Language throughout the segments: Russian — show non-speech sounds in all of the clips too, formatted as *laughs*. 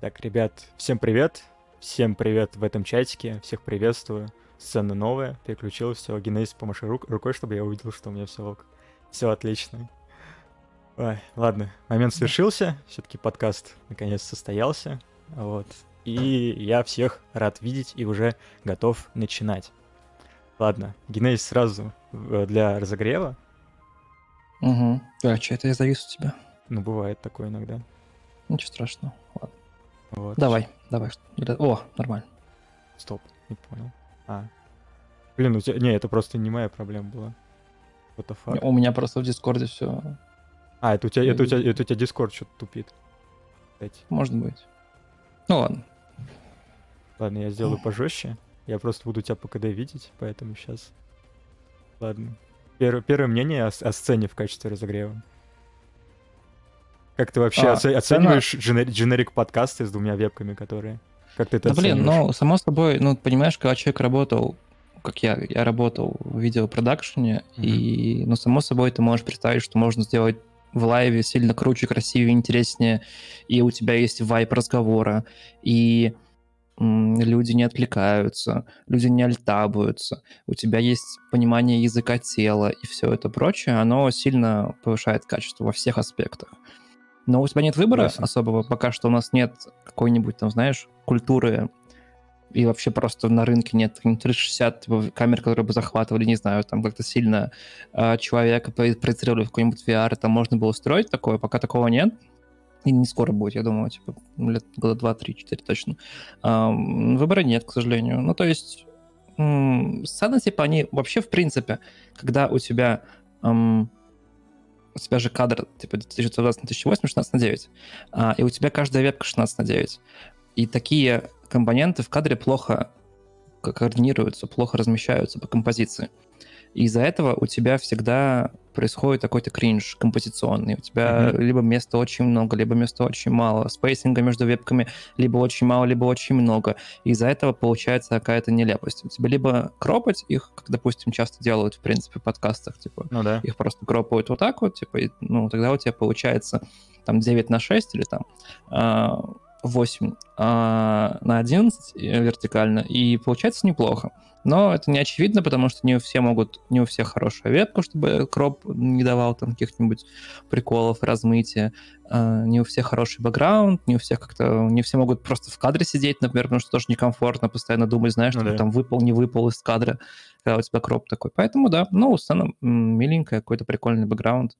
Так, ребят, всем привет. Всем привет в этом чатике. Всех приветствую. Сцена новая. Переключилась, все. Генезис, помаши рук, рукой, чтобы я увидел, что у меня все ок. Все отлично. Ой, ладно, момент свершился. Все-таки подкаст наконец состоялся. Вот. И я всех рад видеть и уже готов начинать. Ладно, Генезис сразу э, для разогрева. Угу. А, что это я завис у тебя? Ну, бывает такое иногда. Ничего страшного. Ладно. Вот. Давай, давай. О, нормально. Стоп, не понял. А. Блин, у тебя... Не, это просто не моя проблема была. What the fuck? У меня просто в Дискорде все... А, это у тебя, это у тебя, это у тебя Дискорд что-то тупит. Кстати. Может быть. Ну ладно. Ладно, я сделаю пожестче. Я просто буду тебя по КД видеть, поэтому сейчас... Ладно. Первое, первое мнение о, о сцене в качестве разогрева. Как ты вообще а, оце- оцениваешь сцена... дженерик подкасты с двумя вебками, которые... Как ты это да, блин, ну, само собой, ну, понимаешь, когда человек работал, как я, я работал в видеопродакшене, mm-hmm. и, ну, само собой, ты можешь представить, что можно сделать в лайве сильно круче, красивее, интереснее, и у тебя есть вайп разговора, и люди не отвлекаются, люди не альтабуются, у тебя есть понимание языка тела и все это прочее, оно сильно повышает качество во всех аспектах. Но у тебя нет выбора Ясно. особого, пока что у нас нет какой-нибудь, там, знаешь, культуры и вообще просто на рынке нет 360 типа, камер, которые бы захватывали, не знаю, там как-то сильно э, человека проецировали в какой-нибудь VR, там можно было строить такое, пока такого нет. И не скоро будет, я думаю, типа, лет года 2, 3, 4 точно. Э, выбора нет, к сожалению. Ну, то есть, м- сцены, типа, они вообще, в принципе, когда у тебя... Эм, у тебя же кадр типа 1920 на 1080, 16 на 9, а, и у тебя каждая вебка 16 на 9. И такие компоненты в кадре плохо координируются, плохо размещаются по композиции. И из-за этого у тебя всегда происходит какой-то кринж композиционный. У тебя mm-hmm. либо места очень много, либо места очень мало. Спейсинга между вебками либо очень мало, либо очень много. Из-за этого получается какая-то нелепость. У тебя либо кропать их, как, допустим, часто делают, в принципе, в подкастах, типа, ну, да. их просто кропают вот так вот, типа, и, ну, тогда у тебя получается там 9 на 6 или там а, 8 а, на 11 э, вертикально, и получается неплохо. Но это не очевидно, потому что не у все могут, не у всех хорошая ветка, чтобы кроп не давал там каких-нибудь приколов, размытия. А, не у всех хороший бэкграунд, не у всех как-то, не все могут просто в кадре сидеть, например, потому что тоже некомфортно постоянно думать, знаешь, ну, что да. там выпал, не выпал из кадра, когда у тебя кроп такой. Поэтому да, ну, сцена миленькая, какой-то прикольный бэкграунд.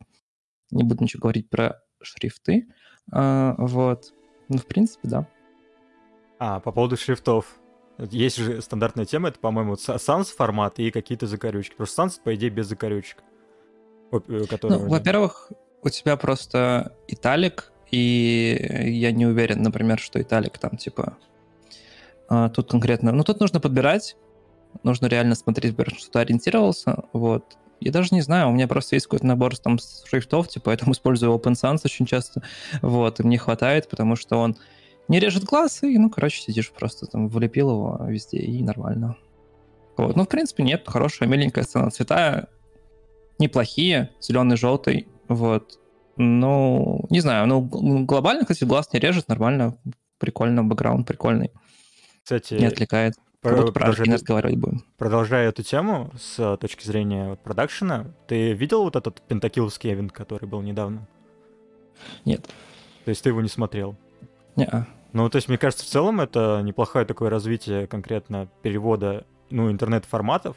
Не буду ничего говорить про шрифты. А, вот. Ну, в принципе, да. А, по поводу шрифтов. Есть же стандартная тема, это, по-моему, Sans формат и какие-то закорючки. Просто Sans, по идее, без закорючек. Э, ну, во-первых, у тебя просто италик, и я не уверен, например, что италик там, типа, а, тут конкретно... Ну, тут нужно подбирать, нужно реально смотреть, что ты ориентировался, вот. Я даже не знаю, у меня просто есть какой-то набор там шрифтов, типа, поэтому *laughs* использую Open Sans очень часто, вот, и мне хватает, потому что он не режет глаз, и, ну, короче, сидишь просто там, влепил его везде, и нормально. Вот, ну, в принципе, нет, хорошая, миленькая сцена. Цвета неплохие, зеленый, желтый, вот. Ну, не знаю, ну, глобально, кстати, глаз не режет, нормально, прикольно, бэкграунд прикольный. Кстати, не отвлекает. Про, про разговаривать будем. Продолжая эту тему с точки зрения продакшена, ты видел вот этот пентакиловский эвент, который был недавно? Нет. То есть ты его не смотрел? Не. Ну, то есть, мне кажется, в целом это неплохое такое развитие конкретно перевода, ну, интернет-форматов.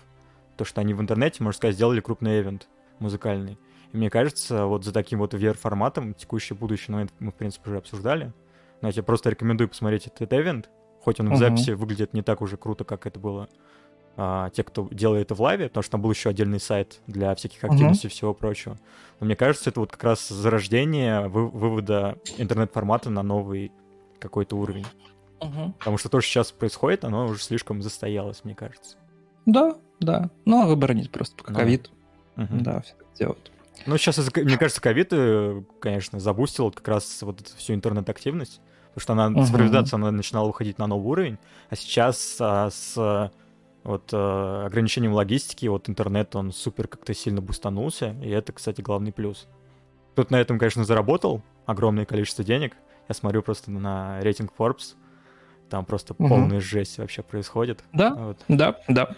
То, что они в интернете, можно сказать, сделали крупный эвент музыкальный. И мне кажется, вот за таким вот VR-форматом текущее будущее, ну, мы, в принципе, уже обсуждали. Но я тебе просто рекомендую посмотреть этот эвент, Хоть он в записи uh-huh. выглядит не так уже круто, как это было а, те, кто делает это в лайве, потому что там был еще отдельный сайт для всяких активностей uh-huh. и всего прочего. Но мне кажется, это вот как раз зарождение вы- вывода интернет-формата на новый какой-то уровень. Uh-huh. Потому что то, что сейчас происходит, оно уже слишком застоялось, мне кажется. Да, да. Ну, а выбора нет просто, пока ковид. Uh-huh. Да, все так делают. Ну, сейчас, мне кажется, ковид, э, конечно, забустил как раз вот эту всю интернет-активность. Потому что она, uh-huh. цифровизация, она начинала выходить на новый уровень, а сейчас а, с вот а, ограничением логистики, вот интернет, он супер как-то сильно бустанулся, и это, кстати, главный плюс. Тут на этом, конечно, заработал огромное количество денег, Я смотрю просто на рейтинг Forbes, там просто Мгм. полная жесть вообще происходит. Да, Вот. да, да.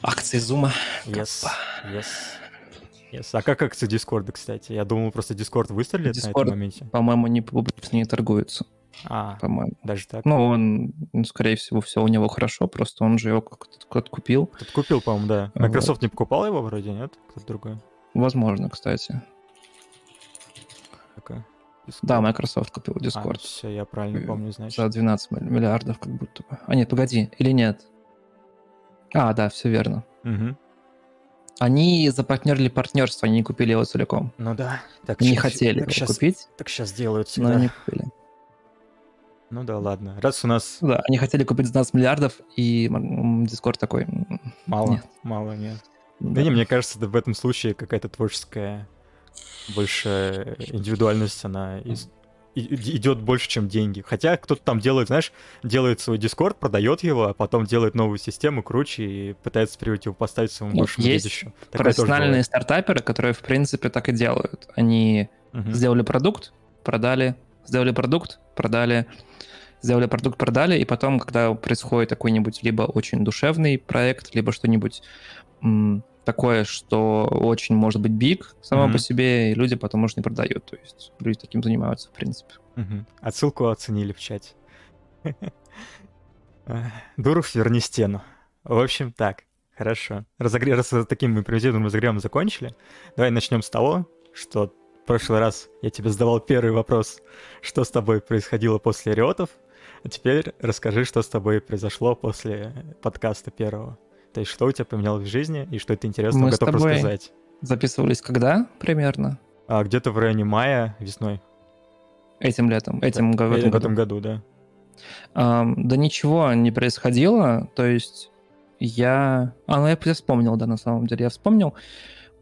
Акции Зума. Yes, yes, yes. А как акции Дискорда, кстати? Я думал, просто Дискорд выстрелит на Discord. этом моменте. По-моему, не публично не торгуется. А, По-моему. даже так. Ну, он, ну, скорее всего, все у него хорошо, просто он же его как-то как-то купил. Кто-то купил, по-моему, да. Вот. Microsoft не покупал его вроде, нет? Кто-то другой. Возможно, кстати. Такой. Discord. Да, Microsoft купил Discord. все, я правильно Э, помню, значит. За 12 милли- миллиардов как будто бы. А нет, погоди, или нет? А, да, все верно. Мгм. Они запартнерили партнерство, они не купили его целиком. Ну да. Так, Не щас- хотели так его щас- купить, Так сейчас делают но всегда. не купили. Ну да, ладно. Раз у нас Да, они хотели купить за 12 миллиардов, и Discord такой... мало, Нет. мало, нет. да. Да не, мне кажется, да в этом случае какая-то творческая больше индивидуальность, она из- идет больше, чем деньги. Хотя кто-то там делает, знаешь, делает свой Discord, продает его, а потом делает новую систему круче и пытается противопоставить своему Нет, большему есть детищу. Такое Профессиональные стартаперы, которые, в принципе, так и делают. Они Мгм. сделали продукт, продали, сделали продукт, продали, сделали продукт, продали, и потом, когда происходит какой-нибудь либо очень душевный проект, либо что-нибудь такое, что очень может быть биг само Мгм. по себе, и люди потом уже не продают. То есть люди таким занимаются, в принципе. Мгм. Отсылку оценили в чате. *laughs* Дуров, верни стену. В общем, так, хорошо. Разогре... Раз таким мы примитивным разогревом закончили, давай начнем с того, что в прошлый раз я тебе задавал первый вопрос, что с тобой происходило после риотов, а теперь расскажи, что с тобой произошло после подкаста первого. То есть, что у тебя поменялось в жизни и что это интересно Мы с готов тобой- рассказать. Записывались когда примерно? А, где-то в районе мая, весной. Этим летом, этим го- в этом в году. этом году, да. Ам, да ничего не происходило, то есть я... А, ну я, вспомнил, да, на самом деле, я вспомнил.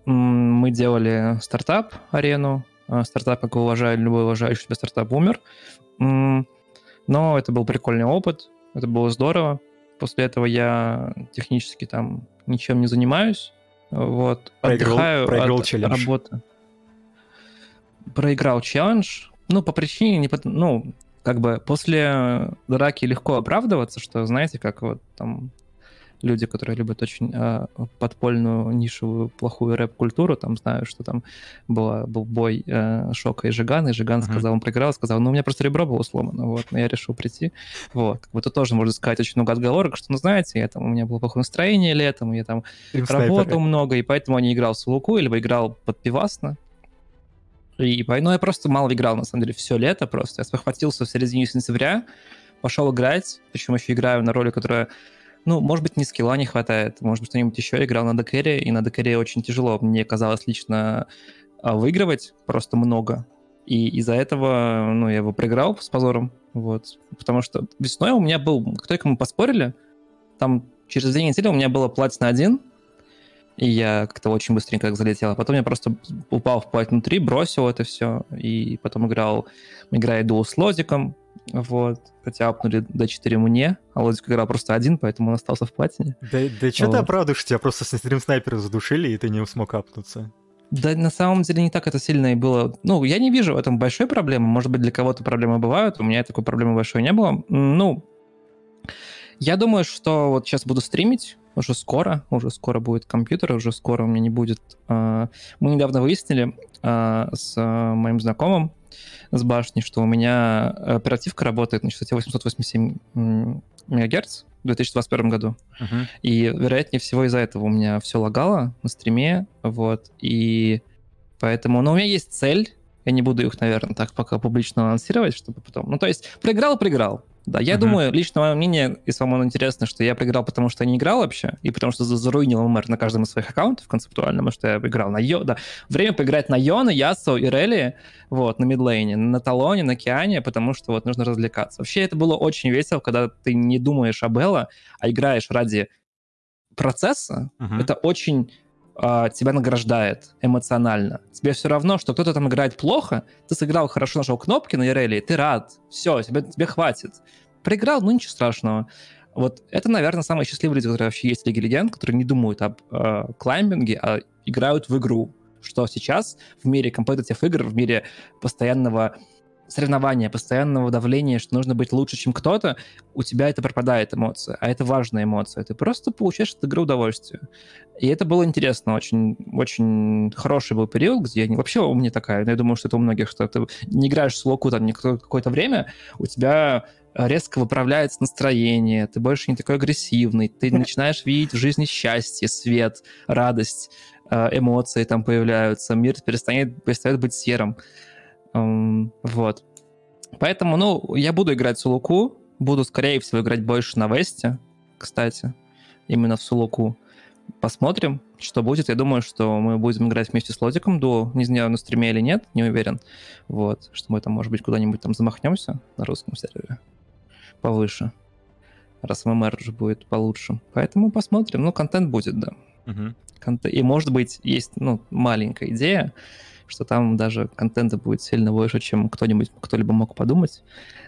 Мы делали стартап, арену. А, Стартап, как уважаю, любой уважающий себя стартап умер. Но это был прикольный опыт, это было здорово. После этого я технически там ничем не занимаюсь. Вот. Проиграл- Отдыхаю проиграл от челлендж. работы. Проиграл челлендж. Ну, по причине, не по- ну, как бы после драки легко оправдываться, что, знаете, как вот там люди, которые любят очень э, подпольную, нишевую, плохую рэп-культуру, там знают, что там была, был бой э, Шока и Жигана, и Жиган Мгм. сказал, он проиграл, сказал, ну, у меня просто ребро было сломано, вот, но я решил прийти. Вот, как бы тут тоже можно сказать очень много отговорок, что, ну, знаете, я, там, у меня было плохое настроение летом, я там снайпера. работал много, и поэтому я не играл в Луку, либо играл под пивасно. И поэтому я просто мало играл, на самом деле, все лето просто. Я спохватился в середине сентября, пошел играть, причем еще играю на роли, которая, ну, может быть, ни скилла не хватает, может быть, что-нибудь еще играл на декере, и на декере очень тяжело, мне казалось лично а, выигрывать просто много. И из-за этого, ну, я его проиграл с позором, вот. Потому что весной у меня был, как только мы поспорили, там через две недели у меня было платина один, и я как-то очень быстренько залетел. А потом я просто упал в платину 3, бросил это все, и потом играл, играя дуо с Лозиком, вот, хотя апнули до 4 мне, а Лозик играл просто один, поэтому он остался в платине. Да, да что ты Вот. оправдываешь, тебя просто с стрим снайпера задушили, и ты не смог апнуться. Да, на самом деле не так это сильно и было. Ну, я не вижу в этом большой проблемы. Может быть, для кого-то проблемы бывают. У меня такой проблемы большой не было. Ну, я думаю, что вот сейчас буду стримить уже скоро. Уже скоро будет компьютер, уже скоро у меня не будет... а, Мы недавно выяснили а, с а, моим знакомым с башни, что у меня оперативка работает на частоте 887 м, мегагерц в 2021 году. Мгм. И, вероятнее всего, из-за этого у меня все лагало на стриме, вот, и поэтому, ну, у меня есть цель, я не буду их, наверное, так пока публично анонсировать, чтобы потом, ну, то есть, проиграл, проиграл, да, я Мгм. думаю, лично мое мнение, если вам оно интересно, что я проиграл, потому что я не играл вообще, и потому что за- заруинил ММР на каждом из своих аккаунтов концептуально, потому что я играл на Йо, да, время поиграть на Йона, Ясо и Релли, вот, на мидлейне, на Талоне, на Киане, потому что вот нужно развлекаться. Вообще это было очень весело, когда ты не думаешь об Элла, а играешь ради процесса, Мгм. это очень а, тебя награждает эмоционально. Тебе все равно, что кто-то там играет плохо, ты сыграл хорошо, нажал кнопки на Ирелии, ты рад, все, тебе, тебе хватит. Проиграл, ну ничего страшного. Вот это, наверное, самые счастливые люди, которые вообще есть в Лиге Легенд, которые не думают об э, клаймбинге, а играют в игру. Что сейчас в мире компетитив игр, в мире постоянного соревнования, постоянного давления, что нужно быть лучше, чем кто-то, у тебя это пропадает эмоция, а это важная эмоция. Ты просто получаешь от игры удовольствие. И это было интересно, очень, очень хороший был период, где я, вообще у меня такая, я думаю, что это у многих, что ты не играешь в слоку там какое-то время, у тебя резко выправляется настроение, ты больше не такой агрессивный, ты начинаешь видеть в жизни счастье, свет, радость, э, эмоции там появляются, мир перестанет, перестает быть серым. Вот. Поэтому, ну, я буду играть в Сулуку, буду, скорее всего, играть больше на Весте, кстати, именно в Сулуку. Посмотрим, что будет. Я думаю, что мы будем играть вместе с Лодиком дуо. Не знаю, на стриме или нет, не уверен. Вот, что мы там, может быть, куда-нибудь там замахнемся на русском сервере повыше. Раз ММР уже будет получше. Поэтому посмотрим. Ну, контент будет, да. Угу. И, может быть, есть, ну, маленькая идея, что там даже контента будет сильно больше, чем кто-нибудь, кто-либо мог подумать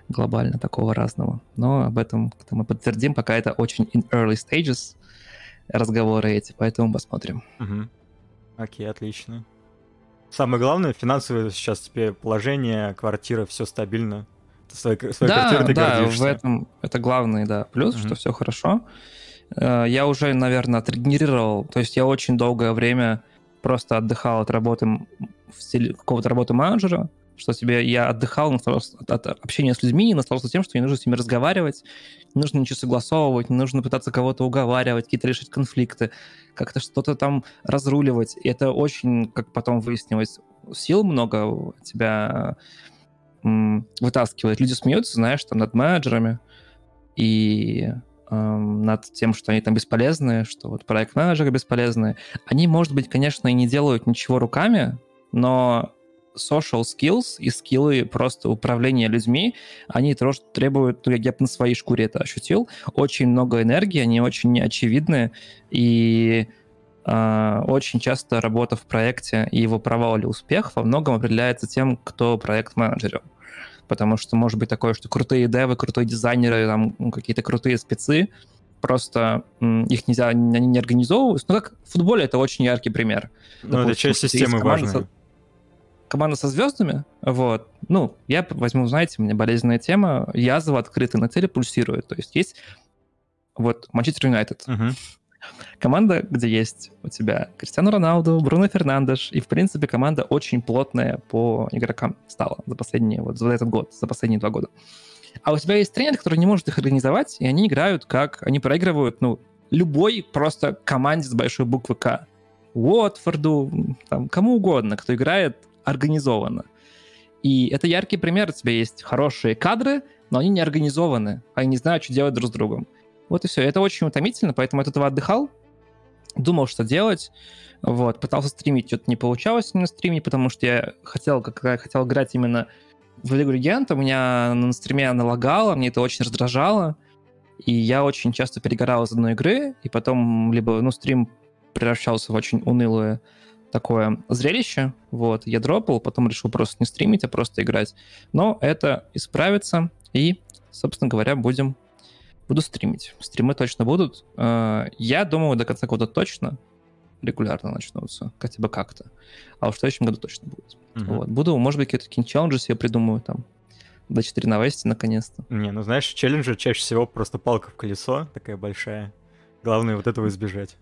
глобально такого разного. Но об этом мы подтвердим, пока это очень in early stages разговоры эти, поэтому посмотрим. Угу. Окей, отлично. Самое главное, финансовое сейчас тебе положение, квартира, все стабильно. Ты своей, своей да, ты да, гордишься. в этом это главный, да, плюс, угу. что все хорошо. Э, я уже, наверное, отрегенерировал, то есть я очень долгое время просто отдыхал от работы в стиле какого-то работы менеджера, что тебе я отдыхал от общения с людьми и наслаждался тем, что не нужно с ними разговаривать, не нужно ничего согласовывать, не нужно пытаться кого-то уговаривать, какие-то решить конфликты, как-то что-то там разруливать. И это очень, как потом выяснилось, сил много тебя вытаскивает. Люди смеются, знаешь, там над менеджерами и эм, над тем, что они там бесполезные, что вот проект-менеджеры бесполезные. Они, может быть, конечно, и не делают ничего руками, но social skills и скиллы просто управления людьми, они тоже требуют, ну, я на своей шкуре это ощутил, очень много энергии, они очень неочевидны, и э, очень часто работа в проекте и его провал или успех во многом определяется тем, кто проект-менеджером. Потому что может быть такое, что крутые девы, крутые дизайнеры, там какие-то крутые спецы, просто их нельзя, они не организовываются. Ну, как в футболе это очень яркий пример. Ну, это часть системы важная команда со звездами, вот, ну, я возьму, знаете, у меня болезненная тема, язва открыта на теле пульсирует, то есть есть вот Манчестер Юнайтед, uh-huh. команда, где есть у тебя Кристиану Роналду, Бруно Фернандеш, и, в принципе, команда очень плотная по игрокам стала за последние, вот за этот год, за последние два года. А у тебя есть тренер, который не может их организовать, и они играют как... Они проигрывают, ну, любой просто команде с большой буквы К. Уотфорду, там, кому угодно, кто играет организовано. И это яркий пример. У тебя есть хорошие кадры, но они не организованы. Они не знают, что делать друг с другом. Вот и все. Это очень утомительно, поэтому от этого отдыхал. Думал, что делать. Вот, пытался стримить, что-то не получалось на стриме, потому что я хотел, как я хотел играть именно в Лигу Легенд, у меня на стриме она лагала, мне это очень раздражало, и я очень часто перегорал из одной игры, и потом либо, ну, стрим превращался в очень унылое такое зрелище. Вот, я дропал, потом решил просто не стримить, а просто играть. Но это исправится, и, собственно говоря, будем буду стримить. Стримы точно будут. Э, я думаю, до конца года точно регулярно начнутся, хотя бы как-то. А уж в следующем году точно будет. Угу. Вот. Буду, может быть, какие-то челленджи себе придумаю там. До 4 на Весте, наконец-то. Не, ну знаешь, челленджи чаще всего просто палка в колесо, такая большая. Главное вот этого избежать.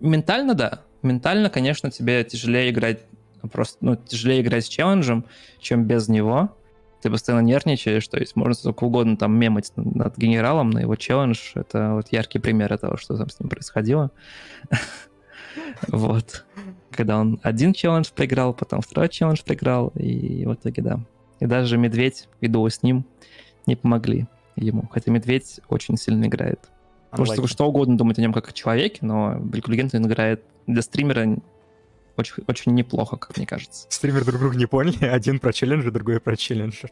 Ментально, да ментально, конечно, тебе тяжелее играть просто, ну, тяжелее играть с челленджем, чем без него. Ты постоянно нервничаешь, то есть можно сколько угодно там мемать над генералом, но его челлендж — это вот яркий пример того, что там с ним происходило. *laughs* Вот. Когда он один челлендж проиграл, потом второй челлендж проиграл, и в итоге, да. И даже Медведь и с ним не помогли ему. Хотя Медведь очень сильно играет. Можно что угодно думать о нем как о человеке, но Лигу Легенд он играет для стримера очень, очень неплохо, как мне кажется. Стример друг друга не поняли, *laughs* один про челленджер, другой про челленджер.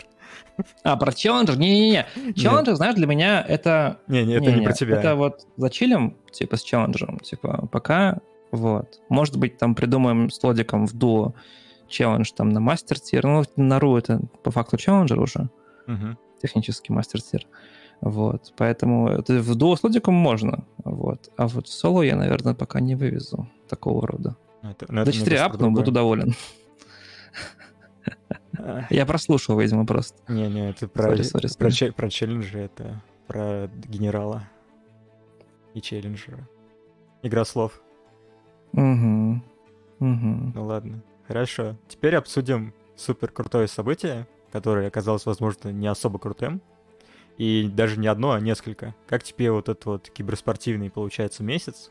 А, про челленджер? Не-не-не. Челленджер, знаешь, для меня это... Не-не, это не, не про тебя. Это вот зачилим, типа, с челленджером, типа, пока, вот. Может быть, там придумаем с Лодиком в дуо челлендж там на мастер-тир. Ну, на ру это по факту челленджер уже. Угу. Технический мастер-тир. Вот, поэтому это в дуо с лодиком можно, вот. А вот в соло я, наверное, пока не вывезу такого рода. Ну, это, ну, До 4 апну, буду доволен. Я прослушал, видимо, просто. Не-не, это про, sorry, sorry, про, sorry. про челленджи, это про генерала и челленджера. Игра слов. Угу. Угу. Ну ладно. Хорошо. Теперь обсудим супер крутое событие, которое оказалось, возможно, не особо крутым. И даже не одно, а несколько. Как тебе вот этот вот киберспортивный, получается, месяц?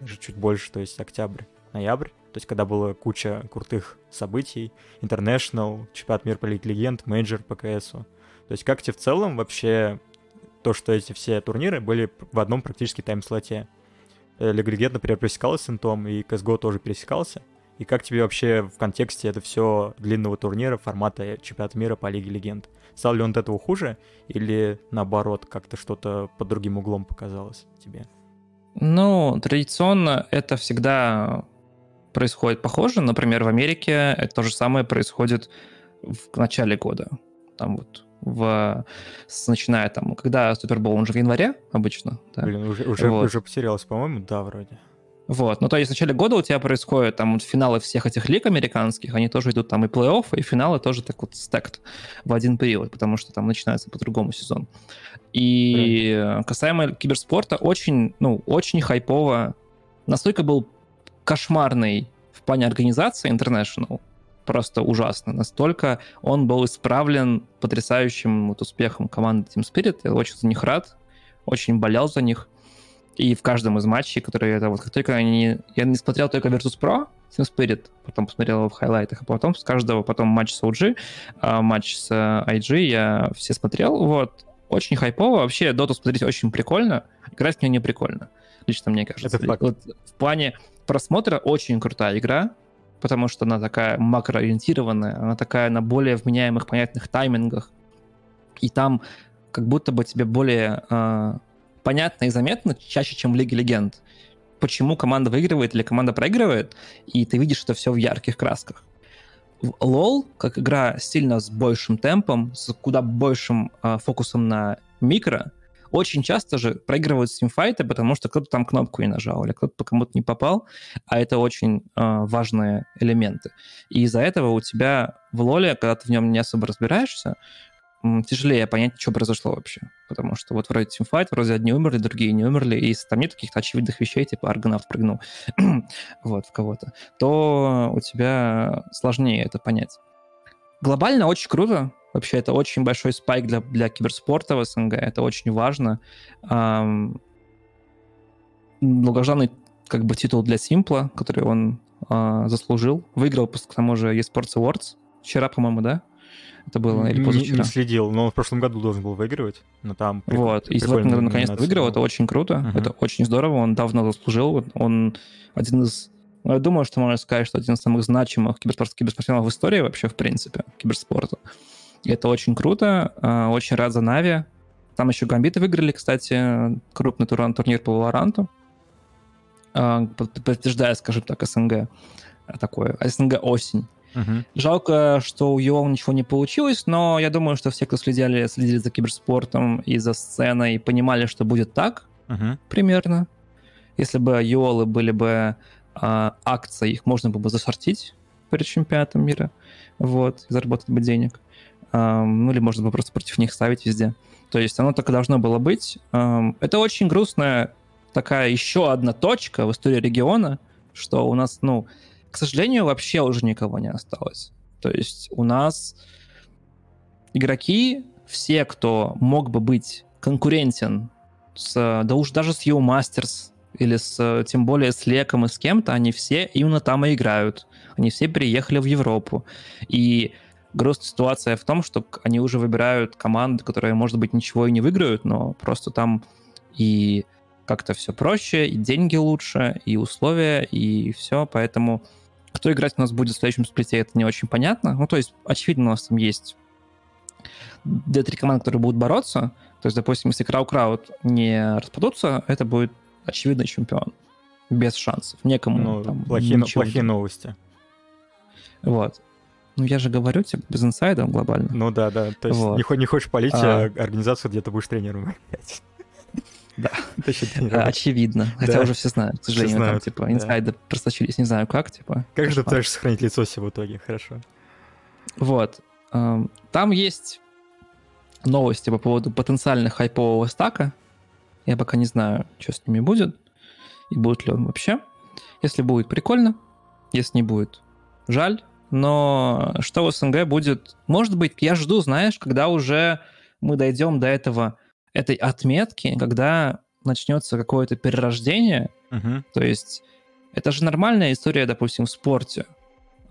Даже чуть больше, то есть октябрь, ноябрь. То есть когда была куча крутых событий. International, чемпионат мира по Лиге Легенд, мейджор по КСу. То есть как тебе в целом вообще то, что эти все турниры были в одном практически тайм-слоте? Э, Лига Легенд, например, пересекалась с Интом, и CSGO тоже пересекался. И как тебе вообще в контексте это все длинного турнира формата чемпионата мира по Лиге Легенд? Стал ли он от этого хуже или наоборот как-то что-то под другим углом показалось тебе? Ну, традиционно это всегда происходит похоже. Например, в Америке это то же самое происходит в начале года. Там вот в, с, начиная там, когда Супербол, он же в январе обычно. Да? Блин, уже, уже, вот. уже потерялся, по-моему, да, вроде. Вот, ну то есть в начале года у тебя происходят там вот финалы всех этих лиг американских, они тоже идут там и плей-офф, и финалы тоже так вот стект в один период, потому что там начинается по-другому сезон. И mm. касаемо киберспорта, очень, ну, очень хайпово, настолько был кошмарный в плане организации International, просто ужасно. Настолько он был исправлен потрясающим вот успехом команды Team Spirit. Я очень за них рад, очень болел за них. И в каждом из матчей, которые это вот как только они... Я не смотрел только Virtus Pro, Team Spirit, потом посмотрел его в хайлайтах, а потом с каждого, потом матч с OG, а матч с IG я все смотрел, вот. Очень хайпово. Вообще, Доту смотреть очень прикольно. Играть мне не прикольно. Лично мне кажется. Это факт. Вот в плане просмотра очень крутая игра, потому что она такая макроориентированная, она такая на более вменяемых, понятных таймингах. И там как будто бы тебе более э, понятно и заметно чаще, чем в Лиге Легенд. Почему команда выигрывает или команда проигрывает, и ты видишь это все в ярких красках. LoL, как игра сильно с большим темпом, с куда большим э, фокусом на микро, очень часто же проигрывают стимфайты, потому что кто-то там кнопку не нажал, или кто-то по кому-то не попал, а это очень э, важные элементы. И из-за этого у тебя в лоле, когда ты в нем не особо разбираешься, тяжелее понять, что произошло вообще. Потому что вот вроде тимфайт, вроде одни умерли, другие не умерли, и если там нет каких-то очевидных вещей, типа аргонавт прыгнул *clears throat* вот, в кого-то, то у тебя сложнее это понять. Глобально очень круто. Вообще, это очень большой спайк для, для киберспорта в СНГ. Это очень важно. Эм, долгожданный как бы титул для Симпла, который он э, заслужил. Выиграл, к тому же, eSports Awards. Вчера, по-моему, да? Это было или позавчера? Не, не следил, но он в прошлом году должен был выигрывать, но там Вот, и вот, наконец-то выиграл, это очень круто, uh-huh. это очень здорово, он давно заслужил, он один из ну, я думаю, что можно сказать, что один из самых значимых киберспорт, киберспортсменов в истории вообще, в принципе, киберспорта. И это очень круто. А, очень рад за Нави. Там еще Гамбиты выиграли, кстати, крупный туран, турнир по Валоранту. А, подтверждая, скажем так, СНГ. Такое, СНГ осень. Uh-huh. Жалко, что у Йол ничего не получилось, но я думаю, что все, кто следили, следили за киберспортом и за сценой, понимали, что будет так uh-huh. примерно. Если бы Йолы были бы а, акции, их можно было бы зашортить перед чемпионатом мира, вот, и заработать бы денег. А, ну, или можно было просто против них ставить везде. То есть оно так и должно было быть. А, это очень грустная такая еще одна точка в истории региона, что у нас, ну, к сожалению, вообще уже никого не осталось. То есть у нас игроки, все, кто мог бы быть конкурентен с, да уж даже с Yo Masters, или с, тем более с Леком и с кем-то, они все именно там и играют. Они все переехали в Европу. И грустная ситуация в том, что они уже выбирают команды, которые, может быть, ничего и не выиграют, но просто там и как-то все проще, и деньги лучше, и условия, и все. Поэтому кто играть у нас будет в следующем сплите, это не очень понятно. Ну, то есть, очевидно, у нас там есть две-три команды, которые будут бороться. То есть, допустим, если Крау-Крауд не распадутся, это будет очевидный чемпион. Без шансов. Некому ну, там, плохие, плохие новости. Вот. Ну, я же говорю, типа, без инсайда глобально. Ну да, да. То есть вот. не, не хочешь полить а... организацию, где ты будешь тренером *laughs* Да, *laughs* а, очевидно. Хотя уже все знают, к сожалению, там, типа, инсайды просочились, не знаю как, типа. Как же ты пытаешься сохранить лицо себе в итоге? Хорошо. Вот. Эм, там есть новости по поводу потенциальных хайпового стака. Я пока не знаю, что с ними будет и будет ли он вообще. Если будет, прикольно. Если не будет, жаль. Но что в СНГ будет? Может быть, я жду, знаешь, когда уже мы дойдем до этого, этой отметки, когда начнется какое-то перерождение. Угу. То есть это же нормальная история, допустим, в спорте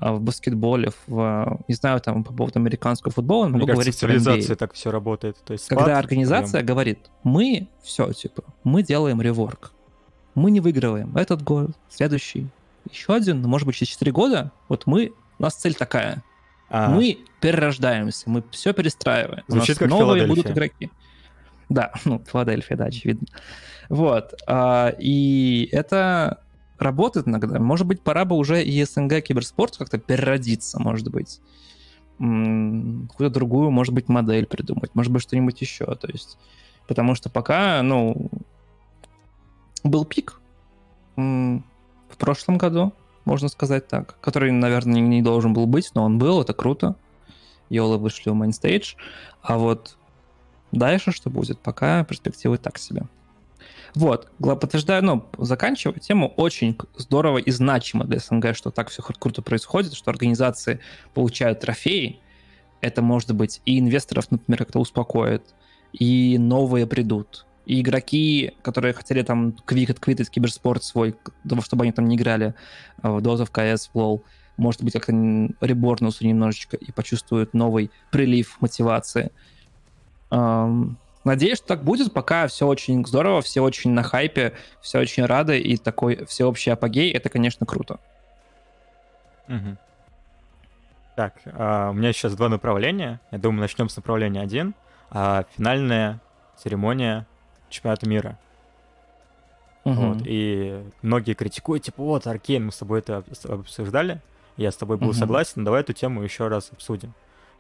а в баскетболе, в, не знаю, там, по поводу американского футбола, могу Мне говорить кажется, в цивилизации так все работает. То есть Когда организация прям... говорит, мы все, типа, мы делаем реворк, мы не выигрываем этот год, следующий, еще один, может быть, через 4 года, вот мы, у нас цель такая, а... мы перерождаемся, мы все перестраиваем. Звучит у нас как новые будут игроки. Да, *laughs* ну, Филадельфия, да, очевидно. Вот. А, и это работает иногда. Может быть, пора бы уже и СНГ киберспорт как-то переродиться, может быть. Какую-то другую, может быть, модель придумать, может быть, что-нибудь еще. То есть, потому что пока, ну, был пик в прошлом году, можно сказать так, который, наверное, не должен был быть, но он был, это круто. UOL ы вышли в main stage, а вот дальше что будет, пока перспективы так себе. Вот, подтверждаю, ну, заканчивая тему, очень здорово и значимо для СНГ, что так все круто происходит, что организации получают трофеи. Это, может быть, и инвесторов, например, как-то успокоит, и новые придут, и игроки, которые хотели там квик отквитать киберспорт свой, чтобы они там не играли в Dota, в CS, в LoL, может быть, как-то реборнутся немножечко и почувствуют новый прилив мотивации. Надеюсь, что так будет, пока все очень здорово, все очень на хайпе, все очень рады, и такой всеобщий апогей, это, конечно, круто. Угу. Так, а, у меня сейчас два направления. Я думаю, начнем с направления один. А, финальная церемония чемпионата мира. Угу. Вот, и многие критикуют, типа, вот, Аркейн, мы с тобой это обсуждали, я с тобой был угу. согласен, давай эту тему еще раз обсудим.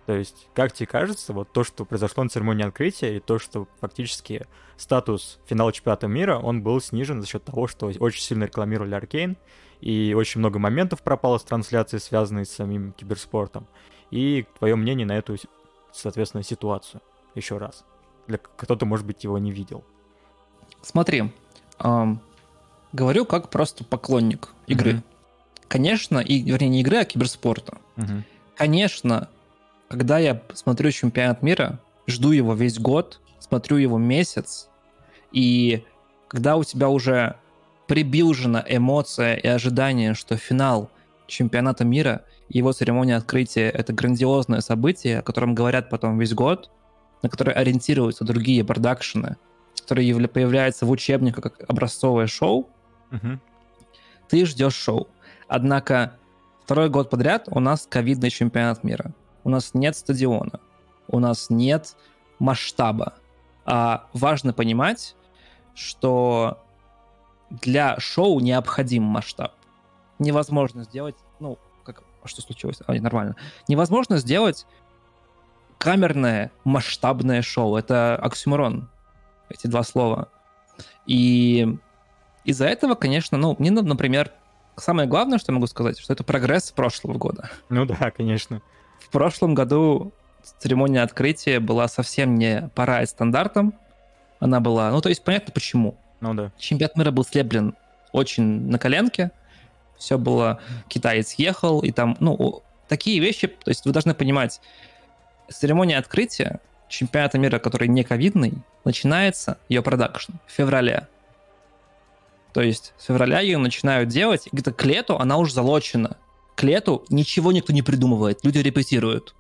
То есть, как тебе кажется, вот то, что произошло на церемонии открытия, и то, что фактически статус финала чемпионата мира, он был снижен за счет того, что очень сильно рекламировали Аркейн, и очень много моментов пропало с трансляции, связанной с самим киберспортом. И твое мнение на эту, соответственно, ситуацию еще раз. Для кто-то, может быть, его не видел. Смотри, эм, говорю как просто поклонник игры. Mm-hmm. Конечно, и, вернее, не игры, а киберспорта. Mm-hmm. Конечно, когда я смотрю чемпионат мира, жду его весь год, смотрю его месяц, и когда у тебя уже прибилжена эмоция и ожидание, что финал чемпионата мира, его церемония открытия — это грандиозное событие, о котором говорят потом весь год, на которое ориентируются другие продакшены, которые появляются в учебниках как образцовое шоу, угу. ты ждешь шоу. Однако второй год подряд у нас ковидный чемпионат мира у нас нет стадиона, у нас нет масштаба. А важно понимать, что для шоу необходим масштаб. Невозможно сделать, ну, как, а что случилось? А, нормально. Невозможно сделать камерное масштабное шоу. Это оксюморон, эти два слова. И из-за этого, конечно, ну, мне, например, самое главное, что я могу сказать, что это прогресс прошлого года. Ну да, конечно. В прошлом году церемония открытия была совсем не пора и стандартом. Она была... Ну, то есть понятно почему. Ну да. Чемпионат мира был слеплен очень на коленке. Все было... Китаец ехал, и там... Ну, такие вещи... То есть вы должны понимать, церемония открытия чемпионата мира, который не ковидный, начинается ее продакшн в феврале. То есть с февраля ее начинают делать, где-то к лету она уже залочена к лету ничего никто не придумывает, люди репетируют.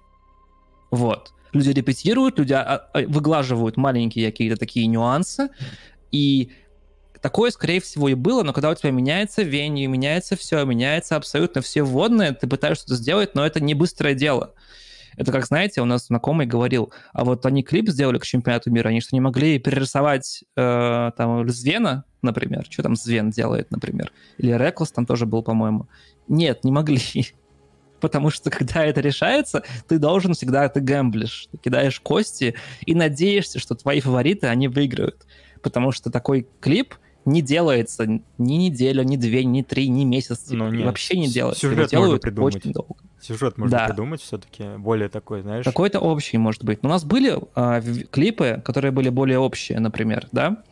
Вот. Люди репетируют, люди а, а, выглаживают маленькие какие-то такие нюансы, и такое, скорее всего, и было, но когда у тебя меняется веню, меняется все, меняется абсолютно все вводные, ты пытаешься что-то сделать, но это не быстрое дело. Это как, знаете, у нас знакомый говорил, а вот они клип сделали к чемпионату мира, они что, не могли перерисовать э, там Звена, например? Что там Звен делает, например? Или Реклс там тоже был, по-моему. Нет, не могли. *laughs* Потому что, когда это решается, ты должен всегда, ты гэмблишь, ты кидаешь кости и надеешься, что твои фавориты, они выиграют. Потому что такой клип не делается ни неделю, ни две, ни три, ни месяц. Ну, нет. Вообще не делается. Сюжет Его делают очень долго. сюжет можно да. придумать все-таки, более такой, знаешь... Какой-то общий, может быть. Но у нас были а, клипы, которые были более общие, например, да?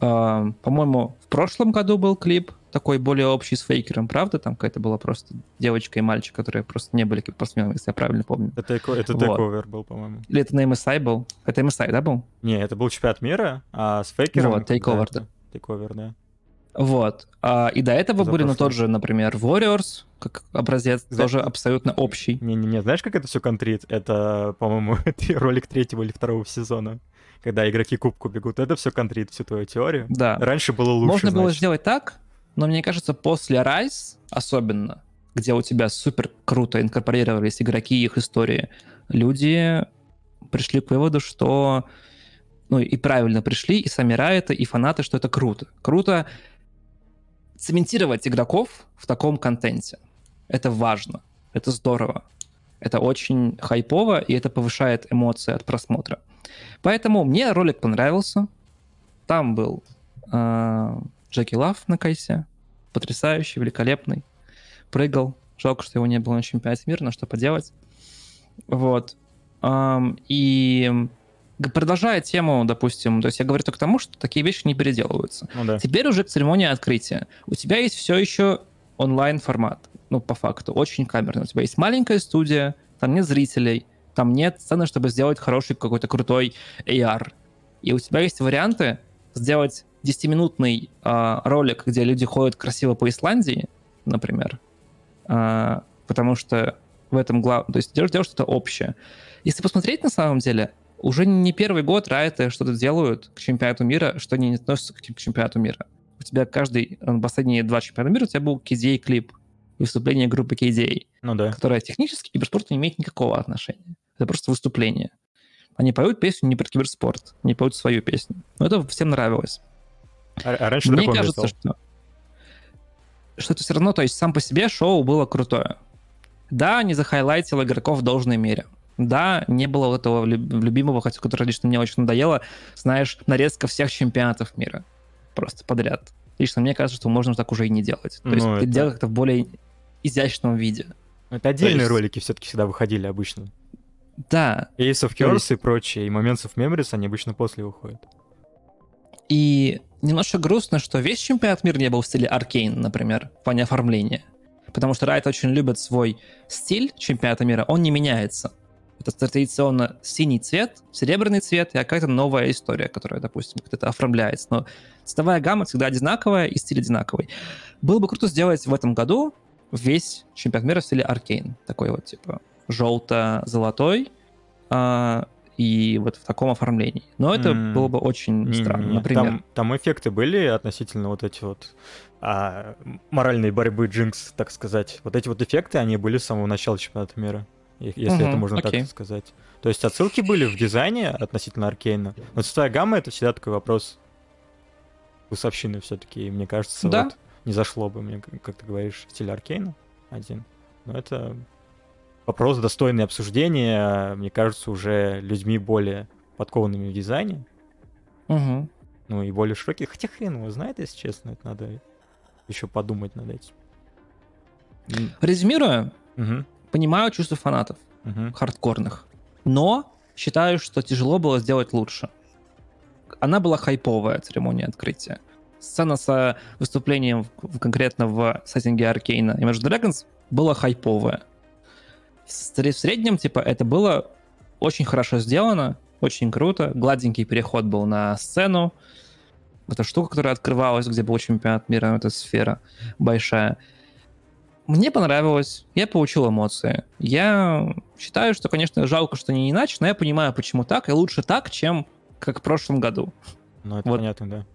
А, по-моему, в прошлом году был клип такой более общий с фейкером, правда? Там какая-то была просто девочка и мальчик, которые просто не были спортсменами, если я правильно помню. Это, это вот. был, по-моему. Или это на MSI был? Это MSI, да, был? Не, это был чемпионат мира, а с фейкером... Вот, Takeover, да. Да. Вот. А, и до этого были, ну, тот же, например, Warriors, как образец, Знаешь, тоже абсолютно общий. Не-не-не, знаешь, как это все контрит? Это, по-моему, *laughs* ролик третьего или второго сезона, когда игроки кубку бегут. Это все контрит, всю твою теорию. Да. Раньше было лучше, Можно значит. было сделать так, но мне кажется, после Rise особенно, где у тебя супер круто инкорпорировались игроки и их истории, люди пришли к выводу, что ну и правильно пришли, и сами Райты, и фанаты, что это круто. Круто цементировать игроков в таком контенте. Это важно, это здорово. Это очень хайпово, и это повышает эмоции от просмотра. Поэтому мне ролик понравился. Там был э, Джеки Лав на кайсе. Потрясающий, великолепный. Прыгал. Жалко, что его не было на чемпионате мира, но что поделать. Вот. Эм, и продолжая тему, допустим, то есть я говорю только к тому, что такие вещи не переделываются. Ну, да. Теперь уже к церемонии открытия. У тебя есть все еще онлайн-формат, ну, по факту, очень камерный. У тебя есть маленькая студия, там нет зрителей, там нет сцены, чтобы сделать хороший какой-то крутой AR. И у тебя есть варианты сделать 10-минутный э, ролик, где люди ходят красиво по Исландии, например, э, потому что в этом главное, то есть делаешь, делаешь что-то общее. Если посмотреть на самом деле, уже не первый год райты что-то делают к чемпионату мира, что они не относятся к чемпионату мира. У тебя каждый, э, последние два чемпионата мира, у тебя был KDA клип выступление группы KDA, ну, да. которая технически к киберспорту не имеет никакого отношения. Это просто выступление. Они поют песню не про киберспорт, они поют свою песню. Но это всем нравилось. А, а раньше Мне кажется, что, что это все равно, то есть сам по себе шоу было крутое. Да, не захайлайтил игроков в должной мере. Да, не было вот этого любимого, хотя который лично мне очень надоело, знаешь, нарезка всех чемпионатов мира. Просто подряд. Лично мне кажется, что можно так уже и не делать. То есть ну, это... делать как-то в более изящном виде. Это отдельные есть... ролики все-таки всегда выходили обычно. Да. Ace of Curse есть... и прочие, и Moments of Memories, они обычно после выходят. И немножко грустно, что весь чемпионат мира не был в стиле Аркейн, например, в плане оформления. Потому что Riot очень любит свой стиль чемпионата мира, он не меняется. Это традиционно синий цвет, серебряный цвет и какая-то новая история, которая, допустим, как-то оформляется. Но цветовая гамма всегда одинаковая и стиль одинаковый. Было бы круто сделать в этом году весь чемпионат мира в стиле Аркейн. Такой вот, типа, желто-золотой, а, и вот в таком оформлении. Но это mm. было бы очень не, странно, например. Там, там эффекты были относительно вот эти вот а, моральной борьбы Джинкс, так сказать. Вот эти вот эффекты, они были с самого начала чемпионата мира если угу, это можно окей. так сказать. То есть отсылки были в дизайне относительно Аркейна. Но цветовая гамма — это всегда такой вопрос вкусовщины все-таки, и мне кажется, да? вот не зашло бы мне, как ты говоришь, стиль Аркейна один. Но это вопрос достойный обсуждения, мне кажется, уже людьми более подкованными в дизайне. Угу. Ну и более широкие. Хотя хрен его знает, если честно, это надо еще подумать над этим. Резюмируя, угу понимаю чувства фанатов uh-huh. хардкорных, но считаю, что тяжело было сделать лучше. Она была хайповая, церемония открытия. Сцена с выступлением в, конкретно в сеттинге Аркейна и Imagine Dragons была хайповая. В среднем, типа, это было очень хорошо сделано, очень круто. Гладенький переход был на сцену. Эта штука, которая открывалась, где был чемпионат мира, эта сфера большая. Мне понравилось, я получил эмоции. Я считаю, что, конечно, жалко, что не иначе, но я понимаю, почему так, и лучше так, чем как в прошлом году. Ну, это вот. понятно, да.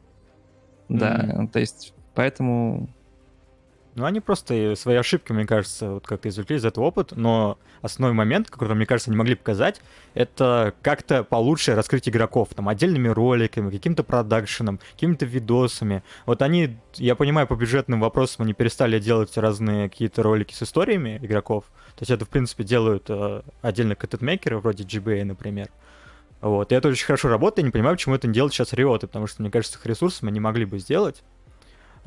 Да, mm-hmm. то есть, поэтому ну, они просто свои ошибки, мне кажется, вот как-то извлекли из этого опыт, но основной момент, который, мне кажется, они могли показать, это как-то получше раскрыть игроков, там, отдельными роликами, каким-то продакшеном, какими-то видосами. Вот они, я понимаю, по бюджетным вопросам они перестали делать разные какие-то ролики с историями игроков, то есть это, в принципе, делают э, отдельно контент-мейкеры, вроде GBA, например. Вот, и это очень хорошо работает, я не понимаю, почему это не делают сейчас Риоты, потому что, мне кажется, их ресурсами они могли бы сделать.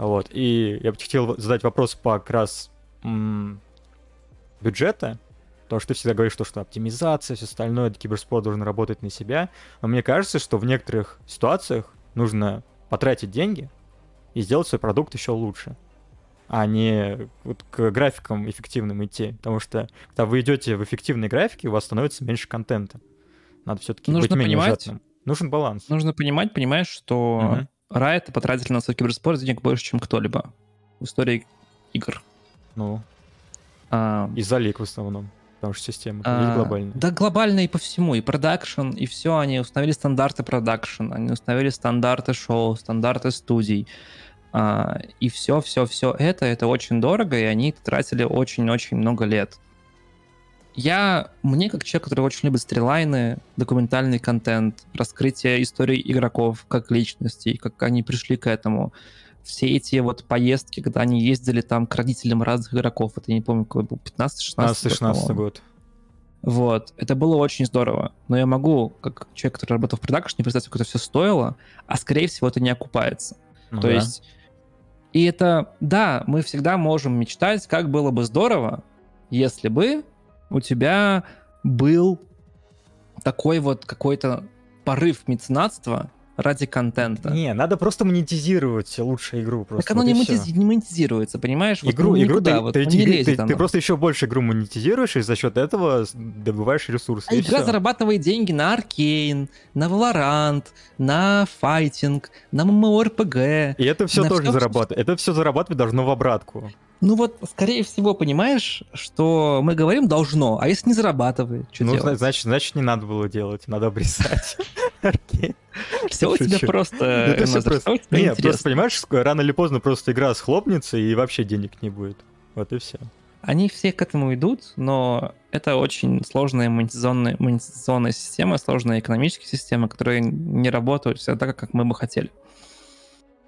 Вот. И я бы хотел задать вопрос по как раз бюджета, потому что ты всегда говоришь, что, что оптимизация, все остальное, киберспорт должен работать на себя, но мне кажется, что в некоторых ситуациях нужно потратить деньги и сделать свой продукт еще лучше, а не вот к графикам эффективным идти, потому что когда вы идете в эффективные графики, у вас становится меньше контента. Надо все-таки быть менее понимать, ужасным. Нужен баланс. Нужно понимать, понимаешь, что угу. Riot потратили на свой киберспорт денег больше, чем кто-либо в истории игр. Ну, а, из-за лиг в основном. Потому что система а, глобальная. Да, глобальная и по всему. И продакшн, и все. Они установили стандарты продакшн, они установили стандарты шоу, стандарты студий. А, и все, все, все это, это очень дорого, и они тратили очень-очень много лет. Я, мне как человек, который очень любит стрелайны, документальный контент, раскрытие истории игроков как личностей, как они пришли к этому, все эти вот поездки, когда они ездили там к родителям разных игроков, это я не помню, какой был, 15-16 16 год. Вот, это было очень здорово. Но я могу, как человек, который работал в продакшне, представить, сколько это все стоило, а скорее всего это не окупается. Ну, То да. есть, и это, да, мы всегда можем мечтать, как было бы здорово, если бы у тебя был такой вот какой-то порыв меценатства, ради контента. Не, надо просто монетизировать лучше игру. Просто. Так оно вот не, монетиз... не монетизируется, понимаешь? Игру, вот, игру никуда, ты, вот, ты, ты, ты, ты просто еще больше игру монетизируешь, и за счет этого добываешь ресурсы. А игра все. зарабатывает деньги на Аркейн, на Valorant, на файтинг, на MMORPG. И это все тоже зарабатывает. Это все зарабатывать должно в обратку. Ну вот, скорее всего, понимаешь, что мы говорим должно, а если не зарабатывает, что ну, делать? Значит, значит, не надо было делать, надо обрезать. *laughs* Все у тебя просто... Нет, просто понимаешь, рано или поздно просто игра схлопнется и вообще денег не будет. Вот и все. Они все к этому идут, но это очень сложная монетизационная, монетизационная система, сложная экономическая система, которая не работает всегда так, как мы бы хотели.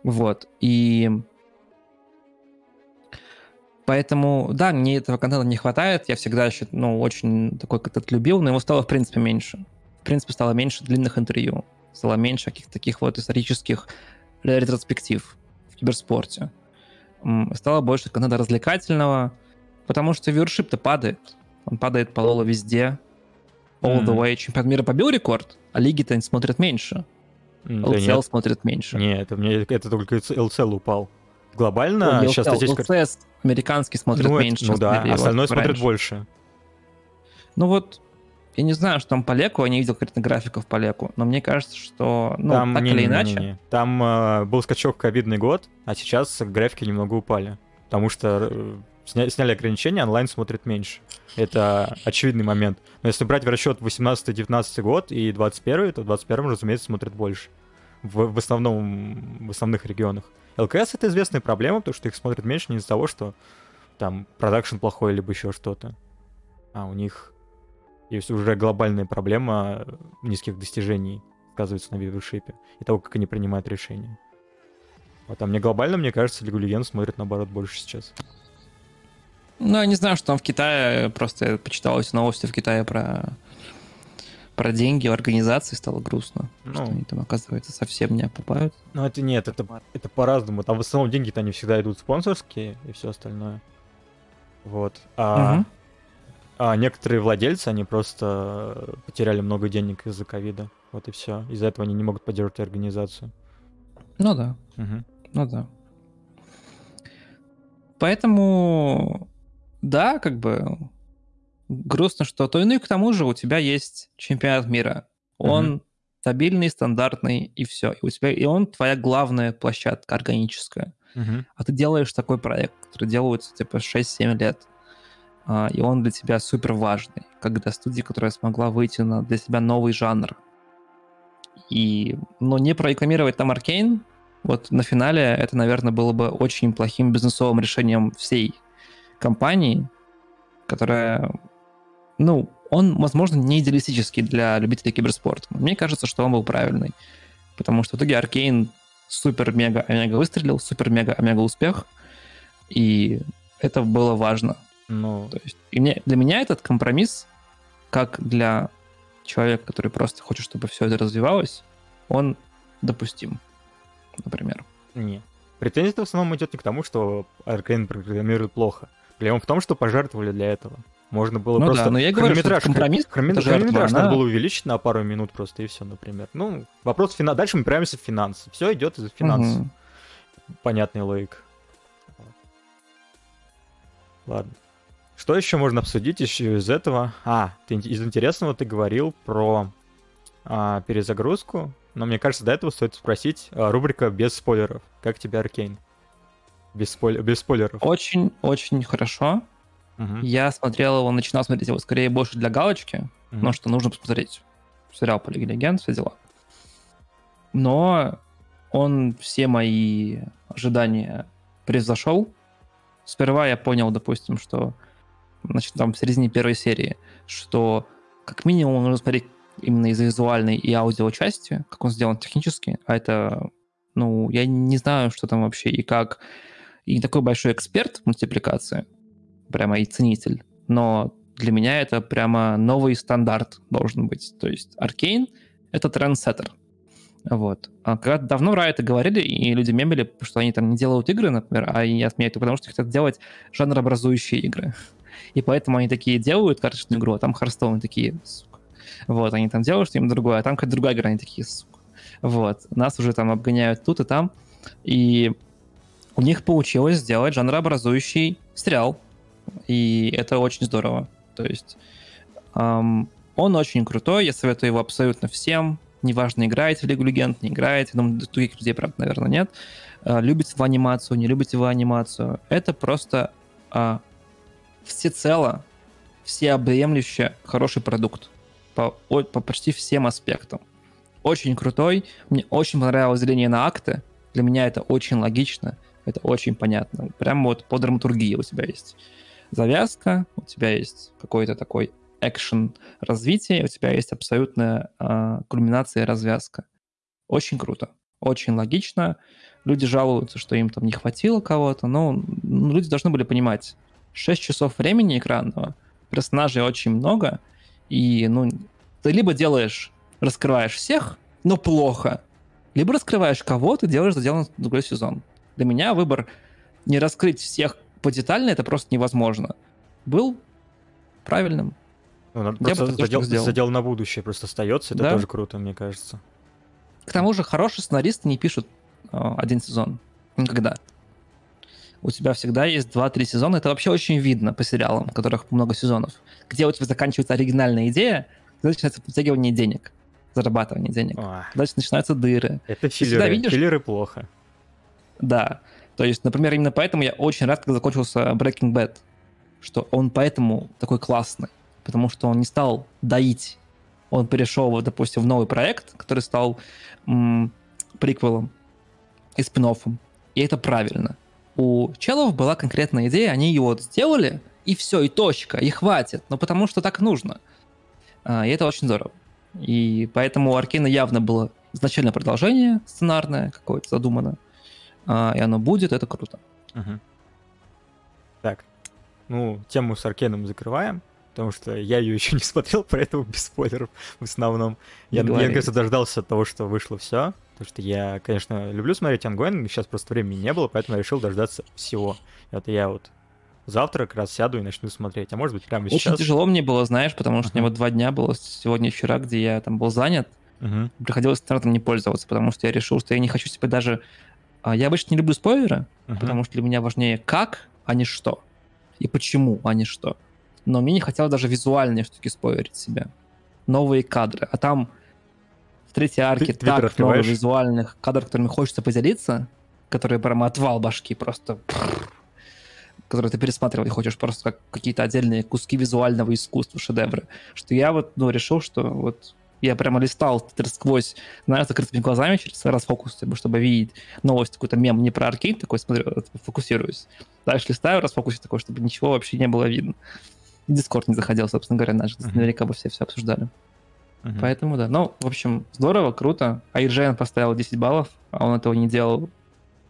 Вот. И Поэтому, да, мне этого контента не хватает. Я всегда еще, ну, очень такой контент любил, но его стало, в принципе, меньше. В принципе, стало меньше длинных интервью. Стало меньше каких-то таких вот исторических ретроспектив в киберспорте. Стало больше контента развлекательного, потому что вьюршип-то падает. Он падает по Лолу везде. All mm. the way. Чемпионат мира побил рекорд, а лиги-то смотрят меньше. Mm, LCL да смотрят меньше. Нет, это, мне, это только LCL упал. Глобально ну, сейчас статистика... LCS американский смотрит ну, меньше. Ну да, остальное смотрит раньше. больше. Ну вот, я не знаю, что там по леку, я не видел конкретно графиков по леку, но мне кажется, что, ну, там, так не, или не, иначе... Не, не. Там э, был скачок ковидный год, а сейчас графики немного упали, потому что э, сня, сняли ограничения, онлайн смотрит меньше. Это очевидный момент. Но если брать в расчет 18-19 год и 21 то в 21 разумеется, смотрит больше. В, в основном, в основных регионах. ЛКС это известная проблема, потому что их смотрят меньше не из-за того, что там продакшн плохой, либо еще что-то. А у них есть уже глобальная проблема низких достижений, сказывается на вивершипе, и того, как они принимают решения. Вот, а мне глобально, мне кажется, Лигу Легенд смотрит, наоборот, больше сейчас. Ну, я не знаю, что там в Китае, просто я почитал эти новости в Китае про про деньги в организации стало грустно, ну, что они там, оказывается, совсем не окупают. Ну, это нет, это, это по-разному. Там в основном деньги-то они всегда идут спонсорские и все остальное. Вот. А, угу. а некоторые владельцы, они просто потеряли много денег из-за ковида. Вот и все. Из-за этого они не могут поддерживать организацию. Ну да. Угу. Ну да. Поэтому, да, как бы грустно, что то, ну и к тому же у тебя есть чемпионат мира. Он угу. стабильный, стандартный, и все. И у тебя, и он твоя главная площадка органическая. Угу. А ты делаешь такой проект, который делается типа 6-7 лет. А, и он для тебя супер важный, как для студии, которая смогла выйти на для себя новый жанр. И, но не прорекламировать там Аркейн, вот на финале это, наверное, было бы очень плохим бизнесовым решением всей компании, которая ну, он, возможно, не идеалистический для любителей киберспорта. Но мне кажется, что он был правильный. Потому что в итоге Аркейн супер-мега-омега выстрелил, супер-мега-омега успех. И это было важно. Ну, То есть, и мне, для меня этот компромисс, как для человека, который просто хочет, чтобы все это развивалось, он допустим, например. Не. Претензия в основном идет не к тому, что Аркейн программирует плохо. Проблема в том, что пожертвовали для этого. Можно было Ну просто да, но я говорю, что хронометраж, компромисс, хрономет- это жертва, хронометраж она- надо было увеличить на пару минут просто, и все, например. Ну, вопрос финанс. Дальше мы упираемся в финансы. Все идет из финансов. Мгм. Понятный логик. Ладно. Что еще можно обсудить еще из этого? А, ты, из интересного ты говорил про а, перезагрузку, но мне кажется, до этого стоит спросить а, рубрика без спойлеров. Как тебе Аркейн? Без, спойлер, без спойлеров. Очень-очень хорошо. Я смотрел его, начинал смотреть его скорее больше для галочки, но что нужно посмотреть. Сериал по Лиге Легенд, все дела. Но он все мои ожидания превзошел. Сперва я понял, допустим, что значит, там в середине первой серии, что как минимум нужно смотреть именно из визуальной и аудио части, как он сделан технически, а это, ну, я не знаю, что там вообще и как. И не такой большой эксперт в мультипликации, прямо и ценитель, но для меня это прямо новый стандарт должен быть. То есть Аркейн — это трендсеттер. Вот. А когда давно Riot и говорили, и люди мемили, что они там не делают игры, например, а они отменяют, потому что хотят делать жанрообразующие игры. И поэтому они такие делают карточную игру, а там Hearthstone такие, сука. Вот, они там делают что-нибудь другое, а там какая-то другая игра, они такие, сука. Вот. Нас уже там обгоняют тут и там. И у них получилось сделать жанрообразующий сериал. И это очень здорово. То есть ам, он очень крутой, я советую его абсолютно всем. Неважно, играете в Лигу Легенд, не играете. Думаю, других людей, правда, наверное, нет. А, любите вы анимацию, не любите вы анимацию. Это просто а, всецело, всеобъемлюще хороший продукт по, о- по почти всем аспектам. Очень крутой. Мне очень понравилось деление на акты. Для меня это очень логично, это очень понятно. Прямо вот по драматургии у тебя есть завязка, у тебя есть какой-то такой экшен развитие, у тебя есть абсолютная а, кульминация и развязка. Очень круто, очень логично. Люди жалуются, что им там не хватило кого-то, но ну, люди должны были понимать, 6 часов времени экранного, персонажей очень много, и ну, ты либо делаешь, раскрываешь всех, но плохо, либо раскрываешь кого-то, делаешь заделан другой сезон. Для меня выбор не раскрыть всех подетально, это просто невозможно. Был правильным. Ну, надо Я просто задел, сделал. задел на будущее просто остается, это Да. тоже круто, мне кажется. К тому же хорошие сценаристы не пишут э, один сезон. Никогда. У тебя всегда есть 2-3 сезона. Это вообще очень видно по сериалам, у которых много сезонов. Где у тебя заканчивается оригинальная идея, когда начинается подтягивание денег, зарабатывание денег. Дальше начинаются дыры. это филлеры. видишь- Филлеры плохо. Да. То есть, например, именно поэтому я очень рад, когда закончился Breaking Bad. Что он поэтому такой классный. Потому что он не стал доить. Он перешел, допустим, в новый проект, который стал м, приквелом и спин И это правильно. У челов была конкретная идея, они его сделали, и все, и точка, и хватит. Ну, потому что так нужно. А, и это очень здорово. И поэтому у Аркейна явно было изначально продолжение сценарное какое-то задумано. А, и оно будет, это круто. Мгм. Так, ну, тему с Аркеном закрываем, потому что я ее *laughs* еще не смотрел, поэтому без спойлеров в основном. Не Я, я, кажется, дождался того, что вышло все. Потому что я, конечно, люблю смотреть ангоин, сейчас просто времени не было, поэтому я решил дождаться всего. Это я вот завтра как раз сяду и начну смотреть. А может быть, прямо Очень сейчас. тяжело мне было, знаешь, потому что у Ага. меня два дня было сегодня и вчера, где я там был занят. Мгм. Приходилось интернетом не пользоваться, потому что я решил, что я не хочу себе даже... а, Я обычно не люблю спойлеры, Мгм. потому что для меня важнее как, а не что. И почему, а не что. Но мне не хотелось даже визуальные штуки спойлерить себе. Новые кадры. А там в третьей арке Ты так много визуальных кадров, которыми хочется поделиться, которые прямо отвал башки просто которые ты пересматривал и хочешь просто как какие-то отдельные куски визуального искусства, шедевры. Что я вот ну, решил, что вот я прямо листал сквозь, знаешь, закрытыми глазами через расфокус, типа, чтобы видеть новость, какой-то мем не про аркейн, такой смотрю, вот, фокусируюсь. Дальше листаю, расфокусе такой, чтобы ничего вообще не было видно. И Дискорд не заходил, собственно говоря, наш. Мгм. Наверняка бы все все обсуждали. Мгм. Поэтому да. Ну, в общем, здорово, круто. А IGN поставил 10 баллов, а он этого не делал,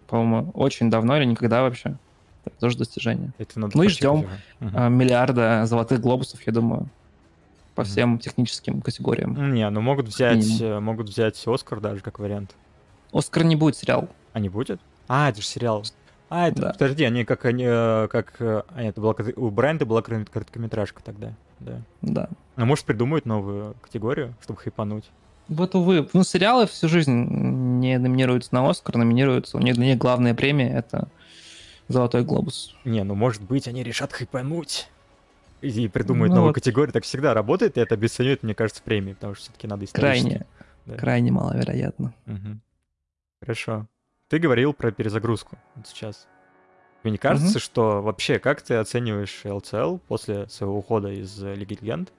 по-моему, очень давно или никогда вообще. Это тоже достижение. Это надо Ну и ждем. Мгм. А, миллиарда золотых глобусов, я думаю, по всем техническим категориям. Не, ну могут взять, э, могут взять Оскар даже как вариант. Оскар не будет сериал. А не будет? А, это же сериал. А, это, да. подожди, они как они, э, как, а, это была, у Брайанта была короткометражка тогда, да. Да. А может придумают новую категорию, чтобы хайпануть? Вот, увы. Ну, сериалы всю жизнь не номинируются на Оскар, номинируются. У них для них главная премия — это Золотой глобус. Не, ну, может быть, они решат хайпануть и придумают ну, новую вот. категорию. Так всегда работает, и это обесценивает, мне кажется, премии, потому что все-таки надо Крайне, да. крайне маловероятно. Угу. Хорошо. Ты говорил про перезагрузку вот сейчас. Тебе не кажется, угу. что вообще, как ты оцениваешь LCL после своего ухода из Лиги Легенд?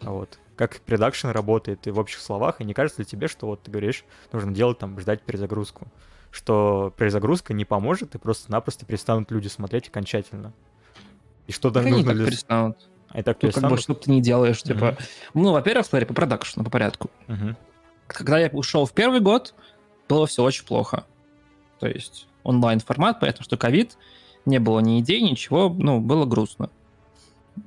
Вот как продакшн работает и в общих словах, и не кажется ли тебе, что вот ты говоришь, нужно делать там, ждать перезагрузку, что перезагрузка не поможет, и просто-напросто перестанут люди смотреть окончательно. И что так нужно для... перестанут. А так ну, как бы, что ты не делаешь, типа... Uh-huh. Ну, во-первых, смотри, по продакшну, по порядку. Uh-huh. Когда я ушел в первый год, было все очень плохо. То есть онлайн-формат, понятно, что ковид, не было ни идей, ничего, ну, было грустно.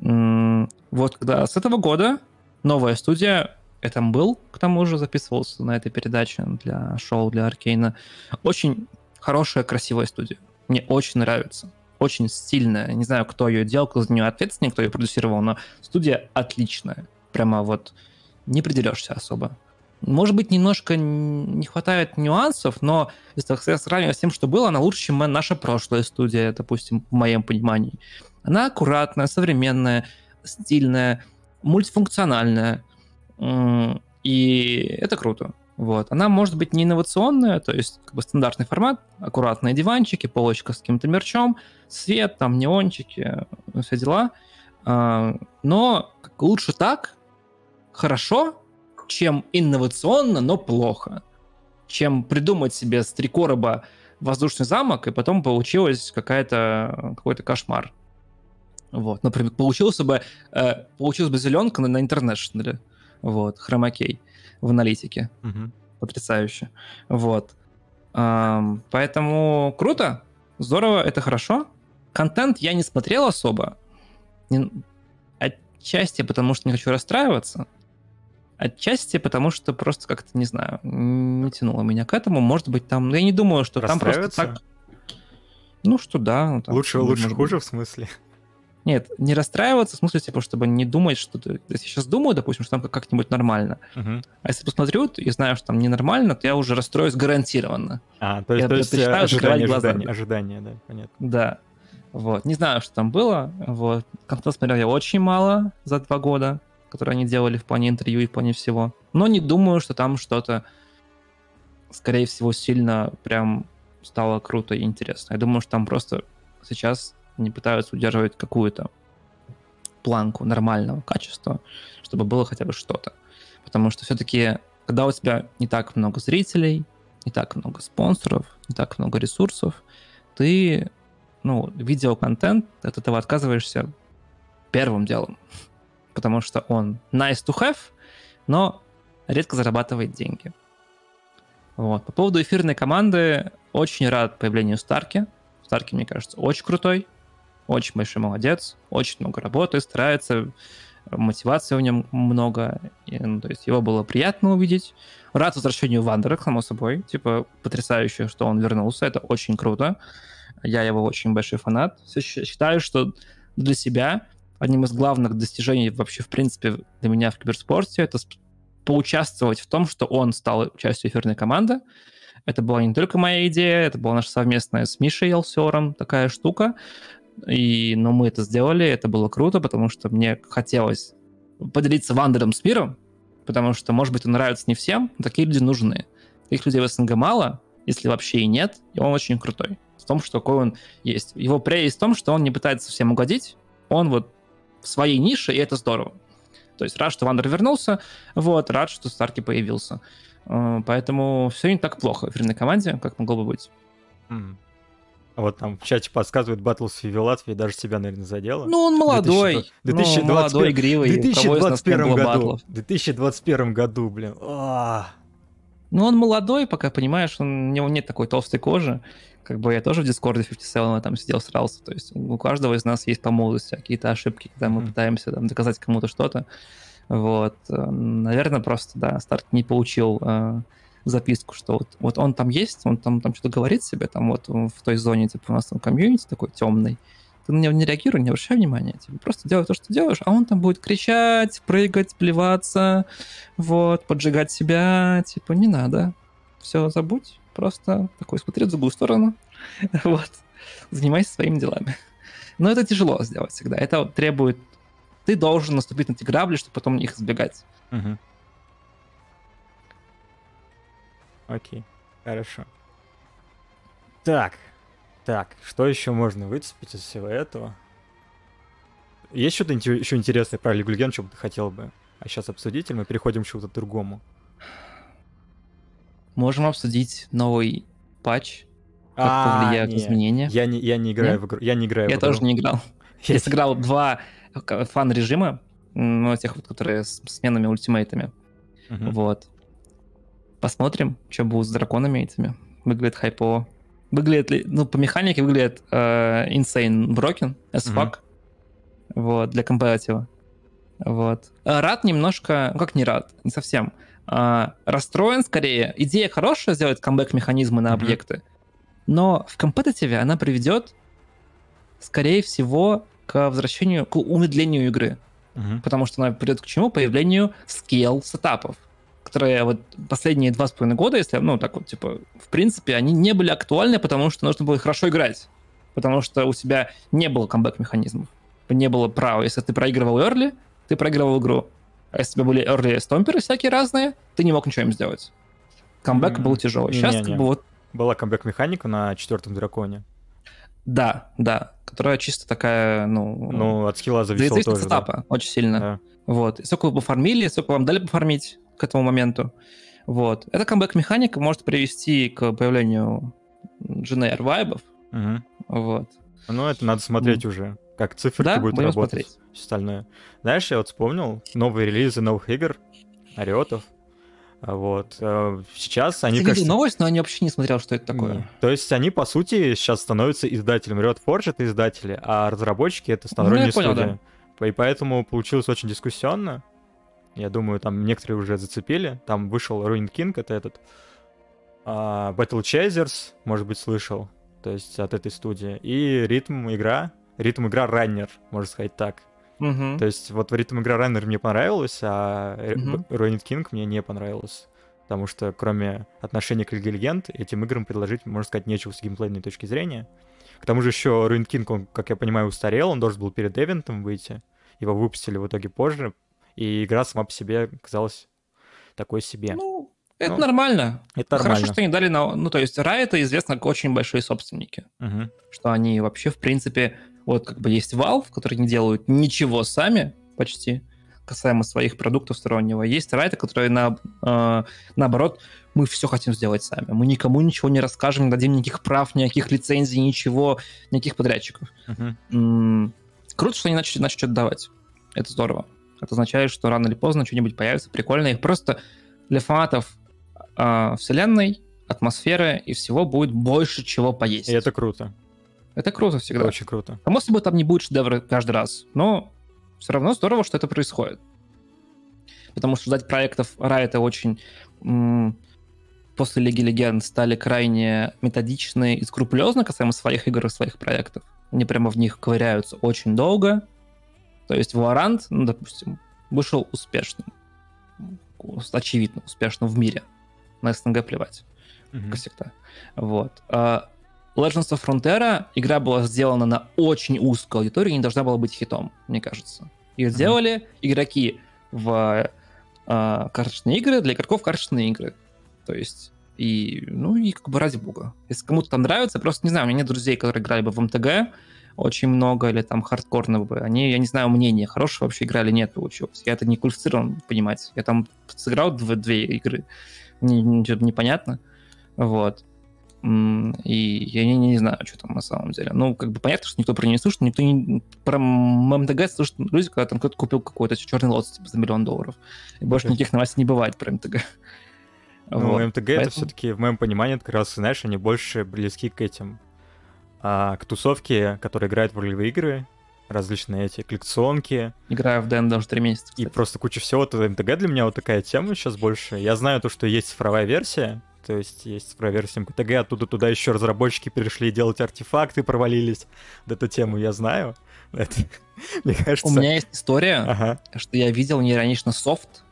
Вот когда с этого года новая студия, это был, к тому же, записывался на этой передаче для шоу для Аркейна. Очень хорошая, красивая студия. Мне очень нравится. Очень стильная. Не знаю, кто ее делал, кто за нее ответственный, кто ее продюсировал, но студия отличная. Прямо вот не придерешься особо. Может быть, немножко не хватает нюансов, но если сравнивать с тем, что было, она лучше, чем наша прошлая студия, допустим, в моем понимании. Она аккуратная, современная, стильная, мультифункциональная, и это круто. Вот. Она может быть не инновационная, то есть как бы стандартный формат, аккуратные диванчики, полочка с каким-то мерчом, свет, там неончики, все дела. А, но лучше так, хорошо, чем инновационно, но плохо. Чем придумать себе с три короба воздушный замок, и потом получилось какая-то, какой-то кошмар. Вот, например, получился бы, э, получилась бы зеленка на, на интернешнале, вот, хромакей в аналитике. Угу. Потрясающе. Вот. Эм, поэтому круто, здорово, это хорошо. Контент я не смотрел особо. Не, отчасти потому, что не хочу расстраиваться. Отчасти потому, что просто как-то, не знаю, не тянуло меня к этому. Может быть, там... Я не думаю, что там просто так... Ну, что да. Ну, там, лучше, лучше, хуже, в смысле? Нет, не расстраиваться, в смысле, типа, чтобы не думать, что ты... Если я сейчас думаю, допустим, что там как-нибудь нормально, uh-huh. а если посмотрю и знаю, что там ненормально, то я уже расстроюсь гарантированно. А, то есть, я то есть ожидание, глаза. ожидание, ожидание, да, понятно. Да. Вот. Не знаю, что там было. Вот. Контент смотрел я очень мало за два года, которые они делали в плане интервью и в плане всего. Но не думаю, что там что-то, скорее всего, сильно прям стало круто и интересно. Я думаю, что там просто сейчас они пытаются удерживать какую-то планку нормального качества, чтобы было хотя бы что-то. Потому что все-таки, когда у тебя не так много зрителей, не так много спонсоров, не так много ресурсов, ты, ну, видеоконтент, от этого отказываешься первым делом. *laughs* Потому что он nice to have, но редко зарабатывает деньги. Вот. По поводу эфирной команды, очень рад появлению Старки. Старки, мне кажется, очень крутой. Очень большой молодец, очень много работает, старается, мотивации в нем много. И, ну, то есть его было приятно увидеть. Рад возвращению Вандера, само собой. Типа, потрясающе, что он вернулся. Это очень круто. Я его очень большой фанат. Считаю, что для себя одним из главных достижений вообще, в принципе, для меня в киберспорте это поучаствовать в том, что он стал частью эфирной команды. Это была не только моя идея, это была наша совместная с Мишей Елсером такая штука. И, но мы это сделали, это было круто, потому что мне хотелось поделиться Вандером с миром, потому что, может быть, он нравится не всем, но такие люди нужны. Таких людей в СНГ мало, если вообще и нет, и он очень крутой. В том, что какой он есть. Его прелесть в том, что он не пытается всем угодить, он вот в своей нише, и это здорово. То есть рад, что Вандер вернулся, вот, рад, что Старки появился. Э, поэтому все не так плохо в эфирной команде, как могло бы быть. Mm. Вот там в чате подсказывают Battlefield Латвии, даже себя, наверное, задело. Ну, он молодой. 2020, ну, молодой, игривый. В 2021 году. В 2021 году, блин. А. Ну, он молодой, пока, понимаешь, он, у него нет такой толстой кожи. Как бы я тоже в Дискорде 57 там сидел, срался. То есть у каждого из нас есть по молодости какие-то ошибки, когда мы mm. пытаемся там, доказать кому-то что-то. Вот. Наверное, просто, да, старт не получил э, записку, что вот, вот он там есть, он там, там что-то говорит себе, там вот в той зоне, типа у нас там комьюнити такой темный, ты на него не реагируй, не обращай внимания, типа, просто делай то, что делаешь, а он там будет кричать, прыгать, плеваться, вот, поджигать себя, типа, не надо, все забудь, просто такой смотри в другую сторону, *laughs* вот, занимайся своими делами. Но это тяжело сделать всегда, это требует, ты должен наступить на эти грабли, чтобы потом их избегать. Угу. Окей, хорошо. Так, так, что еще можно выцепить из всего этого? Есть что-то еще интересное про Лигу Легенд, что бы ты хотел бы а сейчас обсудить, или мы переходим к чему-то другому? Можем обсудить новый патч, как а, повлияют не, изменения. Я не, я не играю нет? в игру. Я не играю я в игру. тоже не играл. *laughs* Я сыграл два фан-режима, ну, тех, которые с сменами ультимейтами. Вот. Посмотрим, что будет с драконами этими. Выглядит хайпово. Выглядит. Ну, по механике выглядит uh, insane broken as fuck. Mm-hmm. Вот, для компаратива. Вот. А рад немножко... Ну, как не рад? Не совсем. Uh, расстроен скорее. Идея хорошая сделать камбэк-механизмы на mm-hmm. объекты, но в компетитиве она приведет, скорее всего, к возвращению, к умедлению игры. Mm-hmm. Потому что она придет к чему? Появлению скейл-сетапов которые вот последние два с половиной года, если, ну, так вот, типа, в принципе, они не были актуальны, потому что нужно было хорошо играть. Потому что у тебя не было камбэк-механизмов. Не было права. Если ты проигрывал early, ты проигрывал игру. А если у тебя были early стомперы всякие разные, ты не мог ничего им сделать. Камбэк mm-hmm. был тяжелый. Сейчас не, не. как бы вот... Была камбэк-механика на четвертом драконе. Да, да, которая чисто такая, ну... Ну, от скилла зависела тоже, сетапа, да. очень сильно. Да. Вот. И сколько вы пофармили, сколько вам дали пофармить, к этому моменту. Вот. Эта камбэк-механика может привести к появлению GNR вайбов. Угу. Вот. Ну, это надо смотреть mm. уже, как циферки да, будут работать. Смотреть. Все остальное. Знаешь, я вот вспомнил новые релизы новых игр, Ариотов. Вот. Э, сейчас они... Ты кажется... видел новость, но я вообще не смотрел, что это такое. Mm. То есть они, по сути, сейчас становятся издателем. Riot Forge — это издатели, а разработчики — это сторонние ну, студии. Понял, да. И поэтому получилось очень дискуссионно. Я думаю, там некоторые уже зацепили. Там вышел Ruin King, это этот uh, Battle Chasers, может быть, слышал. То есть от этой студии. И ритм игра. Ритм игра Раннер, можно сказать так. Uh-huh. То есть вот ритм игра Раннер мне понравилась, а uh-huh. Ruin King мне не понравилась. Потому что кроме отношения к Лиге Легенд, этим играм предложить, можно сказать, нечего с геймплейной точки зрения. К тому же еще Ruin King, он, как я понимаю, устарел, он должен был перед эвентом выйти. Его выпустили в итоге позже, и игра сама по себе казалась такой себе. Ну, это ну, нормально. Это нормально. Хорошо, что они дали на... Ну, то есть Riot известно как очень большие собственники. Угу. Что они вообще, в принципе... Вот как бы есть Valve, которые не делают ничего сами почти, касаемо своих продуктов стороннего. Есть Riot, которые на, э, наоборот, мы все хотим сделать сами. Мы никому ничего не расскажем, не дадим никаких прав, никаких лицензий, ничего, никаких подрядчиков. Uh-huh. М-м- круто, что они начали, начали что-то давать. Это здорово. Это означает, что рано или поздно что-нибудь появится прикольное. Их просто для фанатов э, вселенной, атмосферы и всего будет больше чего поесть. И это круто. Это круто всегда. Это очень круто. Само собой, там не будет шедевра каждый раз, но все равно здорово, что это происходит. Потому что ждать проектов Riot очень после Лиги Легенд стали крайне методичны и скрупулезны касаемо своих игр и своих проектов. Они прямо в них ковыряются очень долго, то есть Valorant, ну, допустим, вышел успешным. Очевидно, успешным в мире. На СНГ плевать. Mm-hmm. Как всегда. Вот. А Legends of Frontera игра была сделана на очень узкую аудиторию и не должна была быть хитом, мне кажется. Ее mm-hmm. сделали игроки в э, карточные игры для игроков карточные игры. То есть, и, ну, и как бы ради бога. Если кому-то там нравится, просто не знаю, у меня нет друзей, которые играли бы в МТГ, очень много, или там хардкорного бы. Они, я не знаю, мнения, хорошего вообще играли, нет получилось. Я это не квалифицирован понимать. Я там сыграл две, две игры, ничего непонятно. Вот. И я не, не знаю, что там на самом деле. Ну, как бы понятно, что никто про нее не слушает, никто не... Про МТГ слушают люди, когда там кто-то купил какой-то черный лот типа, за миллион долларов. И больше никаких новостей не бывает про МТГ. Ну, вот. МТГ Поэтому... это все-таки, в моем понимании, как раз, знаешь, они больше близки к этим а, к тусовке, которая играет в ролевые игры, различные эти коллекционки. Играю в Дэн уже три месяца, И просто куча всего. Это МТГ для меня вот такая тема сейчас больше. Я знаю то, что есть цифровая версия, то есть есть цифровая версия МТГ, оттуда туда еще разработчики перешли делать артефакты, провалились. Вот эту тему я знаю. *laughs* Это, мне кажется... У меня есть история, Ага. что я видел неиронично софт,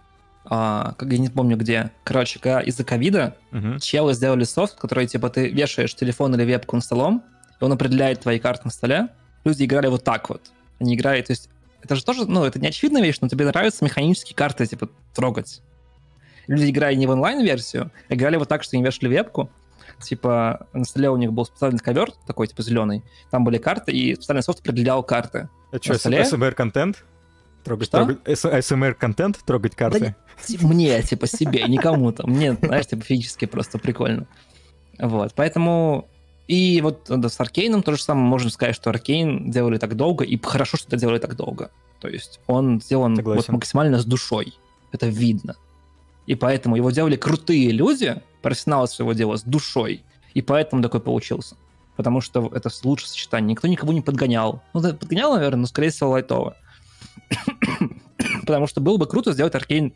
а, как я не помню где. Короче, из-за ковида Мгм. челы сделали софт, который, типа, ты вешаешь телефон или вебку на столом, и он определяет твои карты на столе. Люди играли вот так вот. Они играли, то есть, это же тоже, ну, это не очевидная вещь, но тебе нравятся механические карты, типа, трогать. Люди играли не в онлайн-версию, а играли вот так, что они вешали вебку, типа, на столе у них был специальный ковер, такой, типа, зеленый, там были карты, и специальный софт определял карты. Это что, столе? СМР-контент? Трогать, Что? трогать, СМР-контент? Трогать карты? Ти- Мне, типа, себе, не кому-то. Мне, знаешь, типа, физически просто прикольно. Вот, поэтому... И вот да, с Аркейном то же самое. Можно сказать, что Аркейн делали так долго, и хорошо, что это делали так долго. То есть он сделан вот максимально с душой. Это видно. И поэтому его делали крутые люди, профессионалы своего дела, с душой. И поэтому такой получился. Потому что это лучшее сочетание. Никто никого не подгонял. Ну, да, подгонял, наверное, но, скорее всего, лайтово. *coughs* Потому что было бы круто сделать Аркейн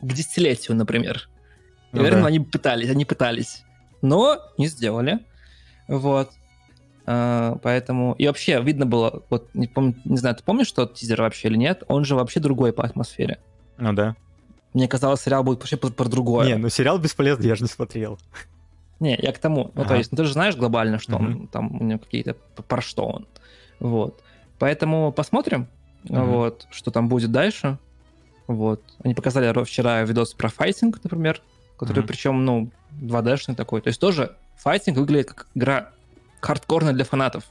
к десятилетию, например. Ну наверное, да. они пытались, они пытались. Но не сделали. Вот. А, поэтому... И вообще видно было, вот не, помню, не знаю, ты помнишь тот тизер вообще или нет? Он же вообще другой по атмосфере. Ну да. Мне казалось, сериал будет вообще про, про другое. Не, ну сериал бесполезный, я же не смотрел. Не, я к тому. Ну, то Ага. есть, ну, ты же знаешь глобально, что он там у него какие-то про что он. Вот. Поэтому посмотрим, Мгм. вот, что там будет дальше. Вот. Они показали вчера видос про файтинг, например, который, Мгм. причем, ну, 2D-шный такой. То есть тоже файтинг выглядит как игра хардкорная для фанатов.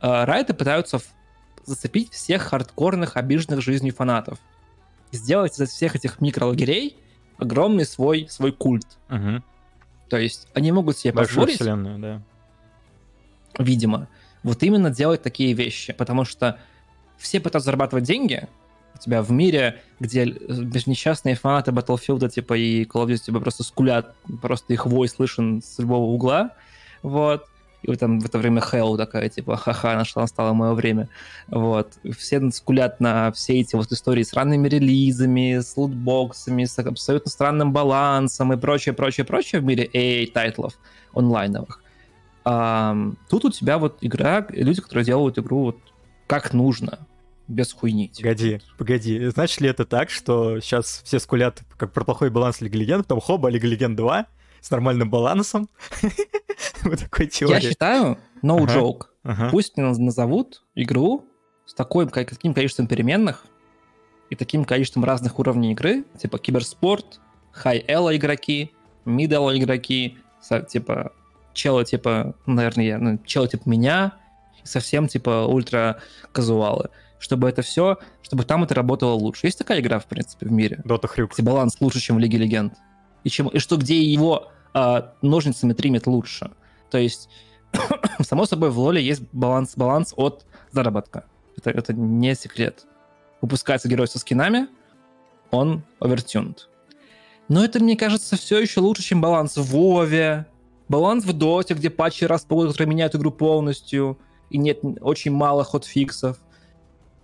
А, Райты пытаются зацепить всех хардкорных, обиженных жизнью фанатов. И сделать из всех этих микролагерей огромный свой, свой культ. Мгм. То есть они могут себе Большую позволить, вселенную, да. видимо, вот именно делать такие вещи, потому что все пытаются зарабатывать деньги. У тебя в мире, где э, несчастные фанаты Battlefield типа и Call of Duty типа, просто скулят, просто их вой слышен с любого угла, вот. И вот там в это время Hell такая, типа, ха-ха, нашла, настало мое время. Вот. Все скулят на все эти вот истории с ранними релизами, с лутбоксами, с абсолютно странным балансом и прочее, прочее, прочее в мире AA-тайтлов онлайновых. Ам, тут у тебя вот игра, люди, которые делают игру вот как нужно, без хуйни. типа. Погоди, погоди. Значит ли это так, что сейчас все скулят как про плохой баланс Лиги Легенд, потом хоба, Лига Легенд 2 с нормальным балансом? *laughs* Вот такой Я теории. считаю, no Ага. joke, Ага. пусть назовут игру с такой, каким количеством переменных и таким количеством разных уровней игры, типа киберспорт, хай-эло игроки, мид-эло игроки, типа челы типа, ну, наверное, я, ну, челы типа меня, и совсем типа ультра-казуалы. Чтобы это все, чтобы там это работало лучше. Есть такая игра, в принципе, в мире, Дота Хрюк. где баланс лучше, чем в Лиге Легенд. И, чем, и что где его а, ножницами тримит лучше. То есть, *coughs* само собой, в Лоле есть баланс, баланс от заработка. Это, это не секрет. Выпускается герой со скинами, он овертюнт. Но это, мне кажется, все еще лучше, чем баланс в Вове, баланс в Доте, где патчи раз в полгода, которые меняют игру полностью, и нет очень мало хотфиксов.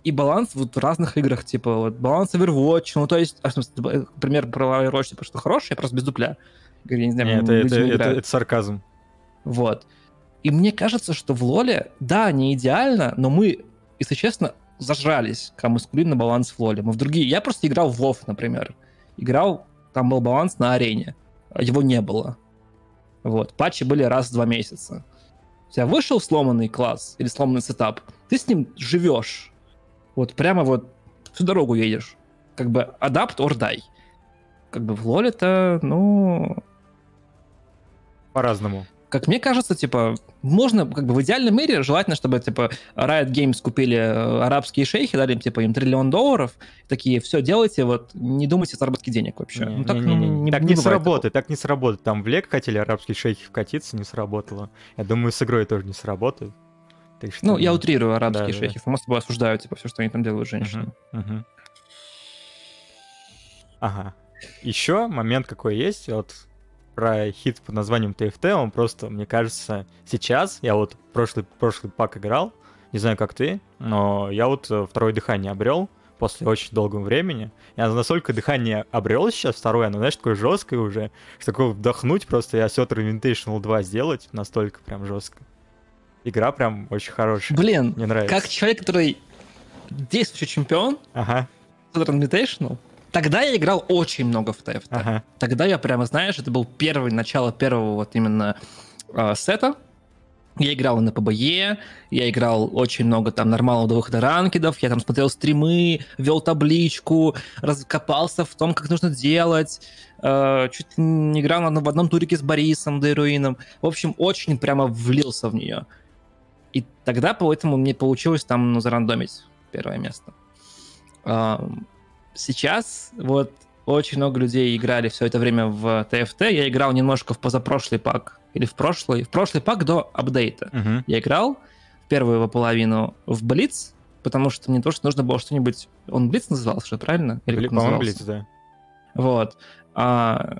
И баланс вот в разных играх, типа вот баланс Overwatch, ну то есть, а, в смысле, э, пример про Overwatch, типа, что хороший, я просто без дупля. Говорю, Я не знаю, Не, это, это, не это- играют. это сарказм. Вот. И мне кажется, что в Лоле, да, не идеально, но мы, если честно, зажрались, когда мы скулим на баланс в Лоле. Мы в другие... Я просто играл в Вов, например. Играл, там был баланс на арене. а Его не было. Вот. Патчи были раз в два месяца. У тебя вышел сломанный класс или сломанный сетап, ты с ним живешь. Вот прямо вот всю дорогу едешь. Как бы адапт or die. Как бы в Лоле-то, ну, По-разному. как мне кажется, типа, можно, как бы в идеальном мире желательно, чтобы, типа, Riot Games купили э, арабские шейхи, дали им, типа, им триллион долларов, такие, все, делайте, вот, не думайте о заработке денег вообще. Не- ну, так не- не- не- не, так не не сработает, так не сработает. Там в Лек хотели арабские шейхи вкатиться, не сработало. Я думаю, с игрой тоже не сработает. Так что. Ну, я утрирую арабские Да, да, шейхи, само собой осуждаю, типа, все, что они там делают женщины. Мгм, мгм. Ага. Еще момент какой есть, вот про хит под названием TFT, он просто, мне кажется, сейчас, я вот прошлый, прошлый пак играл, Не знаю, как ты, но я вот э, второе дыхание обрел после очень долгого времени. Я настолько дыхание обрел сейчас второе, оно, знаешь, такое жесткое уже, что такое вдохнуть просто и Assetto Invitational 2 сделать настолько прям жестко. Игра прям очень хорошая. Блин, мне нравится. Как человек, который действующий чемпион, ага. Invitational, Тогда я играл очень много в TFT. Ага. Тогда я прямо, знаешь, это был первый, начало первого вот именно э, сета, я играл на ПБЕ, я играл очень много там нормалов до выхода ранкедов, я там смотрел стримы, вел табличку, раскопался в том, как нужно делать, э, чуть не играл в одном турике с Борисом Дейруином. В общем, очень прямо влился в нее. Тогда поэтому мне получилось там ну, зарандомить первое место. Сейчас вот очень много людей играли все это время в ТФТ. Я играл немножко в позапрошлый пак или в прошлый, в прошлый пак до апдейта. Uh-huh. Я играл в первую его половину в Блиц, потому что мне тоже нужно было что-нибудь... Он Блиц назывался, что правильно? Или По-моему, Блиц, да. Вот. А,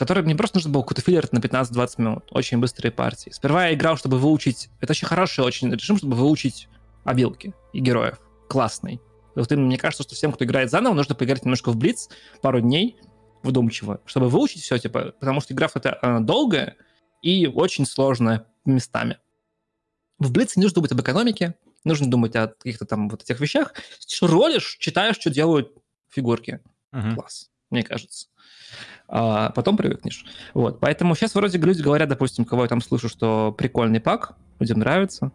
который мне просто нужно было какой-то филлер на 15-20 минут. Очень быстрые партии. Сперва я играл, чтобы выучить... Это очень хороший очень режим, чтобы выучить обилки и героев. Классный. Вот именно мне кажется, что всем, кто играет заново, нужно поиграть немножко в Блиц пару дней вдумчиво, чтобы выучить все, типа, потому что игра это она долгая, и очень сложная местами. В Блице не нужно думать об экономике, нужно думать о каких-то там вот этих вещах. Ролишь, читаешь, что делают фигурки. Uh-huh. Класс, мне кажется. А потом привыкнешь. Вот, поэтому сейчас вроде люди говорят, допустим, кого я там слышу, что прикольный пак, людям нравится.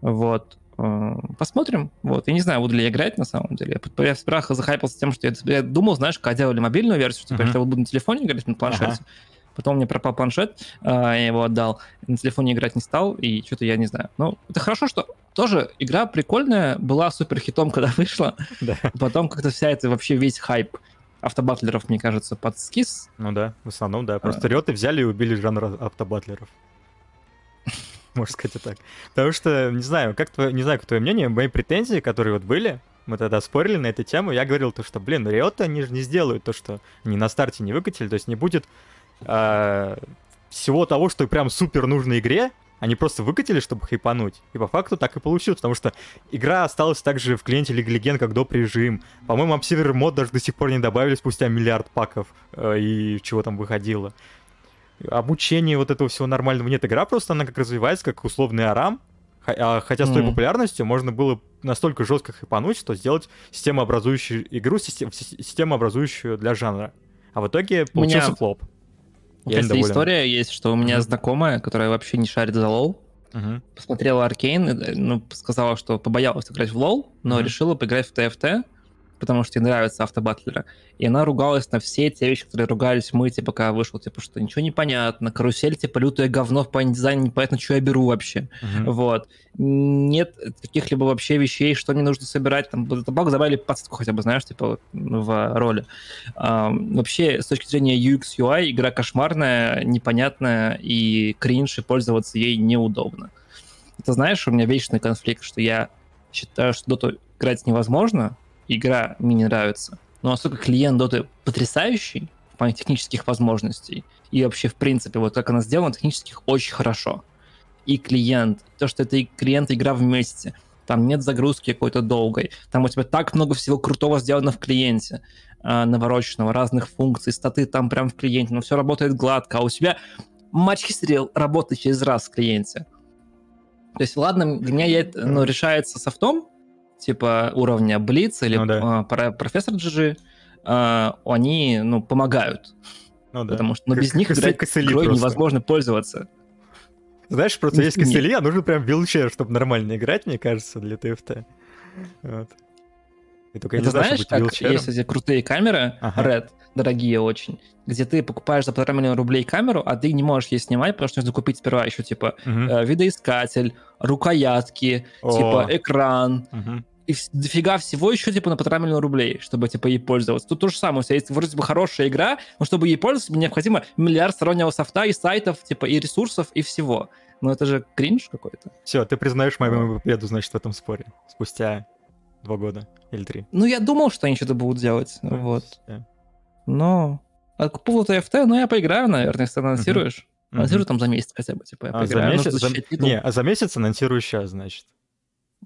Вот. А, посмотрим. Вот. Я не знаю, буду ли я играть на самом деле. Я в справах захайпился тем, что я, я думал, знаешь, когда делали мобильную версию, типа, uh-huh. я буду на телефоне играть, на планшете. Uh-huh. Потом мне пропал планшет, а, я его отдал, на телефоне играть не стал, и что-то я не знаю. Ну, это хорошо, что тоже игра прикольная, была супер хитом, когда *laughs* вышла. Да. Потом как-то вся эта вообще весь хайп автобатлеров, мне кажется, под скис. Ну да, в основном, да. Просто а... риоты взяли и убили жанр автобатлеров. *laughs* Можно сказать и так. Потому что, не знаю, как твое, не знаю, как твое мнение, мои претензии, которые вот были, мы тогда спорили на эту тему, я говорил то, что, блин, Риоты, они же не сделают то, что они на старте не выкатили, то есть не будет э, всего того, что прям супер нужной игре, они просто выкатили, чтобы хайпануть. И по факту так и получилось, потому что игра осталась также в клиенте League Legend, как доп. режим. По-моему, Obsidian мод даже до сих пор не добавили спустя миллиард паков э, и чего там выходило. Обучение вот этого всего нормального нет. Игра просто, она как развивается, как условный ARAM, а, хотя с той мм. популярностью можно было настолько жестко хайпануть, что сделать системообразующую игру, системообразующую для жанра. А в итоге получился Меня... flop. Я Если история есть, что у меня mm-hmm. знакомая, которая вообще не шарит за лол, uh-huh. посмотрела Arcane, ну, сказала, что побоялась играть в лол, но uh-huh. решила поиграть в TFT, потому что ей нравятся автобатлеры. И она ругалась на все те вещи, которые ругались мы, типа, когда вышел, типа, что ничего не понятно, карусель, типа, лютое говно в плане дизайна, непонятно, что я беру вообще. Uh-huh. Вот. Нет каких-либо вообще вещей, что мне нужно собирать. Там, табак забавили подсветку хотя бы, знаешь, типа, в роли. А, вообще, с точки зрения UX, UI, игра кошмарная, непонятная, и кринж, и пользоваться ей неудобно. Это знаешь, у меня вечный конфликт, что я считаю, что доту играть невозможно, игра мне не нравится. Но насколько клиент Dota потрясающий в плане технических возможностей, и вообще, в принципе, вот как она сделана, технических очень хорошо. И клиент, то, что это и клиент, и игра вместе, там нет загрузки какой-то долгой, там у тебя так много всего крутого сделано в клиенте, э, навороченного, разных функций, статы там прям в клиенте, но все работает гладко, а у тебя матч стрел работает через раз в клиенте. То есть, ладно, для меня я, ну, решается софтом, типа уровня Блиц или ну, да. э, профессор GG, э, они, ну, помогают. Ну, да. Потому что ну, без них играть игрой просто. невозможно пользоваться. Знаешь, просто есть костыли, а нужно прям вилчер, чтобы нормально играть, мне кажется, для ТФТ. Вот. И только Это знаешь, знаю, как вилчером. есть эти крутые камеры, ага. Red, дорогие очень, где ты покупаешь за полтора миллиона рублей камеру, а ты не можешь ее снимать, потому что нужно купить сперва еще, типа, угу. э, видоискатель, рукоятки, О. типа, экран, угу и дофига всего еще, типа, на полтора миллиона рублей, чтобы, типа, ей пользоваться. Тут то же самое, у тебя есть вроде бы хорошая игра, но чтобы ей пользоваться, мне необходимо миллиард стороннего софта и сайтов, типа, и ресурсов, и всего. Но это же кринж какой-то. Все, ты признаешь мою победу, значит, в этом споре. Спустя два года или три. Ну, я думал, что они что-то будут делать, ну, вот. Yeah. Но... А по поводу TFT, ну, я поиграю, наверное, если ты анонсируешь. Uh-huh. Анонсирую там за месяц хотя бы, типа, я а, поиграю. За месяц, за... Не, а за месяц анонсирую сейчас, значит.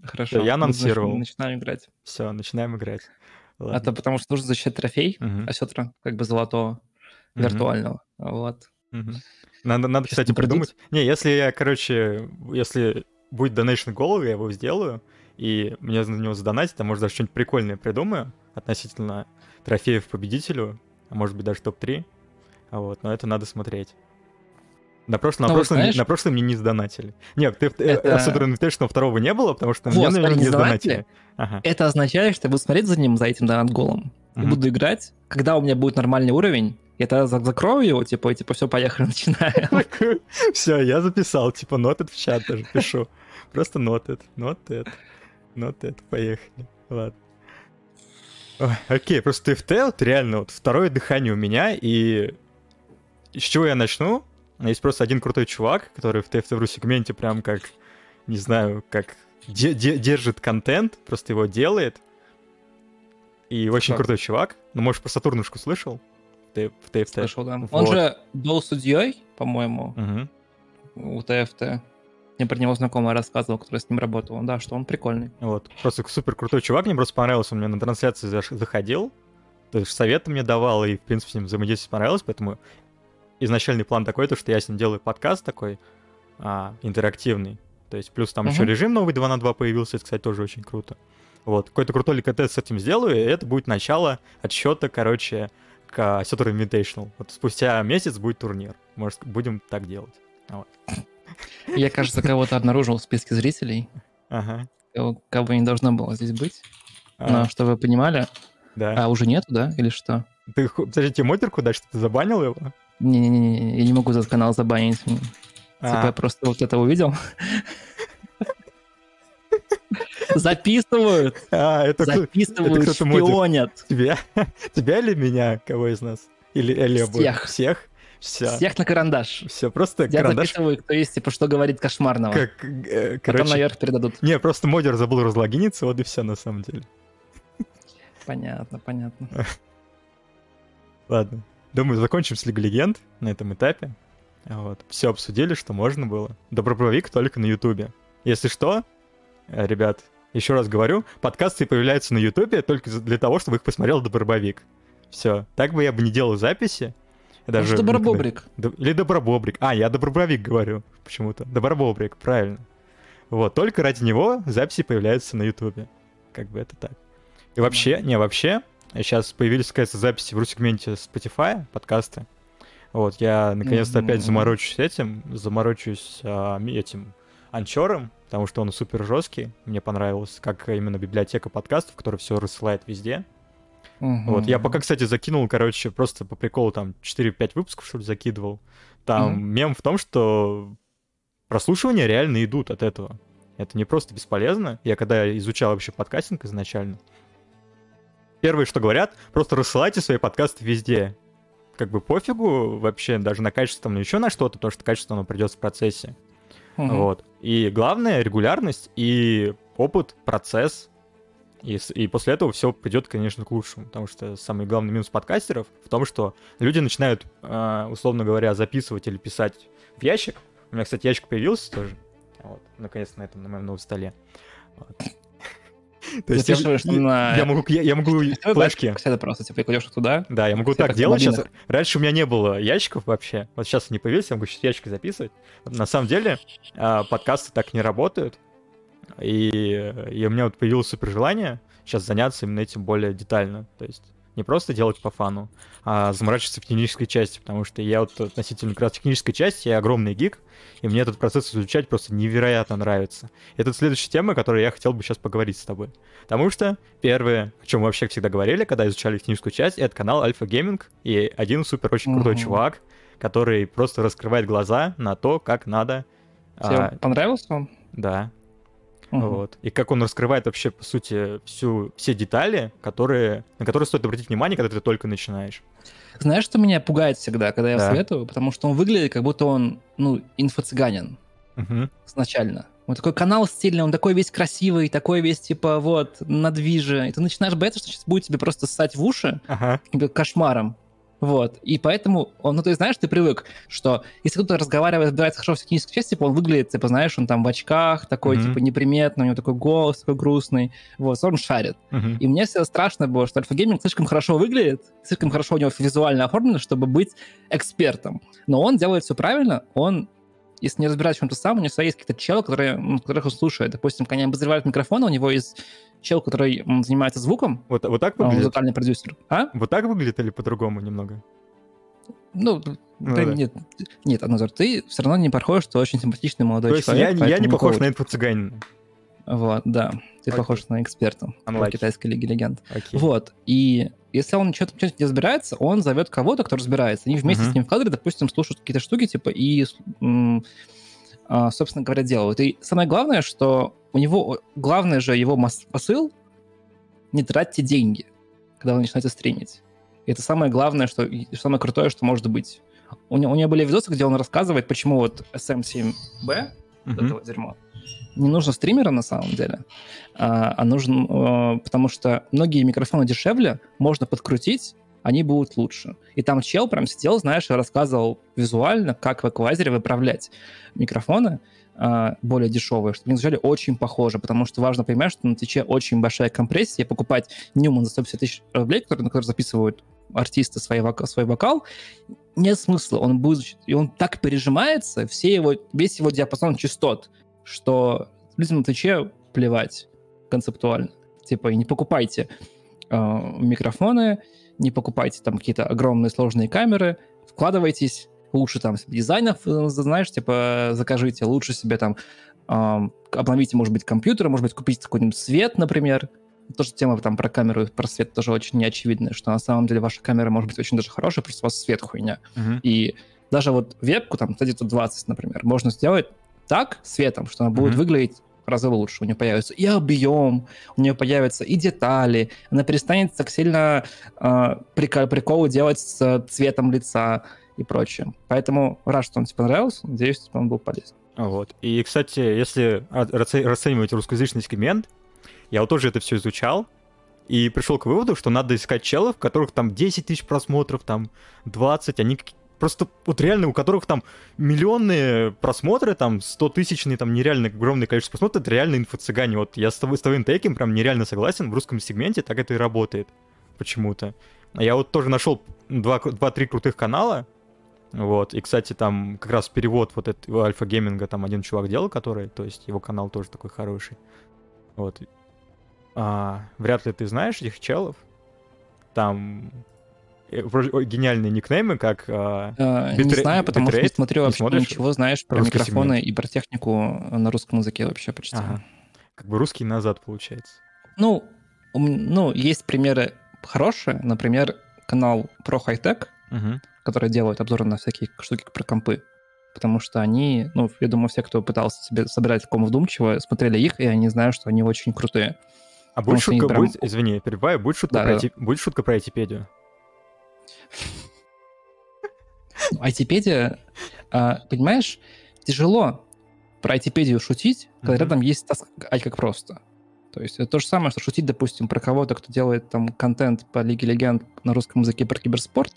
Хорошо. Я анонсировал. Значит, Начинаем играть. Все, начинаем играть. Ладно. Это потому что нужно защищать трофей Мгм. осетра, как бы золотого, Мгм. виртуального. Вот. Мгм. Надо, надо, Сейчас кстати, придут? придумать. Не, если я, короче, если будет донейшн голову, я его сделаю, и мне за него задонатить, а может даже что-нибудь прикольное придумаю относительно трофеев победителю, а может быть даже топ-3. А Вот, но это надо смотреть. На прошлом, на, Ну, вот прошлом, знаешь- на прошлом мне не сдонатили. Нет, ты, Это- Assetto Invitational второго не было, потому что Вот, мне, наверное, не сдонатили? Ага. Это означает, что я буду смотреть за ним, за этим донат-голом, и Мгм. буду играть. Когда у меня будет нормальный уровень, я тогда за- закрою его, типа, и типа, все, поехали, *laughs* начинаем. Все, я записал, типа, noted в чат даже пишу. Просто noted, noted, noted, поехали. Ладно. Ой, окей, просто TFT, вот реально, вот второе дыхание у меня, и с чего я начну? Есть просто один крутой чувак, который в TFT в сегменте прям как, не знаю, как де- де- держит контент, просто его делает. И очень Кто? крутой чувак. Ну, может, про Сатурнушку слышал? В TFT. Слышал, да. Он Вот. же был судьей, по-моему, Мгм. у ТФТ. Мне про него знакомая рассказывал, который с ним работал. Да, что он прикольный. Вот, просто супер крутой чувак, мне просто понравился, он мне на трансляции заходил, то есть советы мне давал, и, в принципе, с ним взаимодействие понравилось, поэтому изначальный план такой, то, что я с ним делаю подкаст такой, а, интерактивный, то есть плюс там еще Мгм. режим новый 2 на 2 появился, это, кстати, тоже очень круто. Вот, какой-то крутой ликотес с этим сделаю, и это будет начало отсчета, короче, к Assetto Invitational. Вот спустя месяц будет турнир, может, будем так делать. Вот. *laughs* Я, кажется, кого-то обнаружил в списке зрителей, Ага. кого- кого не должно было здесь быть. А, Но чтобы вы понимали, да. а уже нету, да, или что? Ты, подожди, тебе модерку дать, что ты забанил его? Не-не-не, я не могу этот канал забанить. Типа А. я просто вот это увидел. Записывают, А, это записывают, модит. шпионят. тебя? Тебя или меня? Кого из нас? Или, или? Всех. Всех? Все. Всех на карандаш. Все, просто Я карандаш. записываю, кто есть, типа, что говорит кошмарного. Как, э, Потом короче... наверх передадут. Не, просто модер забыл разлогиниться, вот и все на самом деле. Понятно, понятно. Ладно. Думаю, закончим с Лига Легенд на этом этапе. Вот. Все обсудили, что можно было. Добробровик только на Ютубе. Если что, э, ребят, еще раз говорю, подкасты появляются на Ютубе только для того, чтобы их посмотрел Добробовик. Все. Так бы я бы не делал записи. Даже никогда- Добробобрик. Или Добробобрик. А, я Добробровик говорю почему-то. Добробобрик, правильно. Вот, только ради него записи появляются на Ютубе. Как бы это так. И вообще, не, вообще, сейчас появились, кажется, записи в ру-сегменте Spotify, подкасты. Вот, я наконец-то опять Мгм. заморочусь этим, заморочусь а, этим анчором, потому что он супер жесткий. Мне понравилось, как именно библиотека подкастов, которая все рассылает везде. Вот, я пока, кстати, закинул, короче, просто по приколу там 4-5 выпусков, что ли, закидывал. Там Мгм. мем в том, что прослушивания реально идут от этого. Это не просто бесполезно. Я когда изучал вообще подкастинг изначально, первое, что говорят, просто рассылайте свои подкасты везде. Как бы пофигу вообще даже на качество там, еще на что-то, потому что качество оно придет в процессе. Мгм. Вот. И главное регулярность и опыт, процесс. И, и после этого все придет, конечно, к лучшему. Потому что самый главный минус подкастеров в том, что люди начинают, а, условно говоря, записывать или писать в ящик. У меня, кстати, ящик появился тоже. Вот, наконец-то на этом, на моем новом столе. Вот. То есть я, на- могу, я, я могу флешки. Кстати, просто типа кладешь туда. Да, я могу так делать сейчас. Раньше у меня не было ящиков вообще. Вот сейчас они появились, я могу сейчас ящики записывать. На самом деле а, подкасты так не работают. И, и у меня вот появилось супер желание сейчас заняться именно этим более детально. То есть не просто делать по фану, а заморачиваться в технической части, потому что я вот относительно как раз технической части, я огромный гик, и мне этот процесс изучать просто невероятно нравится. Это следующая тема, о которой я хотел бы сейчас поговорить с тобой. Потому что первое, о чем мы вообще всегда говорили, когда изучали техническую часть, это канал Альфа Гейминг и один супер очень крутой Мгм. чувак, который просто раскрывает глаза на то, как надо. Тебе а, понравился он? да, Мгм. вот. И как он раскрывает вообще, по сути, всю, все детали, которые, на которые стоит обратить внимание, когда ты только начинаешь. Знаешь, что меня пугает всегда, когда я Да. советую? Потому что он выглядит, как будто он, ну, инфо-цыганин Мгм. изначально. Вот такой канал стильный, он такой весь красивый, такой весь, типа, вот, на движе. И ты начинаешь бояться, что сейчас будет тебе просто ссать в уши Ага. кошмаром. Вот. И поэтому, он, ну, ты знаешь, ты привык, что если кто-то разговаривает, разбирается хорошо в технической части, типа, он выглядит, типа, знаешь, он там в очках, такой, mm-hmm. типа, неприметный, у него такой голос такой грустный, вот, он шарит. Mm-hmm. И мне всегда страшно было, что альфа-гейминг слишком хорошо выглядит, слишком хорошо у него визуально оформлено, чтобы быть экспертом. Но он делает все правильно, он если не разбирать в чем-то сам, у него есть какие-то челы, которые, ну, которых он слушает. Допустим, когда они обозревают микрофон, у него есть чел, который занимается звуком. Вот, вот так выглядит? Музыкальный продюсер. А? Вот так выглядит или по-другому немного? Ну, ну ты, да. нет, нет, Аназар, ты все равно не похож, что очень симпатичный молодой То человек. Я, я не похож на инфо-цыганина. Вот, да. Ты okay. похож на эксперта по китайской лиге легенд. Okay. Вот. И если он что-то, что-то не разбирается, он зовет кого-то, кто разбирается. Они вместе uh-huh. с ним в кадре, допустим, слушают какие-то штуки, типа, и, а, собственно говоря, делают. И самое главное, что у него, главное же его посыл — не тратьте деньги, когда вы начинаете стримить. И это самое главное, что самое крутое, что может быть. У него, у него были видосы, где он рассказывает, почему вот SM7B, mm-hmm. вот этого дерьма, не нужно стримера на самом деле, а, а нужен, а, потому что многие микрофоны дешевле, можно подкрутить, они будут лучше. И там чел прям сидел, знаешь, и рассказывал визуально, как в эквайзере выправлять микрофоны а, более дешевые, чтобы они звучали очень похоже, потому что важно понимать, что на Твиче очень большая компрессия, покупать Ньюман за 150 тысяч рублей, который, на который записывают артисты свой, вокал, свой вокал, нет смысла. Он будет, и он так пережимается, все его, весь его диапазон частот, что людям на Твиче плевать концептуально. Типа, и не покупайте э, микрофоны, не покупайте там какие-то огромные сложные камеры, вкладывайтесь лучше там дизайнов, э, знаешь, типа закажите, лучше себе там э, обновите, может быть, компьютер, может быть, купите какой-нибудь свет, например. Тоже тема там про камеру, про свет тоже очень неочевидная, что на самом деле ваша камера может быть очень даже хорошая, просто у вас свет хуйня. Uh-huh. И даже вот вебку, там, где-то 20, например, можно сделать так светом, что она будет mm-hmm. выглядеть в разы лучше. У нее появится и объем, у нее появятся и детали. Она перестанет так сильно э, прикол, приколы делать с цветом лица и прочее. Поэтому рад, что он тебе понравился. Надеюсь, что он был полезен. Вот. И, кстати, если расценивать русскоязычный сегмент, я вот тоже это все изучал, и пришел к выводу, что надо искать челов, которых там 10 тысяч просмотров, там 20, они просто вот реально у которых там миллионные просмотры, там 100 тысячные, там нереально огромное количество просмотров, это реально инфо-цыгане. Вот я с, тобой, с твоим тейком прям нереально согласен, в русском сегменте так это и работает почему-то. А я вот тоже нашел 2-3 крутых канала, вот, и, кстати, там как раз перевод вот этого альфа-гейминга там один чувак делал, который, то есть его канал тоже такой хороший. Вот. А, вряд ли ты знаешь этих челов. Там гениальные никнеймы, как... Э, э, не знаю, потому что не смотрю вообще ничего, знаешь, про микрофоны и про технику на русском языке вообще почти. Ага. Как бы русский назад получается. Ну, ну, есть примеры хорошие. Например, канал про хай-тек, угу. который делает обзоры на всякие штуки про компы. Потому что они, ну, я думаю, все, кто пытался себе собирать такому вдумчиво, смотрели их, и они знают, что они очень крутые. А будет шутка, прям... будет, извини, перебиваю, будет шутка, да, про, да. будет шутка про Этипедию? Айтипедия, а, понимаешь, тяжело про айтипедию шутить, когда рядом есть ай как просто. То есть это то же самое, что шутить, допустим, про кого-то, кто делает там контент по Лиге Легенд на русском языке про киберспорт.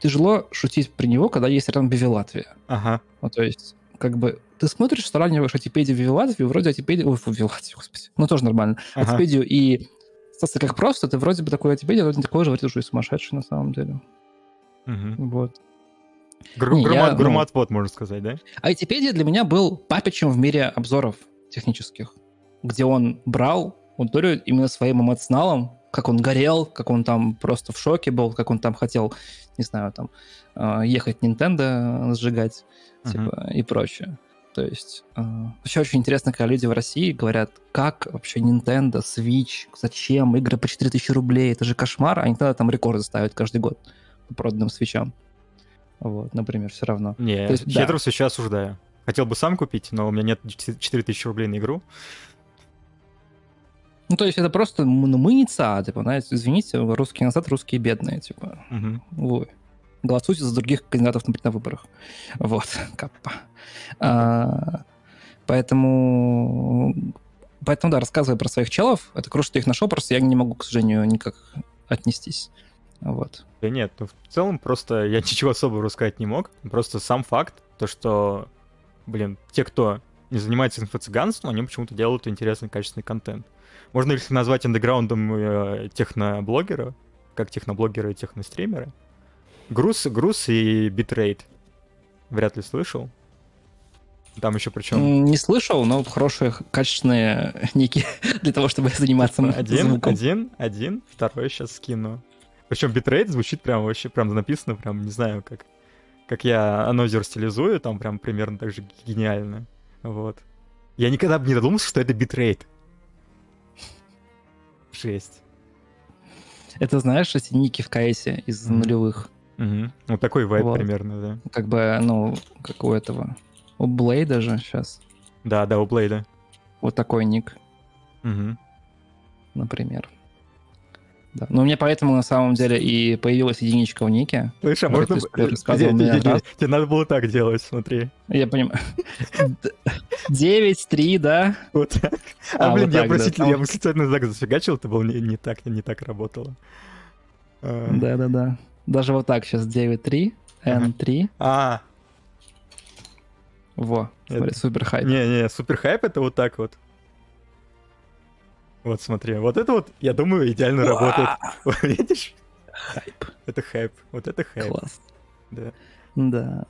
Тяжело шутить про него, когда есть рядом Виви Латвия. Ага. Ну, то есть, как бы, ты смотришь, сравниваешь Айтипедию Виви Латвию, вроде Айтипедию... Ой, Виви Латвию, господи. Ну, тоже нормально. Ага. Айтипедию и Стаса как просто, ты вроде бы такой Айтипедия, вроде такой же, вроде уже и сумасшедший на самом деле. Угу. Вот. Гру- грумат, грумат ну, можно сказать, да? Айтипедия для меня был папичем в мире обзоров технических, где он брал аудиторию именно своим эмоционалом, как он горел, как он там просто в шоке был, как он там хотел, не знаю, там э, ехать Nintendo сжигать, uh-huh. типа, и прочее. То есть э, вообще очень интересно, когда люди в России говорят, как вообще Nintendo, Switch, зачем, игры по 4000 рублей, это же кошмар, а Nintendo там рекорды ставят каждый год по проданным свечам. Вот, например, все равно. Не, есть, хетеров да. сейчас осуждаю. Хотел бы сам купить, но у меня нет 4000 рублей на игру. Ну, то есть это просто, ну, мы типа, знаете, извините, русские назад, русские бедные, типа. Угу. Ой. Голосуйте за других кандидатов на, выборах. Вот, *laughs* каппа. А, поэтому, поэтому, да, рассказывай про своих челов. Это круто, что ты их нашел, просто я не могу, к сожалению, никак отнестись. Вот. Да нет, ну в целом просто я ничего особого рассказать не мог. Просто сам факт, то что, блин, те, кто не занимается инфо-цыганством, они почему-то делают интересный, качественный контент. Можно их назвать андеграундом э, техноблогера, как техноблогеры и техностримеры. Груз, груз и битрейт. Вряд ли слышал. Там еще причем... Не слышал, но хорошие, качественные ники *laughs* для того, чтобы заниматься один, звуком. Один, один, второй сейчас скину. Причем битрейт звучит прям вообще, прям написано, прям не знаю, как, как я анозер стилизую, там прям примерно так же гениально. Вот. Я никогда бы не додумался, что это битрейт. Жесть. Это, знаешь, эти ники в КСе из нулевых. Мгм. Вот такой вайб Вот. примерно, да. Как бы, ну, как у этого. У Блейда же сейчас. Да, да, у Блейда. Вот такой ник, Мгм. например. Да. Ну, у меня поэтому на самом деле и появилась единичка в нике. Слышь, а можно... э, тебе-. Тебе надо было так делать, смотри. Я понимаю. 9, 3, да? Вот так. А, А, блин, я так, восклицательный знак зафигачил, это было не, так, не так работало. Да-да-да. Даже вот так сейчас 9, 3, Ага. N3. А, Во, смотри, Это- супер хайп. не-не, супер хайп это вот так вот. Вот смотри, вот это вот, я думаю, идеально работает. *laughs* Видишь? Хайп. Это хайп, вот это хайп. Класс. Да. Да.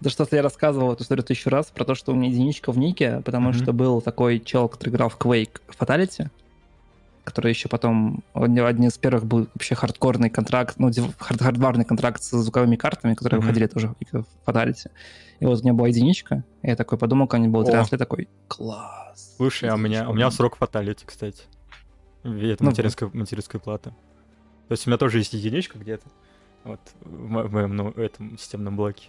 Да что-то я рассказывал эту историю тысячу раз про то, что у меня единичка в нике, потому Мгм. что был такой чел, который играл в Quake Fatality, который еще потом, один из первых был вообще хардкорный контракт, ну, хард- хардварный контракт с звуковыми картами, которые Мгм. выходили тоже в Fatality. И вот у меня была единичка, и я такой подумал, когда мне было 13 О. лет, такой, класс. Слушай, а у меня, у меня срок фаталити, кстати. И Это Ну материнская, материнская плата. То есть у меня тоже есть единичка где-то. Вот, в моем ну, этом системном блоке.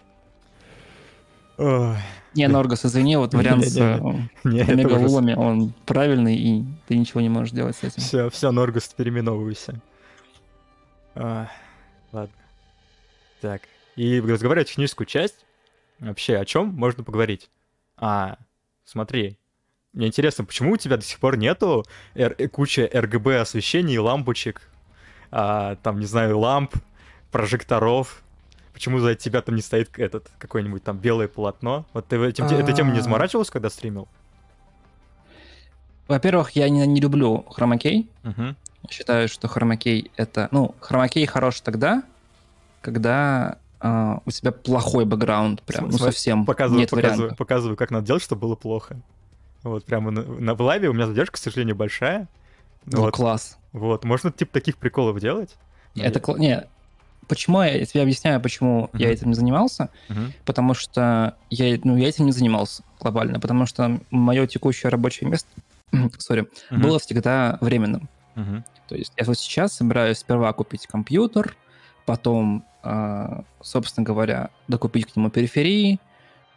Не, Норгас, извини, вот вариант с э, омега-лулами, он правильный, и ты ничего не можешь делать с этим. Все, все, Норгус, переименовывайся. А, ладно. Так, и разговаривая техническую часть, вообще о чем можно поговорить? А, смотри, мне интересно, почему у тебя до сих пор нету куча RGB освещений, лампочек, а, там, не знаю, ламп, прожекторов? Почему за тебя там не стоит этот какое-нибудь там белое полотно? Вот ты этим, этой темой не А. заморачивался, когда стримил? Во-первых, я не, не люблю хромакей. Угу. Считаю, что хромакей это... Ну, хромакей хорош тогда, когда а, у тебя плохой бэкграунд, прям, ну, Смотри, совсем показываю, нет показываю, вариантов. показываю, как надо делать, чтобы было плохо. Вот, прямо на, на в лайве у меня задержка, к сожалению, большая. Ну, вот, класс. вот, можно типа таких приколов делать. Это я- Не, почему я, я тебе объясняю, почему я Мгм. этим не занимался, Мгм. потому что я, ну, я этим не занимался глобально, потому что мое текущее рабочее место, *clears throat* сори, Мгм. было всегда временным. Мгм. То есть я вот сейчас собираюсь сперва купить компьютер, потом, а, собственно говоря, докупить к нему периферии,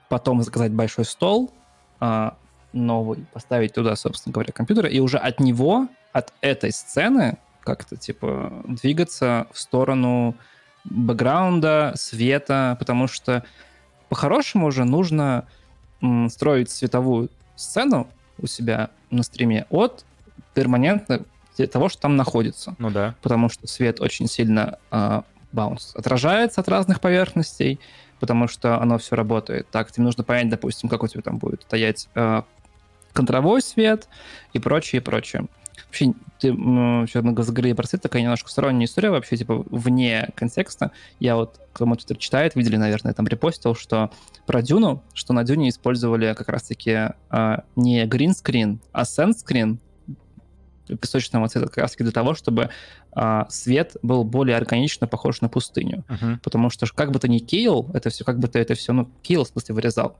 потом заказать большой стол а, новый, поставить туда, собственно говоря, компьютер, и уже от него, от этой сцены как-то, типа, двигаться в сторону бэкграунда, света, потому что по-хорошему уже нужно строить световую сцену у себя на стриме от перманентно того, что там находится. Ну да. Потому что свет очень сильно баунс отражается от разных поверхностей, потому что оно все работает. Так, тебе нужно понять, допустим, как у тебя там будет стоять а, контровой свет и прочее, и прочее. Вообще, ты, сейчас мы заговорили про свет, такая немножко сторонняя история, вообще, типа, вне контекста. Я вот, кто мой твиттер читает, видели, наверное, там репостил, что про Дюну, что на Дюне использовали как раз-таки а, не гринскрин, а сенскрин песочного цвета как раз-таки для того, чтобы а, свет был более органично похож на пустыню. Мгм. Потому что как бы ты ни кейл, это все, как бы ты это все, ну, кейл, в смысле, вырезал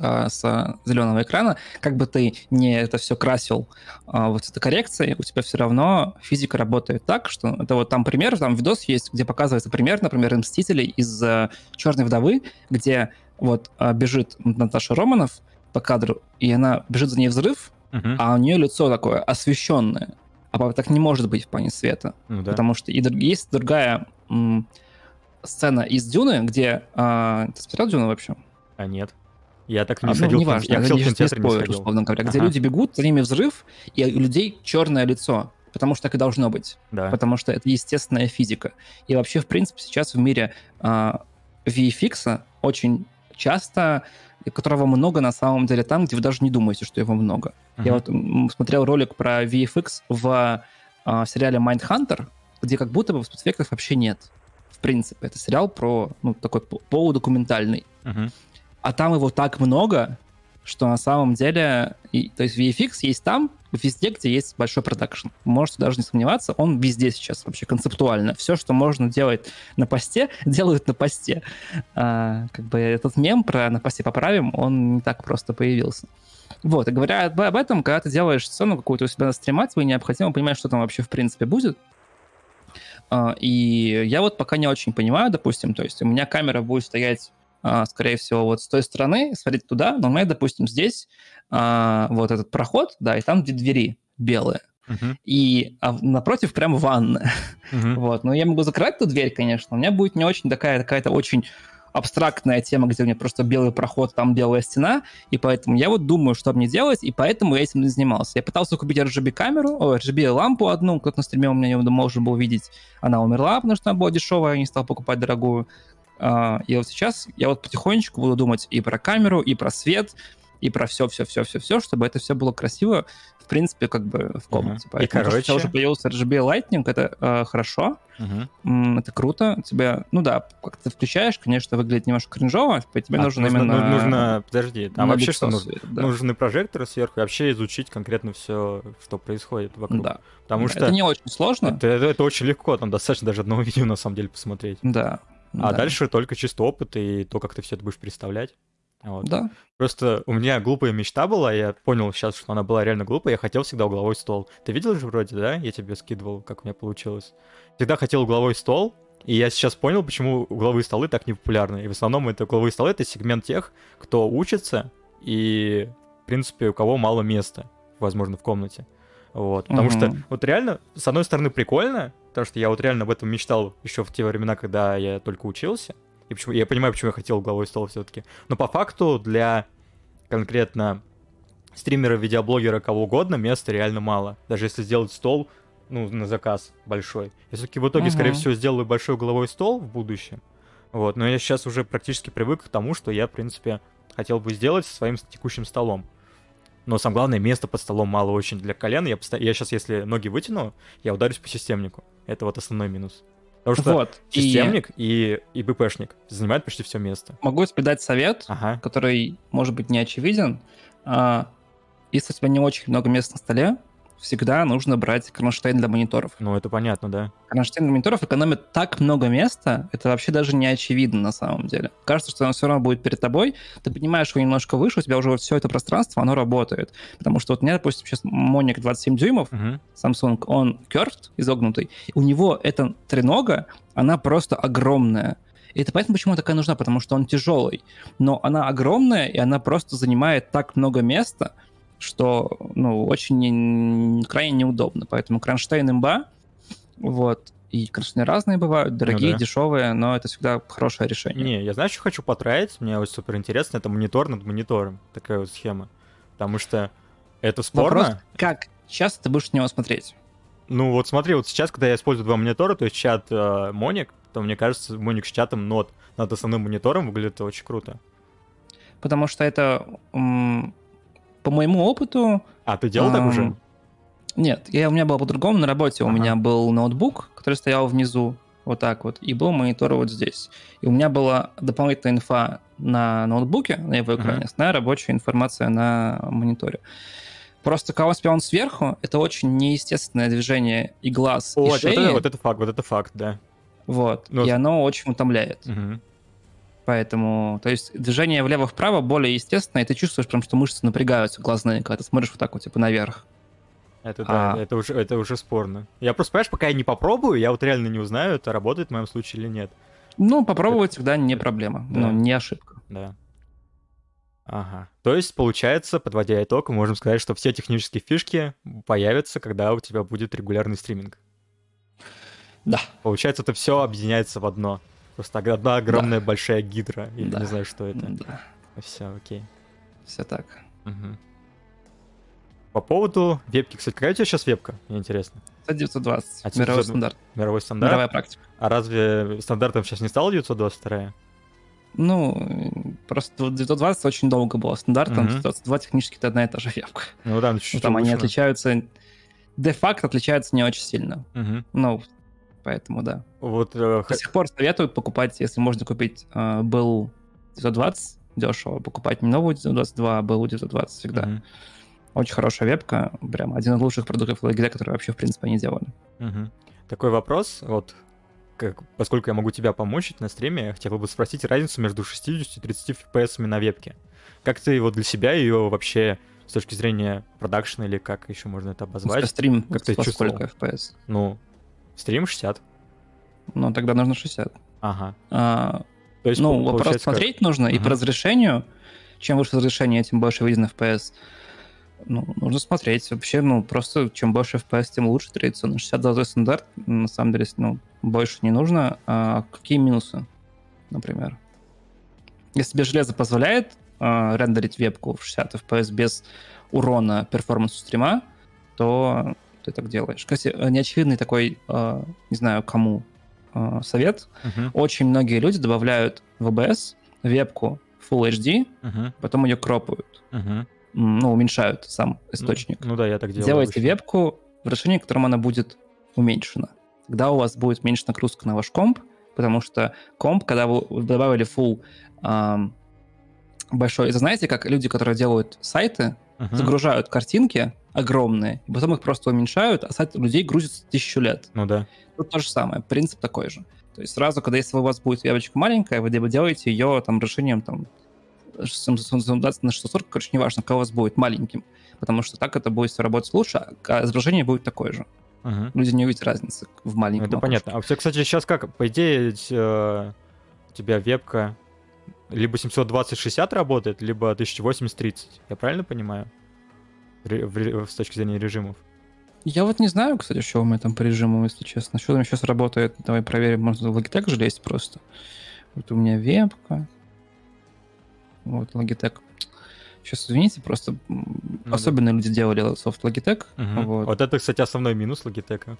а, с зеленого экрана, как бы ты не это все красил а, вот этой коррекцией, у тебя все равно физика работает так, что это вот там пример, там видос есть, где показывается пример, например, Мстителей из а, Черной вдовы, где вот а, бежит Наташа Романов по кадру, и она бежит за ней взрыв, Мгм. а у нее лицо такое освещенное. А так не может быть в плане света. Ну да. Потому что и есть другая м, сцена из Дюны, где... а, ты смотрел Дюну вообще? А нет. Я так А, не ну, сходил. в неважно, я я хотел в не, спойлер, условно говоря, где Ага. люди бегут, за ними взрыв, и у людей черное лицо. потому что так и должно быть. Да. Потому что это естественная физика. И вообще, в принципе, сейчас в мире а, VFX очень часто, которого много на самом деле там, где вы даже не думаете, что его много. Мгм. Я вот смотрел ролик про VFX в а, сериале Mindhunter, где как будто бы спецэффектов вообще нет. В принципе, это сериал про, ну, такой по- полудокументальный. Мгм. А там его так много, что на самом деле... и- то есть VFX есть там, везде, где есть большой продакшн. Можете даже не сомневаться, он везде сейчас вообще концептуально. Все, что можно делать на посте, *laughs* делают на посте. А, как бы этот мем про «на посте поправим», он не так просто появился. Вот, и говоря об, этом, когда ты делаешь сцену какую-то у себя на стрима, тебе необходимо понимать, что там вообще в принципе будет. А, И я вот пока не очень понимаю, допустим, то есть у меня камера будет стоять, скорее всего, вот с той стороны, смотреть туда, но меня, допустим, здесь а, вот этот проход, да, и там две двери белые. Мгм. И а напротив прям ванна. Мгм. *laughs* Вот. Но я могу закрыть эту дверь, конечно. У меня будет не очень такая какая-то очень абстрактная тема, где у меня просто белый проход, там белая стена, и поэтому я вот думаю, что мне делать, и поэтому я этим и занимался. Я пытался купить RGB-камеру, RGB-лампу одну, кто-то на стриме у меня ее можно был видеть, она умерла, потому что она была дешевая, я не стал покупать дорогую. А, И вот сейчас я вот потихонечку буду думать и про камеру, и про свет, и про все-все-все-все-все, чтобы это все было красиво, в принципе, как бы в комнате. И, Поэтому то, что у тебя короче- уже появился RGB Lightning, это э, хорошо. М, это круто. Тебя, ну да, как ты включаешь, конечно, выглядит немножко кринжово, типа, тебе А, нужно, нужно, именно... ну- нужно, подожди, на вообще что нужно? свет, да. Нужны прожекторы сверху и вообще изучить конкретно все, что происходит вокруг. Да. Потому Да, что Это не очень сложно. это, это- это очень легко, там достаточно даже одного *laughs* видео на самом деле посмотреть. Да. А да. дальше только чисто опыт и то, как ты все это будешь представлять. Вот. Да. Просто у меня глупая мечта была, я понял сейчас, что она была реально глупая, я хотел всегда угловой стол. Ты видел же вроде, да? Я тебе скидывал, как у меня получилось. Всегда хотел угловой стол, и я сейчас понял, почему угловые столы так не популярны. И в основном это угловые столы — это сегмент тех, кто учится, и, в принципе, у кого мало места, возможно, в комнате. Вот, потому что Мгм. вот реально, с одной стороны, прикольно, потому что я вот реально об этом мечтал еще в те времена, когда я только учился. И почему, я понимаю, почему я хотел угловой стол все-таки. Но по факту для конкретно стримера, видеоблогера, кого угодно, места реально мало. Даже если сделать стол, ну, на заказ большой. Я все-таки в итоге, скорее Мгм. всего, сделаю большой угловой стол в будущем. Вот, но я сейчас уже практически привык к тому, что я, в принципе, хотел бы сделать со своим текущим столом. Но самое главное, места под столом мало очень для колена. Я, я сейчас, если ноги вытяну, я ударюсь по системнику. Это вот основной минус. Потому что Вот. И системник и, и БПшник занимают почти все место. могу тебе дать совет, Ага. который, может быть, не очевиден. А, Если у тебя не очень много места на столе, всегда нужно брать кронштейн для мониторов. Ну, это понятно, да. Кронштейн для мониторов экономит так много места, это вообще даже не очевидно на самом деле. Кажется, что он все равно будет перед тобой, ты поднимаешь его немножко выше, у тебя уже вот все это пространство, оно работает. Потому что вот у меня, допустим, сейчас Моник 27 дюймов, Мгм. Samsung, он curved, изогнутый. У него эта тренога, она просто огромная. И это поэтому почему она такая нужна, потому что он тяжелый. Но она огромная, и она просто занимает так много места, что, ну, очень не- крайне неудобно. Поэтому кронштейн имба, вот. И кронштейны разные бывают, дорогие, да. дешевые, но это всегда хорошее решение. Не, я знаю, что хочу потратить. Мне вот супер интересно. Это монитор над монитором. Такая вот схема. Потому что это спорно. Вопрос, как часто ты будешь на него смотреть? Ну вот смотри, вот сейчас, когда я использую два монитора, то есть чат э, Моник, то мне кажется, Моник с чатом над, над основным монитором выглядит очень круто. Потому что это, м, по моему опыту, А ты делал так уже? Нет, я, у меня было по-другому на работе. У Ага. меня был ноутбук, который стоял внизу, вот так вот, и был монитор вот здесь. И у меня была дополнительная инфа на ноутбуке, на его экране, основная рабочая информация на мониторе. Просто когда у он сверху, это очень неестественное движение и глаз, О, и вот, шеи. это, вот это факт, вот это факт, да. Вот. Ну, и оно очень утомляет. Мгм. Поэтому, то есть движение влево-вправо более естественное, и ты чувствуешь прям, что мышцы напрягаются глазные, когда ты смотришь вот так вот, типа, наверх. Это да, А. это уже, это уже спорно. Я просто, понимаешь, пока я не попробую, я вот реально не узнаю, это работает в моем случае или нет. Ну, попробовать всегда не проблема, Да. ну, не ошибка. Да. Ага. То есть, получается, подводя итог, мы можем сказать, что все технические фишки появятся, когда у тебя будет регулярный стриминг. Да. Получается, это все объединяется в одно. Просто одна огромная большая гидра. Или Да. не знаю, что это. Да, Все, окей. все так. Мгм. По поводу вебки, кстати, какая у тебя сейчас вебка? Мне интересно. Это 920. А мировой 900 стандарт. Мировой стандарт? Мировая практика. А разве стандартом сейчас не стала 922? Ну, просто 920 очень долго было стандартом, Мгм. 922 технически это одна и та же вебка. Ну там Ну, чуть-чуть Там они отличаются, де-факто отличаются не очень сильно. Мгм. Ну, поэтому да. Вот э, До сих пор советую покупать, если можно купить э, был 920 дешево, покупать не новую 922, а был 920 всегда. Мгм. Очень хорошая вебка, прям один из лучших продуктов Logitech, которые вообще, в принципе, они делали. Мгм. Такой вопрос, вот, как, поскольку я могу тебя помочь на стриме, я хотел бы спросить разницу между 60 и 30 FPS на вебке. Как ты вот для себя ее вообще с точки зрения продакшена или как еще можно это У тебя обозвать? стрим Как ты во чувствовал? сколько FPS? Ну, стрим 60. Ну, тогда нужно 60. Ага. А, То есть, ну, вопрос получается, как- смотреть нужно, и Мгм. по разрешению, чем выше разрешение, тем больше виден FPS. Ну, нужно смотреть. Вообще, ну, просто чем больше FPS, тем лучше традиционно. 60 золотой стандарт, на самом деле, ну, больше не нужно. А какие минусы, например? Если тебе железо позволяет а, рендерить вебку в 60 FPS без урона перформансу стрима, то ты так делаешь. Кстати, неочевидный такой, а, не знаю, кому а, совет. Мгм, Очень многие люди добавляют в OBS вебку Full HD, мгм, потом ее кропают, м, ну, уменьшают сам источник. Ну, ну да, я так делаю. Делайте обычно. вебку в решении, которым она будет уменьшена. Тогда у вас будет меньше нагрузка на ваш комп, потому что комп, когда вы добавили full большой... Это знаете, как люди, которые делают сайты, Мгм. загружают картинки огромные, и потом их просто уменьшают, а сайт людей грузится тысячу лет. Ну да. Тут то же самое, принцип такой же. То есть сразу, когда если у вас будет вебочка маленькая, вы либо делаете ее там решением там 720 на 640, короче, неважно, какой у вас будет маленьким, потому что так это будет все работать лучше, а изображение будет такое же. Мгм. Люди не увидят разницы в маленьком. Это окошке. понятно. А все, кстати, сейчас как? По идее, э, у тебя вебка либо 720-60 работает, либо 1080-30. Я правильно понимаю? Ре- в с точки зрения режимов. Я вот не знаю, кстати, что у меня там по режиму, если честно. Что там сейчас работает? Давай проверим, может, Logitech же лезть просто. Вот у меня вебка. Вот, Logitech. Сейчас, извините, просто Ну да. особенно люди делали софт Logitech. Мгм. Вот. Вот это, кстати, основной минус Logitech.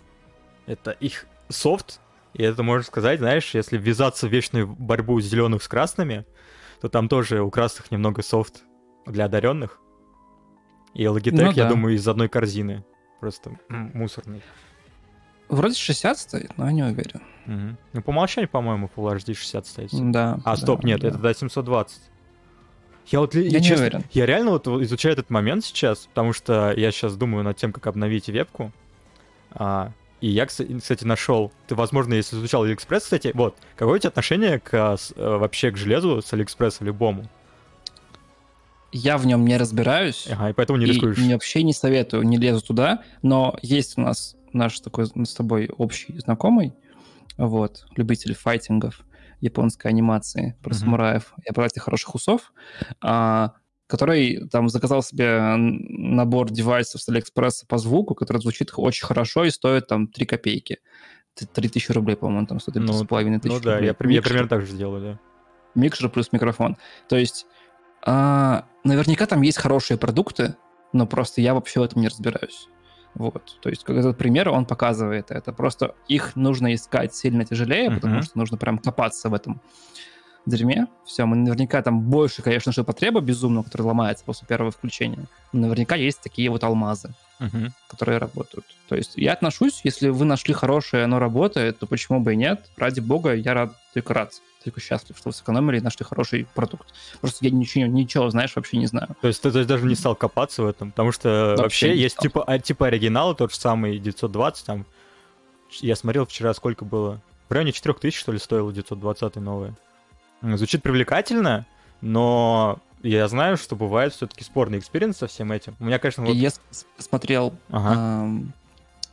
Это их софт, и это можно сказать, знаешь, если ввязаться в вечную борьбу зеленых с красными, то там тоже у красных немного софт для одаренных. И Logitech, Ну я да. думаю, из одной корзины. Просто мусорный. Вроде 60 стоит, но я не уверен. Мгм. Ну, по умолчанию, по-моему, Full HD 60 стоит. Да. А, да, стоп, нет, да. это до 720. Я вот, Я не честно, уверен. я реально вот изучаю этот момент сейчас, потому что я сейчас думаю над тем, как обновить вебку. А, и я, кстати, нашел, ты, возможно, если изучал Алиэкспресс, кстати, вот, какое у тебя отношение к, с- э, вообще к железу с Алиэкспресса любому? Я в нем не разбираюсь. Ага, и поэтому не и рискуешь. не- вообще не советую, не лезу туда. Но есть у нас наш такой с тобой общий знакомый, вот, любитель файтингов, японской анимации про Мгм. самураев и обладатель хороших усов, а, который там заказал себе набор девайсов с Алиэкспресса по звуку, который звучит очень хорошо и стоит там 3 копейки. Т- 3000 рублей, по-моему, там стоит, Ну, 3,5 Ну тысячи да, рублей. я, при- я примерно так же сделал, да. микшер плюс микрофон. То есть а, наверняка там есть хорошие продукты, но просто я вообще в этом не разбираюсь. Вот. То есть как этот пример, он показывает это. Просто их нужно искать сильно тяжелее, потому Мгм. что нужно прям копаться в этом дерьме. Все, мы наверняка там больше, конечно же, потреба безумно, которая ломается после первого включения. Но наверняка есть такие вот алмазы Мгм. которые работают. То есть я отношусь, если вы нашли хорошее, оно работает, то почему бы и нет? Ради бога, я рад, только рад, только счастлив, что вы сэкономили и нашли хороший продукт. Просто я ничего, ничего, знаешь, вообще не знаю. То есть ты, то есть, даже не стал копаться в этом, потому что Вообще вообще, есть типа, а, типа оригинала, тот же самый 920, там, я смотрел вчера, сколько было, в районе 4000, что ли, стоило 920 новое. Звучит привлекательно, но я знаю, что бывает все-таки спорный experience со всем этим. У меня, конечно, вот... Я смотрел Ага.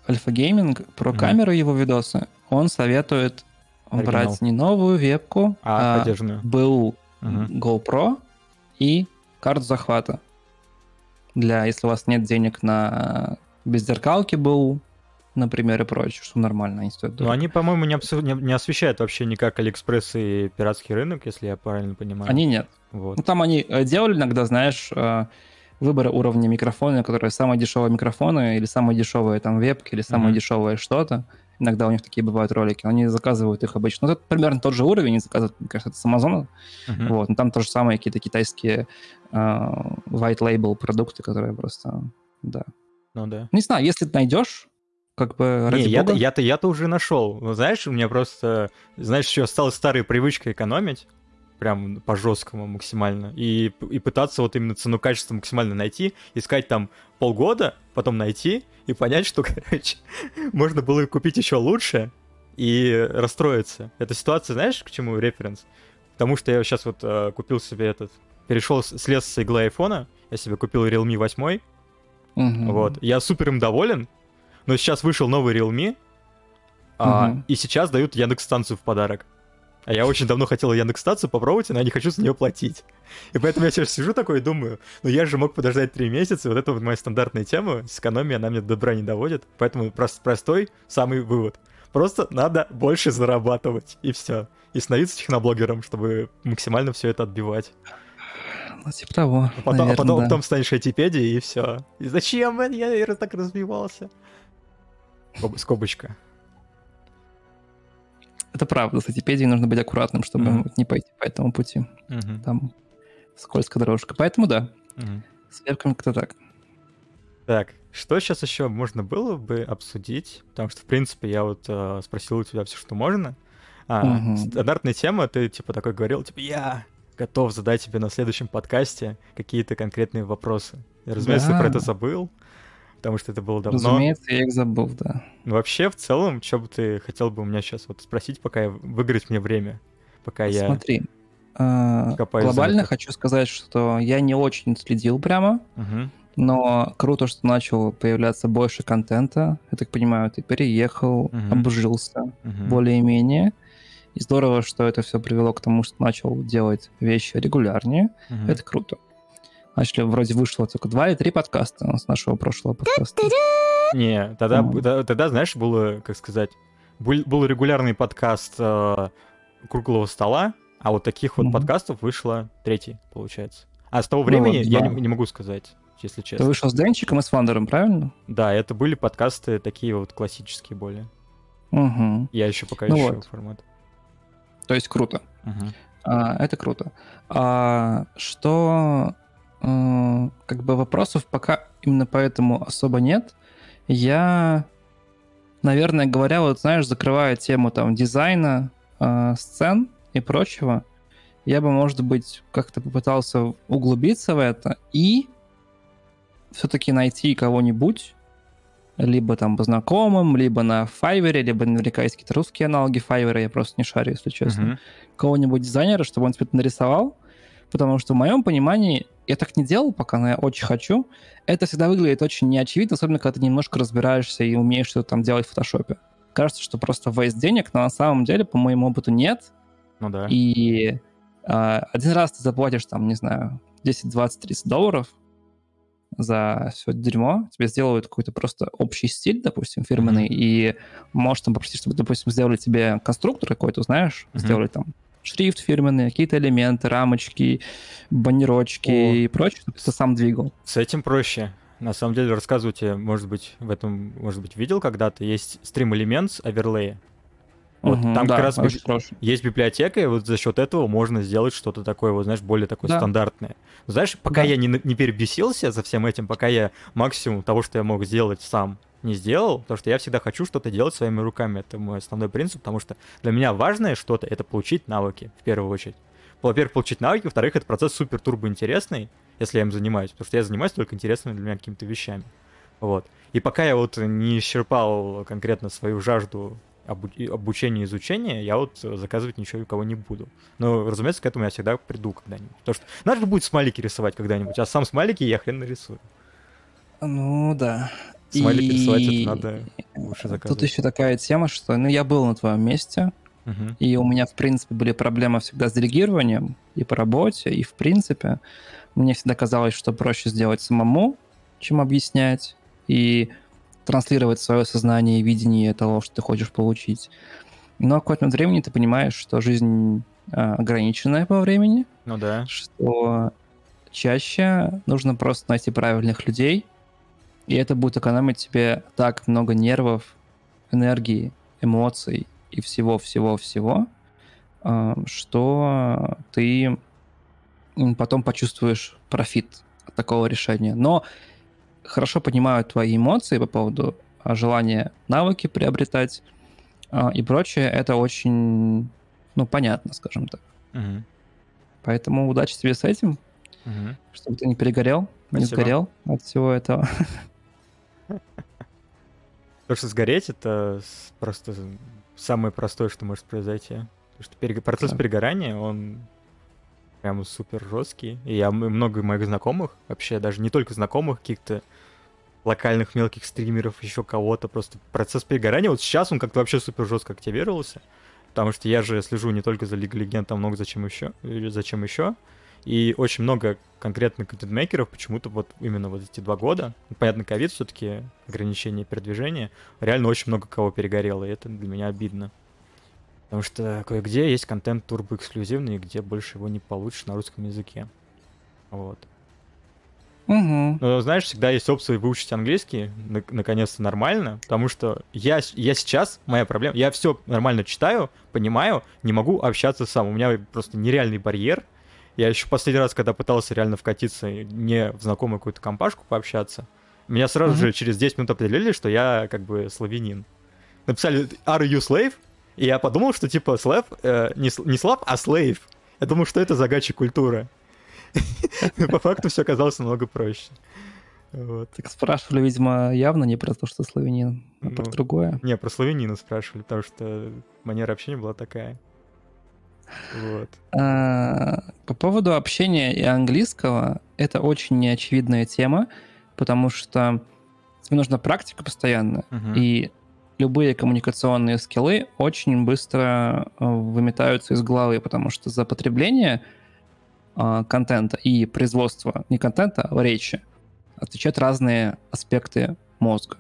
Alpha Gaming про Мгм. камеры его видосы. Он советует Оригинал. брать не новую вебку, А, а, поддержанную. был Мгм. GoPro и карту захвата. Для, если у вас нет денег на беззеркалки был, например, и прочее, что нормально, они стоят Но дорого. они, по-моему, не, обсу- не- не освещают вообще никак Алиэкспресс и пиратский рынок, если я правильно понимаю. Они нет. Вот. Ну, там они э, делали иногда, знаешь, э, выбора уровня микрофона, которые самые дешевые микрофоны или самые дешевые там вебки или самые mm-hmm. дешевые что-то. Иногда у них такие бывают ролики. Они заказывают их обычно. Ну, это примерно тот же уровень, они заказывают, мне кажется, это с Амазона. Uh-huh. Вот. Но там то же самое, какие-то китайские uh, white label продукты, которые просто, да. Ну да. Не знаю, если ты найдешь, как бы ради Не, я-то, бога. я-то, я-то уже нашел. Ну, знаешь, у меня просто, знаешь, еще осталась старая привычка экономить прям по жесткому максимально. И, и пытаться вот именно цену-качество максимально найти, искать там полгода, потом найти и понять, что, *laughs* короче, можно было купить еще лучше и расстроиться. Эта ситуация, знаешь, к чему референс? Потому что я сейчас вот э, купил себе этот... Перешел, слез с иглы айфона, я себе купил Realme 8, Мгм. вот. Я супер им доволен, но сейчас вышел новый Realme, а, Мгм. и сейчас дают Яндекс-станцию в подарок. А я очень давно хотел Яндекс-станцию попробовать, но я не хочу за нее платить. И поэтому я сейчас сижу такой и думаю, ну я же мог подождать три месяца, и вот это вот моя стандартная тема, с экономией она мне до добра не доводит, поэтому прос- простой самый вывод. Просто надо больше зарабатывать, и все. И становиться техноблогером, чтобы максимально все это отбивать. Ну, типа того, А потом, а наверно, потом, да. потом станешь айтипедией, и все. И зачем я я так развивался? Скоб- Скобочка. Это правда, с Википедией нужно быть аккуратным, чтобы вот не пойти по этому пути. Мгм, Там скользкая дорожка. Поэтому да, мгм. с верками как-то так. Так, что сейчас еще можно было бы обсудить? Потому что, в принципе, я вот э, спросил у тебя все, что можно. А, Мгм. стандартная тема, ты типа такой говорил, типа, я готов задать тебе на следующем подкасте какие-то конкретные вопросы. И, разумеется, ты про это Да. забыл, потому что это было давно. Разумеется, я их забыл, да. Но вообще, в целом, что бы ты хотел бы у меня сейчас вот спросить, пока я выиграть мне время, пока я... Смотри, а, копаюсь глобально хочу сказать, что я не очень следил прямо, но круто, что начал появляться больше контента. Я так понимаю, ты переехал, Мгм. обжился более-менее. И здорово, что это все привело к тому, что начал делать вещи регулярнее. Это круто. Начали, вроде вышло только два или три подкаста с нашего прошлого подкаста. Не, тогда, да- тогда, знаешь, было, как сказать, был, был регулярный подкаст э, круглого стола, а вот таких вот Мгм. подкастов вышло третий, получается. А с того Ну времени вот, я да. не, не могу сказать, если Ты честно. вышел с Денчиком и с Вандером, правильно? Да, это были подкасты такие вот классические более. Угу. Я еще пока Ну ищу вот. формат. То есть круто. Мгм. А, это круто. А, что э, как бы вопросов пока именно поэтому особо нет. Я, наверное, говоря, вот знаешь, закрывая тему там дизайна, э, сцен и прочего, я бы, может быть, как-то попытался углубиться в это и все-таки найти кого-нибудь, либо там по знакомым, либо на Fiverr, либо наверняка есть какие-то русские аналоги Fiverr, я просто не шарю, если честно Мгм. кого-нибудь дизайнера, чтобы он тебе это нарисовал, потому что в моем понимании, я так не делал пока, но я очень хочу, это всегда выглядит очень неочевидно, особенно когда ты немножко разбираешься и умеешь что-то там делать в фотошопе. Кажется, что просто waste денег, но на самом деле, по моему опыту, нет. Ну да. И а, один раз ты заплатишь там, не знаю, 10, 20, 30 долларов за все это дерьмо, тебе сделают какой-то просто общий стиль, допустим, фирменный, и можешь там попросить, чтобы, допустим, сделали тебе конструктор какой-то, знаешь, Мгм. сделали там шрифт фирменный, какие-то элементы, рамочки, баннерочки О. и прочее, чтобы ты сам двигал. С этим проще. На самом деле, рассказываю тебе, может быть, в этом, может быть, видел когда-то, есть Stream Elements оверлея. Вот Мгм, там да, как раз библи- есть библиотека, и вот за счет этого можно сделать что-то такое, вот знаешь, более такое Да. стандартное. Знаешь, пока Да. я не, не перебесился за всем этим, пока я максимум того, что я мог сделать сам, не сделал, потому что я всегда хочу что-то делать своими руками. Это мой основной принцип, потому что для меня важное что-то — это получить навыки, в первую очередь. Во-первых, получить навыки, во-вторых, это процесс супер-турбо интересный, если я им занимаюсь, потому что я занимаюсь только интересными для меня какими-то вещами. Вот. И пока я вот не исчерпал конкретно свою жажду обучения и изучения, я вот заказывать ничего у кого не буду. Но, разумеется, к этому я всегда приду когда-нибудь. Потому что надо же будет смайлики рисовать когда-нибудь, а сам смайлики я хрен нарисую. Ну да. Смайлики И- это надо лучше Тут заказывать. еще такая тема, что ну, я был на твоем месте. И у меня, в принципе, были проблемы всегда с делегированием и по работе, и в принципе мне всегда казалось, что проще сделать самому, чем объяснять, и транслировать свое сознание и видение того, что ты хочешь получить. Но в момент времени ты понимаешь, что жизнь а, ограниченная по времени, Ну да. что чаще, нужно просто найти правильных людей, и это будет экономить тебе так много нервов, энергии, эмоций и всего-всего-всего, а, что ты потом почувствуешь профит от такого решения. Но хорошо понимаю твои эмоции по поводу а, желания навыки приобретать а, и прочее. Это очень, ну, понятно, скажем так. Угу. Поэтому удачи тебе с этим, Угу. чтобы ты не перегорел, не Спасибо. сгорел от всего этого. *laughs* То, что сгореть, это просто самое простое, что может произойти. Потому что процесс Да. перегорания, он прям супер жесткий. И я много моих знакомых, вообще даже не только знакомых, каких-то локальных мелких стримеров, еще кого-то, просто процесс перегорания, вот сейчас он как-то вообще супер жестко активировался. Потому что я же слежу не только за Лигой Легенд, а много зачем еще, или зачем еще. И очень много конкретных контент-мейкеров почему-то вот именно вот эти два года, понятно, ковид все-таки, ограничение передвижения, реально очень много кого перегорело, и это для меня обидно. Потому что кое-где есть контент турбо-эксклюзивный, где больше его не получишь на русском языке. Вот. Угу. Но знаешь, всегда есть опция выучить английский, на- наконец-то нормально, потому что я, я сейчас, моя проблема, я все нормально читаю, понимаю, не могу общаться сам, у меня просто нереальный барьер. Я еще последний раз, когда пытался реально вкатиться не в знакомую какую-то компашку пообщаться, меня сразу Мгм. же через 10 минут определили, что я как бы славянин. Написали «Are you slave?» И я подумал, что типа слав, э, не, не слав, а слейв. Я думал, что это загадчик культуры. *laughs* По факту все оказалось намного проще. Вот. Так спрашивали, видимо, явно не про то, что славянин, а про Ну, другое. Не, про славянина спрашивали, потому что манера общения была такая. Вот. А, По поводу общения и английского, это очень неочевидная тема, потому что тебе нужна практика постоянная, Мгм. и любые коммуникационные скиллы очень быстро э, выметаются из головы, потому что за потребление а, контента и производство не контента, а речи отвечают разные аспекты мозга.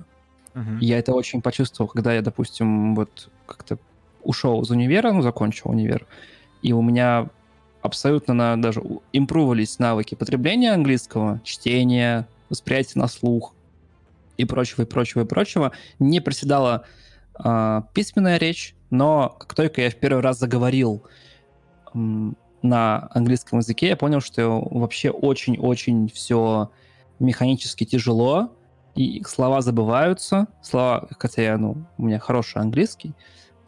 Мгм. Я это очень почувствовал, когда я, допустим, вот как-то ушел из универа, ну, закончил универ, и у меня абсолютно на, даже импрувались навыки потребления английского, чтения, восприятия на слух и прочего, и прочего, и прочего. Не проседала а, письменная речь, но как только я в первый раз заговорил м, на английском языке, я понял, что вообще очень-очень все механически тяжело, и слова забываются, слова, хотя я, ну, у меня хороший английский,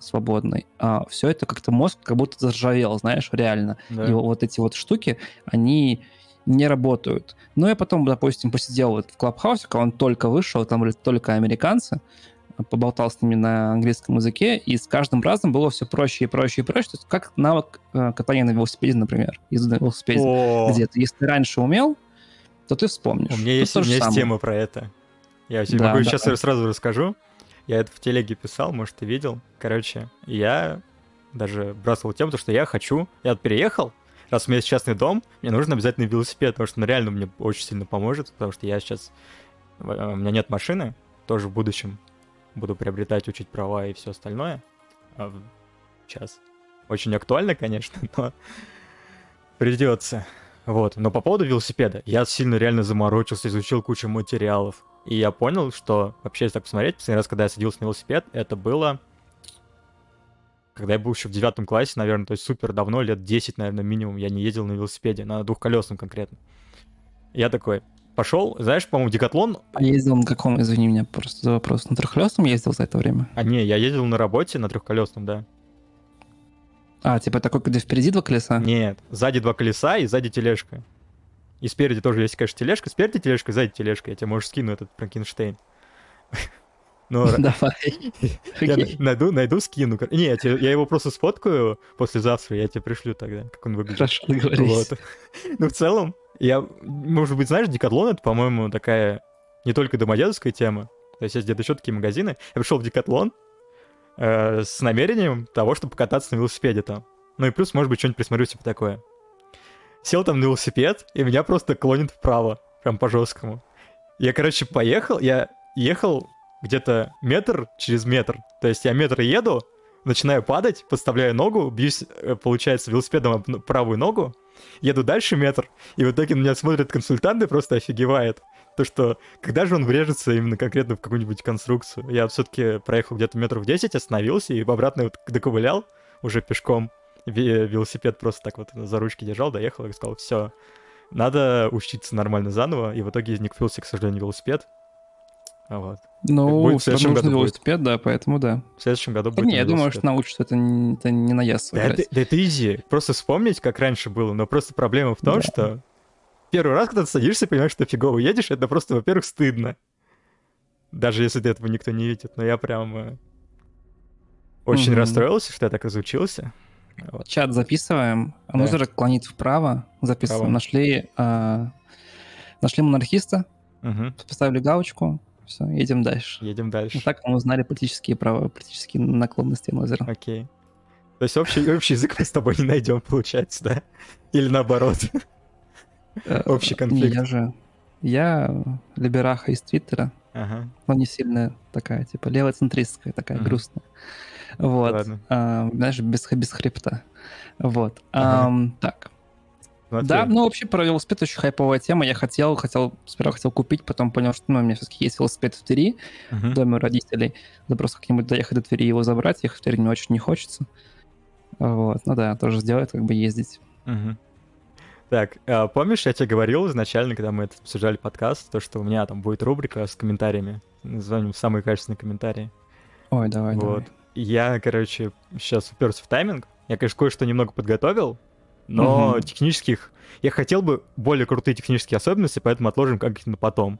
свободный, а все это как-то мозг как будто заржавел, знаешь, реально. Да. И вот эти вот штуки, они не работают. Но я потом, допустим, посидел вот в Клабхаусе, когда он только вышел, там были только американцы, поболтал с ними на английском языке, и с каждым разом было все проще и проще и проще. То есть как навык э, катания на велосипеде, например, езды на велосипеде. О, Где ты, если ты раньше умел, то ты вспомнишь. У меня Тут есть, у меня есть тема про это. Я тебе Да, могу давай. сейчас сразу расскажу. Я это в телеге писал, может, ты видел. Короче, я даже бросил тему, то, что я хочу... Я переехал, раз у меня есть частный дом, мне нужен обязательно велосипед, потому что он реально мне очень сильно поможет, потому что я сейчас... У меня нет машины, тоже в будущем буду приобретать, учить права и все остальное. А Сейчас. Очень актуально, конечно, *laughs* но придется. Вот. Но по поводу велосипеда, я сильно реально заморочился, изучил кучу материалов. И я понял, что вообще, если так посмотреть, последний раз, когда я садился на велосипед, это было... Когда я был еще в девятом классе, наверное, то есть супер давно, лет 10, наверное, минимум, я не ездил на велосипеде, на двухколесном конкретно. Я такой, пошел, знаешь, по-моему, Декатлон... А ездил на каком, извини меня, просто за вопрос, на трехлесном ездил за это время? А не, я ездил на работе на трехколесном, да. А, типа такой, где впереди два колеса? Нет, сзади два колеса и сзади тележка. И спереди тоже есть, конечно, тележка. Спереди тележка, сзади тележка. Я тебе, может, скину этот Франкенштейн. *laughs* Ну, ра- Давай. *laughs* я найду, найду, скину. Не, я, тебе- я его просто сфоткаю послезавтра, я тебе пришлю тогда, как он выглядит. Хорошо, договорились. Вот. Ну, в целом, я, может быть, знаешь, Декатлон это, по-моему, такая не только домодедовская тема. То есть есть где-то еще такие магазины. Я пришел в Декатлон э, с намерением того, чтобы покататься на велосипеде там. Ну и плюс, может быть, что-нибудь присмотрю себе такое. Сел там на велосипед, и меня просто клонит вправо, прям по-жесткому. Я, короче, поехал, я ехал где-то метр через метр. То есть я метр еду, начинаю падать, подставляю ногу, бьюсь, э, получается, велосипедом правую ногу, еду дальше метр, и в итоге на меня смотрят консультанты, просто офигевает. То, что когда же он врежется именно конкретно в какую-нибудь конструкцию. Я все-таки проехал где-то метров 10, остановился и обратно вот доковылял уже пешком. Велосипед просто так вот за ручки держал, доехал и сказал, все, надо учиться нормально заново. И в итоге не купился, к сожалению, велосипед. Вот. Ну, будет в следующем году велосипед, будет. да, поэтому да. В следующем году будет. Не, я думаю, что научишься это, не, это не на яс да, это, да это изи. Просто вспомнить, как раньше было. Но просто проблема в том, да. что первый раз, когда ты садишься, понимаешь, что фигово едешь, это просто, во-первых, стыдно. Даже если ты этого никто не видит. Но я прям очень mm-hmm. расстроился, что я так изучился. Вот. Чат записываем. Да. Музыка клонит вправо. Записываем. Право. Нашли, э, нашли монархиста. Угу. Поставили галочку. Все, едем дальше. Едем дальше. Вот так мы узнали политические права, политические наклонности Мозера. Окей. То есть общий, общий язык мы с тобой не найдем, получается, да? Или наоборот? Э, общий конфликт. Я же... Я либераха из Твиттера, ага. но не сильно такая, типа, левоцентристская, такая грустная. Вот. А, знаешь, без, без хребта. Вот. Ага. А, так. Смотри. Да, ну вообще про велосипед очень хайповая тема. Я хотел, хотел, сперва хотел купить, потом понял, что ну, у меня все-таки есть велосипед в Твери, uh-huh. в доме у родителей. Да просто как-нибудь доехать до Твери и его забрать, ехать в Твери мне очень не хочется. Вот, ну да, тоже сделать, как бы ездить. Uh-huh. Так, а, помнишь, я тебе говорил изначально, когда мы это обсуждали подкаст, то, что у меня там будет рубрика с комментариями, назовем самые качественные комментарии. Ой, давай, вот. давай. Я, короче, сейчас уперся в тайминг. Я, конечно, кое-что немного подготовил, но угу. технических... Я хотел бы более крутые технические особенности, поэтому отложим как-нибудь на потом.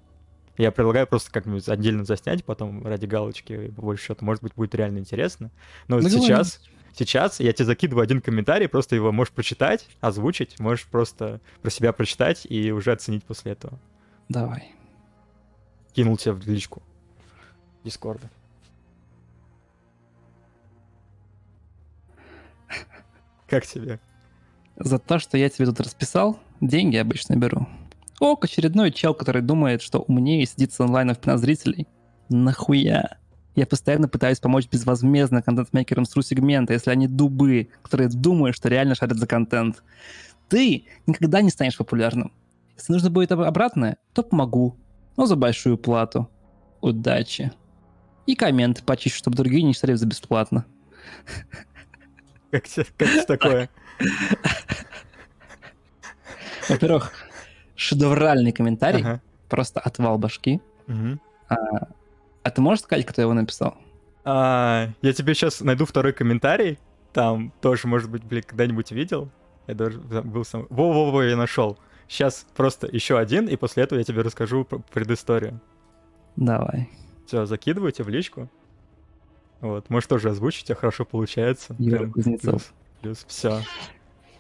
Я предлагаю просто как-нибудь отдельно заснять потом ради галочки, по больше счету, может быть, будет реально интересно. Но вот сейчас, сейчас я тебе закидываю один комментарий, просто его можешь прочитать, озвучить, можешь просто про себя прочитать и уже оценить после этого. Давай. Кинул тебе в личку Дискорда. Как тебе? За то, что я тебе тут расписал, деньги обычно беру. Ок, очередной чел, который думает, что умнее сидит с онлайном в зрителей. Нахуя? Я постоянно пытаюсь помочь безвозмездно контент-мейкерам с ру-сегмента, если они дубы, которые думают, что реально шарят за контент. Ты никогда не станешь популярным. Если нужно будет обратное, то помогу, но за большую плату. Удачи. И комменты почищу, чтобы другие не читали за бесплатно. *laughs* Как тебе такое? Во-первых, шедевральный комментарий, ага. просто отвал башки. Угу. А, а ты можешь сказать, кто его написал? А, я тебе сейчас найду второй комментарий. Там тоже, может быть, блин, когда-нибудь видел. Я даже был сам. Во-во-во, я нашел. Сейчас просто еще один, и после этого я тебе расскажу предысторию. Давай. Все, закидывайте в личку. Вот, может тоже озвучить, тебя хорошо получается. Юра Кузнецов. Плюс, плюс все.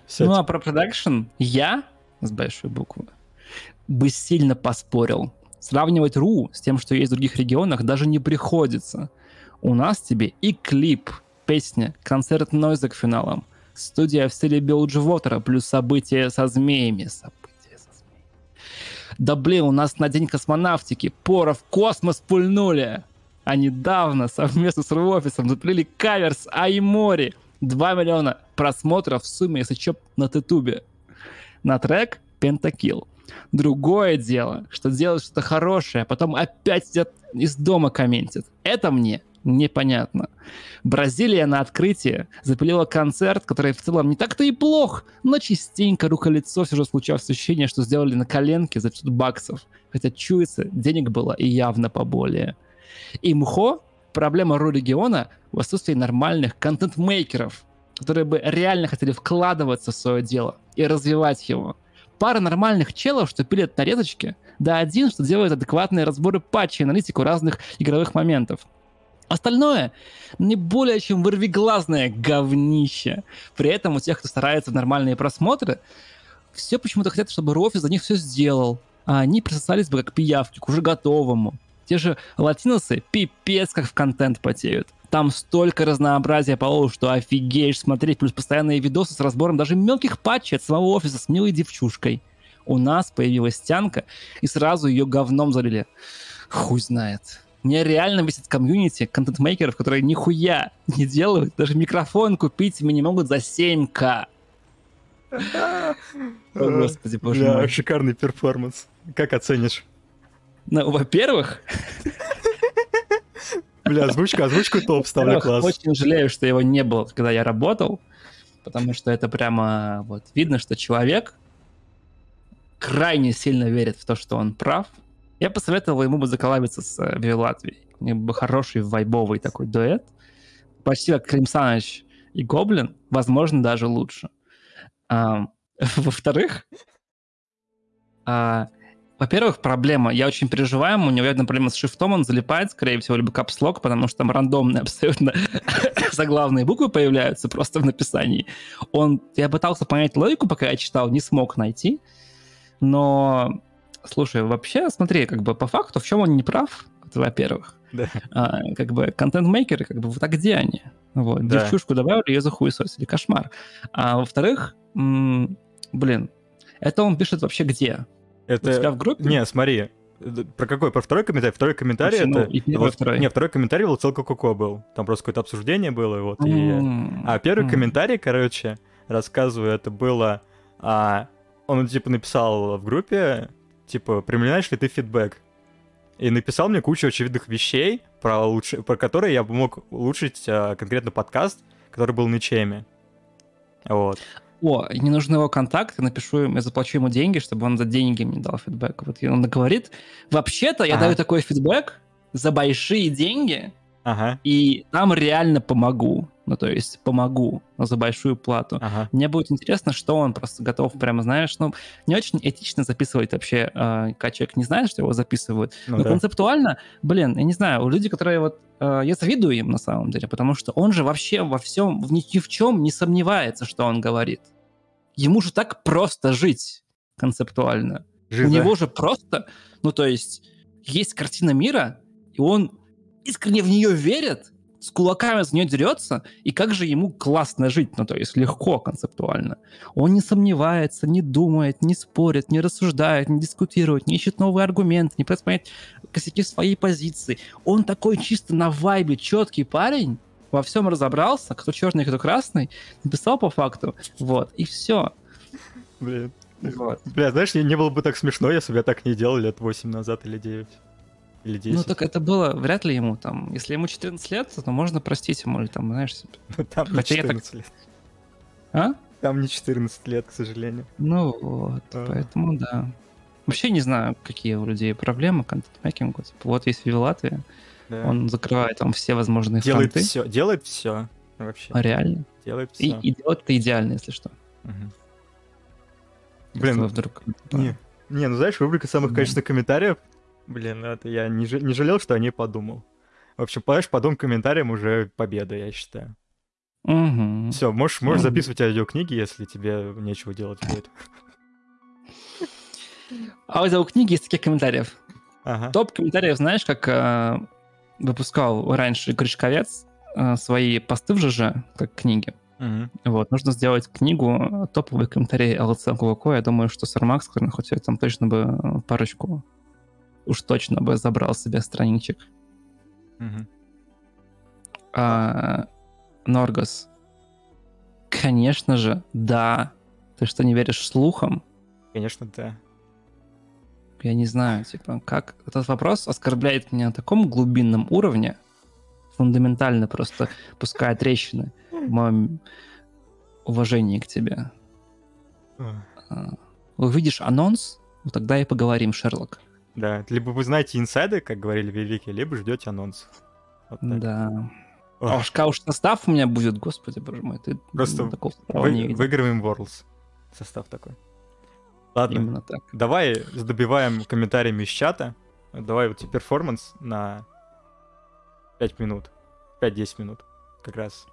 все. Ну а про продакшн я с большой буквы бы сильно поспорил. Сравнивать РУ с тем, что есть в других регионах, даже не приходится. У нас тебе и клип, песня, концерт Нойза к финалам, студия в стиле Bilgewater а, плюс события со змеями. События со змеями. Да блин, у нас на день космонавтики пора в космос пульнули а недавно совместно с офисом запилили кавер с Аймори. 2 миллиона просмотров в сумме, если что, на Тутубе. На трек Пентакил. Другое дело, что делают что-то хорошее, а потом опять сидят из дома комментят. Это мне непонятно. Бразилия на открытии запилила концерт, который в целом не так-то и плох, но частенько рука-лицо все же случалось ощущение, что сделали на коленке за 500 баксов. Хотя чуется, денег было и явно поболее. И МХО, проблема ру-региона в отсутствии нормальных контент-мейкеров, которые бы реально хотели вкладываться в свое дело и развивать его. Пара нормальных челов, что пилят нарезочки, да один, что делает адекватные разборы патчей аналитику разных игровых моментов. Остальное не более чем вырвиглазное говнище. При этом у тех, кто старается в нормальные просмотры, все почему-то хотят, чтобы Рофи за них все сделал, а они присосались бы как пиявки к уже готовому. Те же латиносы пипец как в контент потеют. Там столько разнообразия полов, что офигеешь смотреть, плюс постоянные видосы с разбором даже мелких патчей от самого офиса с милой девчушкой. У нас появилась стянка, и сразу ее говном залили. Хуй знает. Мне реально бесит комьюнити контент-мейкеров, которые нихуя не делают. Даже микрофон купить мне не могут за 7к. *laughs* О, Господи, боже мой. Шикарный перформанс. Как оценишь? Ну, во-первых, Бля, озвучка, озвучку топ ставлю класс. очень жалею, что его не было, когда я работал, потому что это прямо вот видно, что человек крайне сильно верит в то, что он прав. Я посоветовал ему бы заколабиться с э, Латвией. У них бы хороший вайбовый такой дуэт. Почти как Клим Саныч и Гоблин, возможно, даже лучше. А, *laughs* во-вторых, а, во-первых, проблема. Я очень переживаем, у него явно проблема с шрифтом, он залипает, скорее всего, либо капслок, потому что там рандомные *laughs* абсолютно *laughs* заглавные буквы появляются просто в написании. Он, я пытался понять логику, пока я читал, не смог найти, но, слушай, вообще, смотри, как бы по факту, в чем он не прав, во-первых. Да. А, как бы контент-мейкеры, как бы вот а где они? Вот, Да. девчушку добавили, ее захуесосили, кошмар. А во-вторых, блин, это он пишет вообще где? У тебя Это... в группе? Не, смотри. э, Про какой? Про второй комментарий? Второй комментарий ну, это... и первый, вот- и второй. Не, второй комментарий был целка Коко был. Там просто какое-то обсуждение было, вот, и... М, А первый м. комментарий, короче, рассказываю, это было... а, он, типа, написал в группе, типа, применяешь ли ты фидбэк? И написал мне кучу очевидных вещей, про, улучш- про которые я бы мог улучшить а, конкретно подкаст, который был на Чеме. Вот. О, не нужны его контакты, напишу ему, я заплачу ему деньги, чтобы он за деньги мне дал фидбэк. Вот и он говорит, вообще-то я Ага. даю такой фидбэк за большие деньги, Ага, и там реально помогу. Ну, то есть помогу, но за большую плату. ага. Мне будет интересно, что он просто готов прямо, знаешь, ну, не очень этично записывать вообще, э, когда человек не знает, что его записывают. Ну Но да. концептуально, блин, я не знаю, у людей, которые вот... э, я завидую им на самом деле, потому что он же вообще во всем, ни в чем не сомневается, что он говорит. Ему же так просто жить концептуально. Жиза. У него же просто, ну то есть, есть картина мира, и он искренне в нее верит, с кулаками за нее дерется, и как же ему классно жить, ну то есть легко концептуально. Он не сомневается, не думает, не спорит, не рассуждает, не дискутирует, не ищет новые аргументы, не понять косяки своей позиции. Он такой чисто на вайбе четкий парень, во всем разобрался, кто черный, кто красный, написал по факту, вот, и все. Блин. Вот. Бля, знаешь, не, не было бы так смешно, если бы я так не делал лет 8 назад или 9. Или 10. Ну, так это было вряд ли ему там. Если ему 14 лет, то можно простить ему, или там, знаешь, себе. *laughs* Там не хотя так- 14 лет. А? Там не 14 лет, к сожалению. Ну вот, А. поэтому да. Вообще не знаю, какие у людей проблемы контент-мейкингу. Типа, вот есть Виви Латвия, Да. он закрывает там все возможные делает фронты. все, делает все. Вообще. А реально. Делает И, все. и делает это идеально, если что. Блин, Если ну, вдруг... не, не, ну знаешь, рубрика самых Да. качественных комментариев, блин, это я не, не жалел, что о ней подумал. В общем, понимаешь, по двум комментариям уже победа, я считаю. Мгм. Все, можешь, можешь Мгм. записывать аудиокниги, если тебе нечего делать будет. Аудиокниги из таких комментариев. Ага. Топ комментариев, знаешь, как э, выпускал раньше Гришковец э, свои посты в ЖЖ, как книги. Мгм. Вот, нужно сделать книгу топовые комментарии ЛЦ КВК. Я думаю, что Сармакс, который находится там точно бы э, парочку уж точно бы забрал себе страничек. Мгм. А, Норгас. Конечно же, да. Ты что, не веришь слухам? Конечно, да. Я не знаю, типа, как этот вопрос оскорбляет меня на таком глубинном уровне, фундаментально просто пуская трещины в моем уважении к тебе. Ой. А, Увидишь анонс, вот тогда и поговорим, Шерлок. Да, либо вы знаете инсайды, как говорили великие, либо ждете анонс. Вот так. Да. Ох. А уж, уж состав у меня будет, господи, боже мой, ты Просто такого состава не Вы, видел. выигрываем Worlds. Состав такой. Ладно, Именно так. давай добиваем комментариями из чата. Давай вот тебе перформанс на 5 минут. 5-10 минут. Как раз.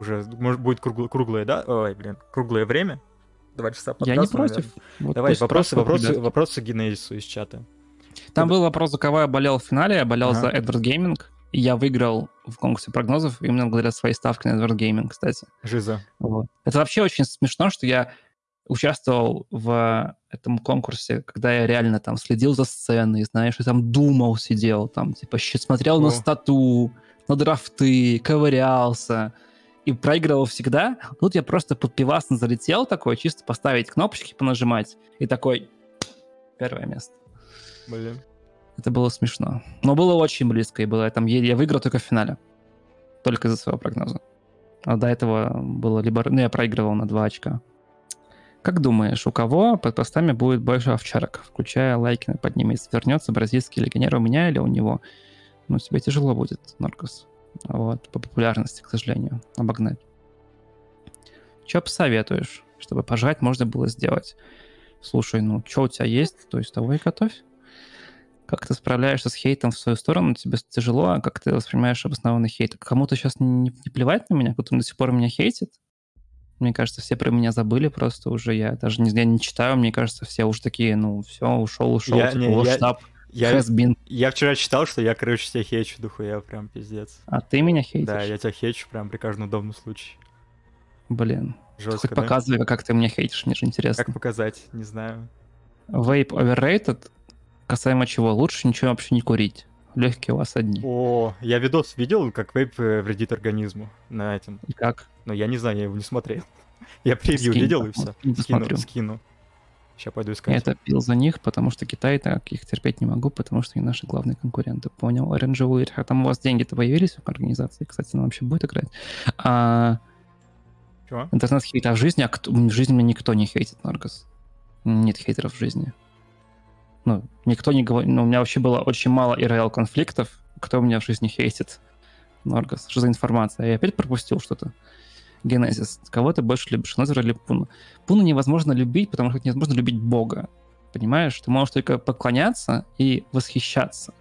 Уже может будет круглое, круглое, да? Ой, блин, круглое время. Два часа Я не подкаста, против. Вот Давай, вопросы, вопросы, вопросы Генезису из чата. Там был вопрос, за кого я болел в финале. Я болел Ага. за Edward Gaming. И я выиграл в конкурсе прогнозов именно благодаря своей ставке на Edward Gaming, кстати. Жиза. Вот. Это вообще очень смешно, что я участвовал в этом конкурсе, когда я реально там следил за сценой, знаешь, и там думал, сидел, там, типа, смотрел О. на стату, на драфты, ковырялся. и проигрывал всегда. Тут я просто подпивасно залетел такой, чисто поставить кнопочки, понажимать, и такой первое место. Блин. Это было смешно. Но было очень близко, и было там еле я выиграл только в финале. Только из-за своего прогноза. А до этого было либо... Ну, я проигрывал на 2 очка. Как думаешь, у кого под постами будет больше овчарок, включая лайки под ними? Вернется бразильский легионер у меня или у него? Ну, тебе тяжело будет, Норкос. Вот, по популярности, к сожалению, обогнать. Что посоветуешь, чтобы пожать можно было сделать? Слушай, ну, что у тебя есть, то есть того и готовь. Как ты справляешься с хейтом в свою сторону? Тебе тяжело, а как ты воспринимаешь обоснованный хейт? Кому-то сейчас не, не плевать на меня, кто-то до сих пор меня хейтит? Мне кажется, все про меня забыли просто уже. Я даже не, я не читаю, мне кажется, все уже такие, ну, все, ушел, ушел, Я- типа, не, я- штаб, Я, я вчера читал, что я, короче, тебя хейчу, дохуя, прям пиздец. А ты меня хейтишь? Да, я тебя хейчу прям при каждом удобном случае. Блин, Жестко, хоть да? показывай, как ты меня хейтишь, мне же интересно. Как показать? Не знаю. Вейп overrated, касаемо чего? Лучше ничего вообще не курить. Легкие у вас одни. О, я видос видел, как вейп э, вредит организму на этом. И как? Но я не знаю, я его не смотрел. *laughs* Я превью Скинь, видел и все. Скину, скину. Сейчас пойду Я искать. это пил за них, потому что Китай так их терпеть не могу, потому что они наши главные конкуренты. Понял? Оранжевый. А там у вас деньги-то появились в организации? Кстати, она вообще будет играть? А, Чего? интернет-хейт. А в жизни, а кто- в жизни никто не хейтит, Норгас. Нет хейтеров в жизни. Ну, никто не говорит... Ну, у меня вообще было очень мало ИРЛ конфликтов. Кто меня в жизни хейтит? Норгас. Что за информация? Я опять пропустил что-то. Генезис. Кого ты больше любишь, Нозера или Пуну? Пуну невозможно любить, потому что невозможно любить Бога. Понимаешь? Ты можешь только поклоняться и восхищаться.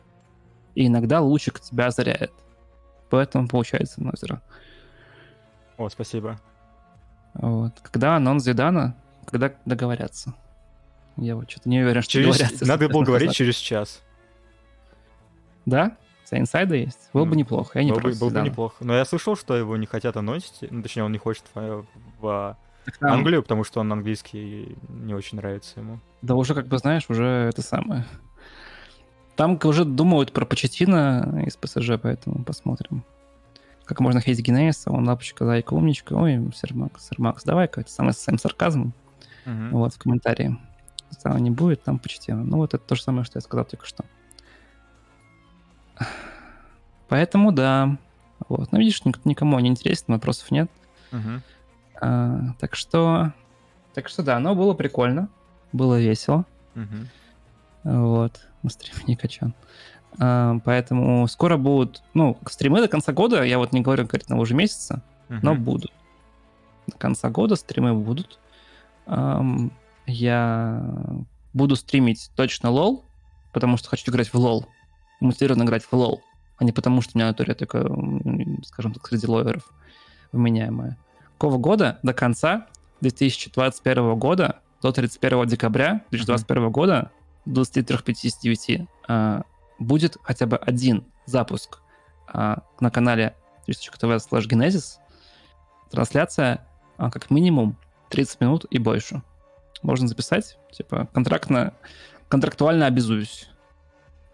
И иногда лучик тебя озаряет. Поэтому получается Нозера. О, спасибо. Вот. Когда анонс Зидана, когда договорятся. Я вот что-то не уверен, что Через... договорятся. Надо было говорить *laughs* через час. Да? У тебя инсайды есть? Было бы неплохо. Я не было, бы, против было бы неплохо. Но я слышал, что его не хотят анонсить. Ну, точнее, он не хочет в, в Так там- Англию, потому что он английский не очень нравится ему. Да уже, как бы, знаешь, уже это самое. Там уже думают про Почетина из ПСЖ, поэтому посмотрим. Как можно хейтить Генеса, он лапочка, зайка, умничка. Ой, Сермакс, Сермакс, давай-ка это самое с своим сарказмом. Мгм. Вот, в комментарии. Там не будет, там Почетина. Ну, вот это то же самое, что я сказал только что. Поэтому да. Вот. Ну, видишь, ник- никому не интересно, вопросов нет. Мгм. А, так что... Так что да, но было прикольно. Было весело. Мгм. Вот. На стриме не качан. А, поэтому скоро будут... Ну, стримы до конца года, я вот не говорю конкретно уже месяца, но Мгм. будут. До конца года стримы будут. Ам, я буду стримить точно лол, потому что хочу играть в лол. Мотивированно играть в лол. А не потому, что у меня аудитория такая, скажем так, среди лоеров вменяемая. Какого года до конца 2021 года до 31 декабря 2021 года до 23.59 а, будет хотя бы один запуск а, на канале twitch.tv slash genesis. Трансляция а, как минимум 30 минут и больше. Можно записать, типа, контрактно, контрактуально обязуюсь.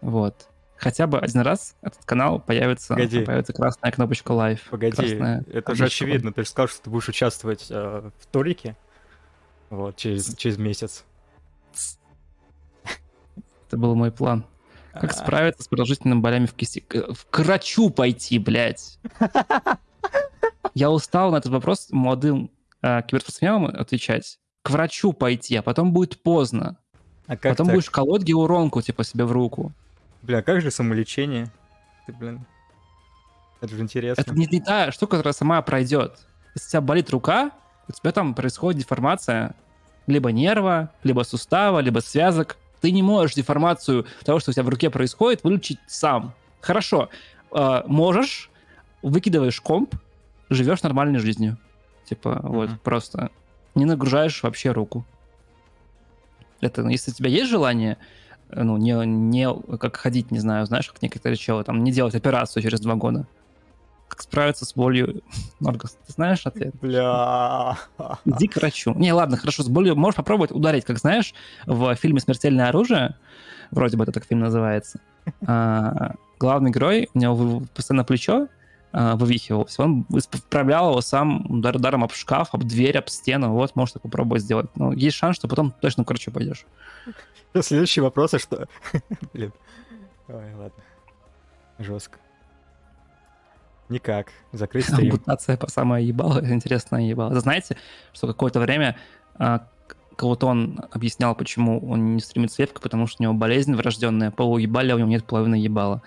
Вот. Хотя бы один раз этот канал появится, Погоди. появится красная кнопочка live. Погоди, красная это же очевидно. Ты же сказал, что ты будешь участвовать э, в турике. Вот, через, через месяц. Это был мой план. Как А, справиться с продолжительными болями в кисти? К к врачу пойти, блядь. Я устал на этот вопрос молодым э, киберспортсменам отвечать. К врачу пойти, а потом будет поздно. А как потом так? будешь колоть геуронку, типа, себе в руку. Бля, как же самолечение? Ты, блин... Это же интересно. Это не, не та штука, которая сама пройдет. Если у тебя болит рука, у тебя там происходит деформация либо нерва, либо сустава, либо связок. Ты не можешь деформацию того, что у тебя в руке происходит, вылечить сам. Хорошо, э, можешь, выкидываешь комп, живешь нормальной жизнью. Типа, вот, Мгм. просто не нагружаешь вообще руку. Это, если у тебя есть желание, ну, не, не как ходить, не знаю, знаешь, как некоторые челы, там, не делать операцию через два года. Как справиться с болью? *laughs* Норгас, ты знаешь ответ? Бля. Иди к врачу. Не, ладно, хорошо, с болью можешь попробовать ударить, как знаешь, в фильме «Смертельное оружие», вроде бы это так фильм называется, а, главный герой, у него постоянно плечо а, вывихивался. Он вправлял его сам удар, ударом об шкаф, об дверь, об стену. Вот, можешь так попробовать сделать. Но есть шанс, что потом точно короче пойдешь. *laughs* Следующий вопрос, а что... *laughs* Блин. Ой, ладно. Жестко. Никак. Закрыть *laughs* стрим. Ампутация по самое ебало, интересно ебало. Вы знаете, что какое-то время а, кого-то он объяснял, почему он не стримит с вебкой, потому что у него болезнь врожденная, полуебали, а у него нет половины ебала.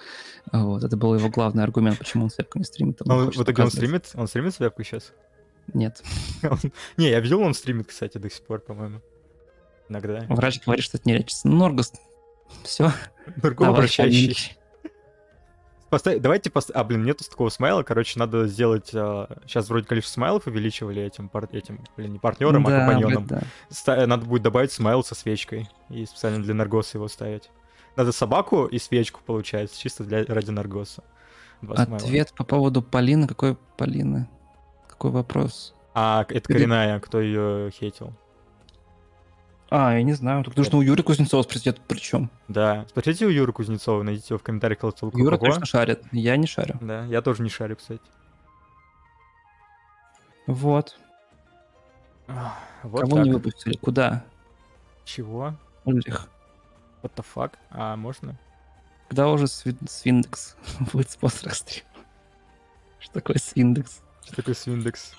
Вот, это был его главный аргумент, почему он с вебкой не стримит. Он, он в итоге он стримит? Он стримит с вебкой сейчас? Нет. не, я видел, он стримит, кстати, до сих пор, по-моему. Иногда. Врач говорит, что это не лечится. Ну, Норгас, все. Нургу обращающий. Поставь, давайте поставим... А, блин, нету такого смайла. Короче, надо сделать... А... Сейчас вроде количество смайлов увеличивали этим, пар... этим блин, не партнером, а да, а компаньоном. Блин, да. Ста... Надо будет добавить смайл со свечкой. И специально для Наргоса его ставить. Надо собаку и свечку, получается, чисто для... ради Наргоса. Два Ответ смайла. по поводу Полины. Какой Полины? Какой вопрос? А, это коренная, кто ее хейтил. А, я не знаю. Тут нужно у Юры Кузнецова спросить, при чем. Да. Спросите у Юры Кузнецова, найдите его в комментариях. Ссылку Юра точно шарит. Я не шарю. Да, я тоже не шарю, кстати. Вот. вот Кого так. не выпустили? Куда? Чего? Ульрих. What the fuck? А, можно? Когда уже Свиндекс *laughs* будет спонсор стрима? Что такое Свиндекс? Что такое Свиндекс?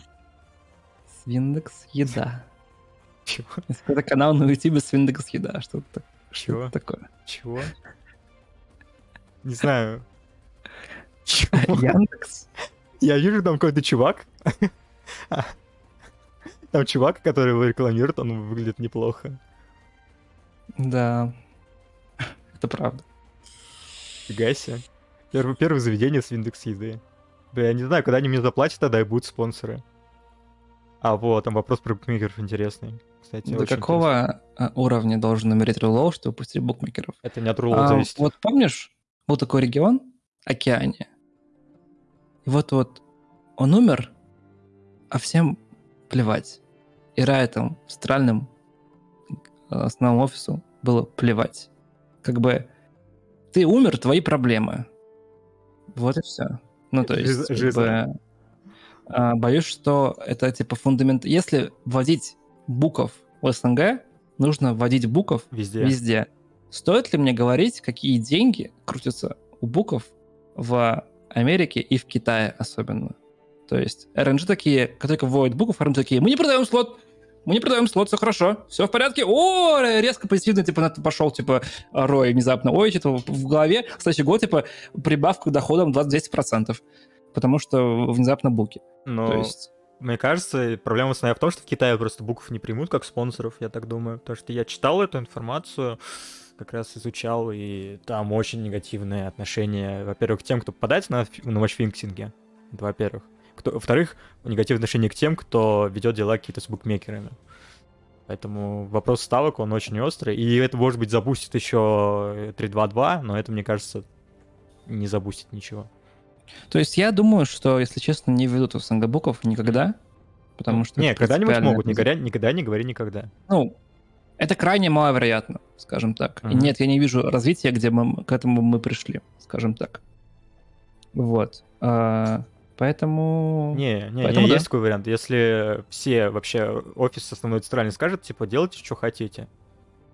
Свиндекс — еда. Чего? Это канал на YouTube с Windows еда, что-то Чего? такое. Чего? Не знаю. Чего? Яндекс? Я вижу там какой-то чувак. Там чувак, который его рекламирует, он выглядит неплохо. Да. Это правда. Фига себе. Первое, первое заведение с Windows еды. Я не знаю, когда они мне заплатят, тогда и будут спонсоры. А вот, там вопрос про букмекеров интересный. Кстати, До какого интересно. А, уровня должен умереть рулоу, чтобы выпустить букмекеров? Это не от рулоу а, зависит. Вот помнишь, был такой регион, Океане. И вот-вот он умер, а всем плевать. И Райтом, центральным э, основному офису было плевать. Как бы ты умер, твои проблемы. Вот и все. Ну, то есть, Жизнь. как бы, боюсь, что это типа фундамент. Если вводить буков в СНГ, нужно вводить буков везде. везде. Стоит ли мне говорить, какие деньги крутятся у буков в Америке и в Китае особенно? То есть RNG такие, которые вводят букв, RNG такие, мы не продаем слот, мы не продаем слот, все хорошо, все в порядке. О, резко позитивно, типа, пошел, типа, рой внезапно. Ой, что-то в голове, следующий год, типа, прибавка к доходам 20-200% потому что внезапно буки. Но... То есть... Мне кажется, проблема основная в том, что в Китае просто букв не примут как спонсоров, я так думаю. Потому что я читал эту информацию, как раз изучал, и там очень негативные отношения, во-первых, к тем, кто попадает на, на матчфиксинге, это во-первых. Во-вторых, негативное отношение к тем, кто ведет дела какие-то с букмекерами. Поэтому вопрос ставок, он очень острый. И это, может быть, запустит еще 3-2-2, но это, мне кажется, не запустит ничего. То есть я думаю, что, если честно, не ведут СНГ буков никогда, потому что... Не, когда-нибудь могут, никогда, никогда не говори никогда. Ну, это крайне маловероятно, скажем так. Uh-huh. И нет, я не вижу развития, где мы к этому мы пришли, скажем так. Вот. А, поэтому... Не, не, поэтому не да. есть такой вариант. Если все вообще офис основной центральный скажет, типа, делайте, что хотите.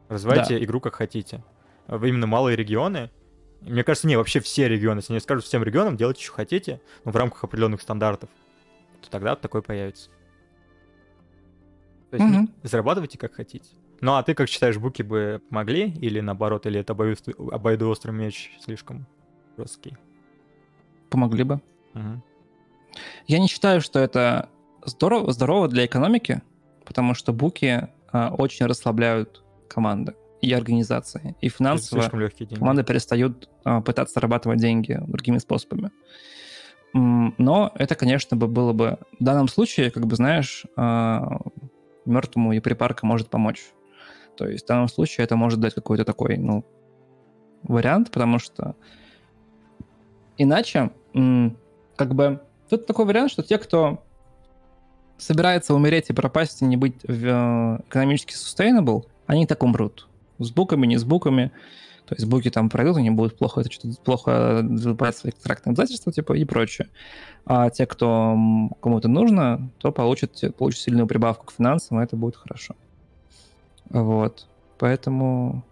Развивайте да. игру как хотите. Именно малые регионы, мне кажется, не, вообще все регионы, если они скажут всем регионам, делайте, что хотите, но в рамках определенных стандартов, то тогда такой появится. То есть mm-hmm. зарабатывайте как хотите. Ну а ты как считаешь, буки бы помогли или наоборот, или это обоюдоострый меч слишком жесткий? Помогли бы. Угу. Я не считаю, что это здорово, здорово для экономики, потому что буки а, очень расслабляют команды и организации. И финансово команды перестают а, пытаться зарабатывать деньги другими способами. Но это, конечно, бы было бы... В данном случае, как бы, знаешь, а, мертвому и припарка может помочь. То есть в данном случае это может дать какой-то такой, ну, вариант, потому что иначе, как бы, тут такой вариант, что те, кто собирается умереть и пропасть и не быть э, экономически sustainable, они так умрут с буками, не с буками. То есть буки там пройдут, они будут плохо, это что-то плохо выполнять свои контрактные обязательства, типа, и прочее. А те, кто кому это нужно, то получат, получат сильную прибавку к финансам, и это будет хорошо. Вот. Поэтому...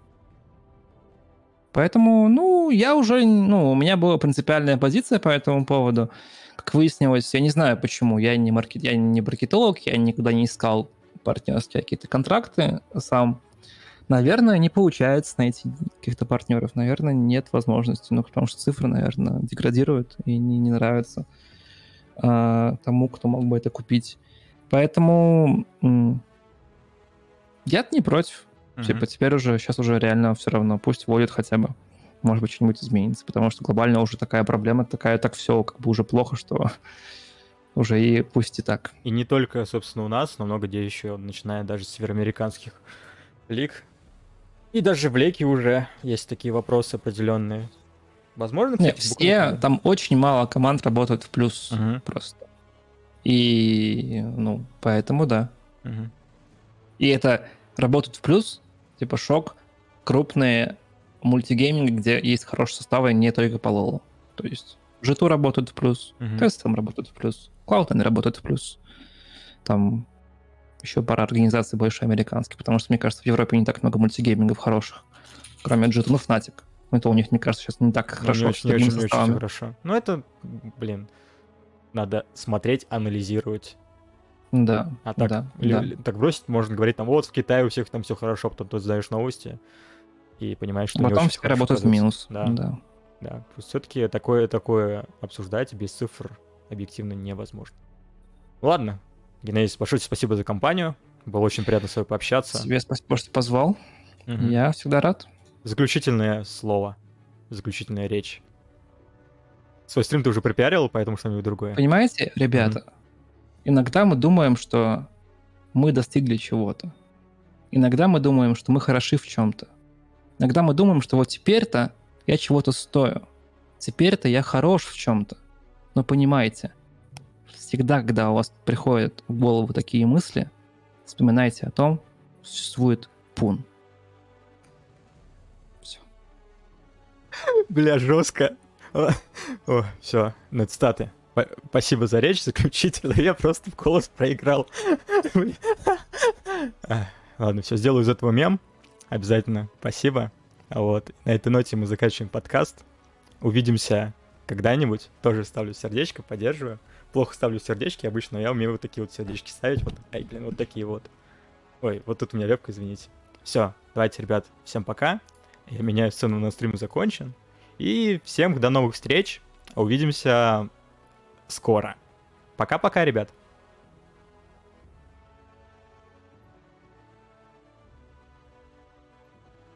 Поэтому, ну, я уже, ну, у меня была принципиальная позиция по этому поводу. Как выяснилось, я не знаю почему, я не, маркет, я не маркетолог, я никуда не искал партнерские какие-то контракты сам. Наверное, не получается найти каких-то партнеров. Наверное, нет возможности. Ну, потому что цифры, наверное, деградируют и не, не нравятся э, тому, кто мог бы это купить. Поэтому я не против. Mm-hmm. Типа теперь уже, сейчас уже реально все равно. Пусть вводят хотя бы. Может быть, что-нибудь изменится. Потому что глобально уже такая проблема, такая так все как бы уже плохо, что *laughs* уже и пусть и так. И не только, собственно, у нас, но много где еще, начиная даже с североамериканских лиг, и даже в Леке уже есть такие вопросы определенные. Возможно, кстати, Нет, все, там очень мало команд работают в плюс угу. просто. И, ну, поэтому да. Угу. И это работают в плюс, типа шок, крупные мультигейминг, где есть хорошие составы не только по лолу. То есть G2 работают в плюс, uh-huh. Test работают в плюс, Cloud работают в плюс. Там еще пара организаций больше американских, потому что, мне кажется, в Европе не так много мультигеймингов хороших, кроме G2, ну, Fnatic. Это у них, мне кажется, сейчас не так ну, хорошо. Не очень, не очень, не очень хорошо. Ну, это, блин, надо смотреть, анализировать. Да, а так, да, ли, да. так бросить, можно говорить, там, вот в Китае у всех там все хорошо, потом ты знаешь новости и понимаешь, что Потом все работают в минус. Да. да. Да, все-таки такое, такое обсуждать без цифр объективно невозможно. Ладно, Геннадий, большое спасибо за компанию. Было очень приятно с вами пообщаться. Тебе спасибо, что позвал. Угу. Я всегда рад. Заключительное слово, заключительная речь. Свой стрим ты уже припиарил, поэтому что-нибудь другое. Понимаете, ребята, угу. иногда мы думаем, что мы достигли чего-то. Иногда мы думаем, что мы хороши в чем-то. Иногда мы думаем, что вот теперь-то я чего-то стою. Теперь-то я хорош в чем-то. Но понимаете, всегда, когда у вас приходят в голову такие мысли, вспоминайте о том, что существует пун. Все. Бля, жестко. О, все, на цитаты. Спасибо за речь, заключительно. Я просто в голос проиграл. Ладно, все, сделаю из этого мем. Обязательно. Спасибо. Вот. На этой ноте мы заканчиваем подкаст. Увидимся когда-нибудь. Тоже ставлю сердечко, поддерживаю плохо ставлю сердечки обычно, я умею вот такие вот сердечки ставить. Вот, ай, блин, вот такие вот. Ой, вот тут у меня вебка, извините. Все, давайте, ребят, всем пока. Я меняю сцену на стрим закончен. И всем до новых встреч. Увидимся скоро. Пока-пока, ребят.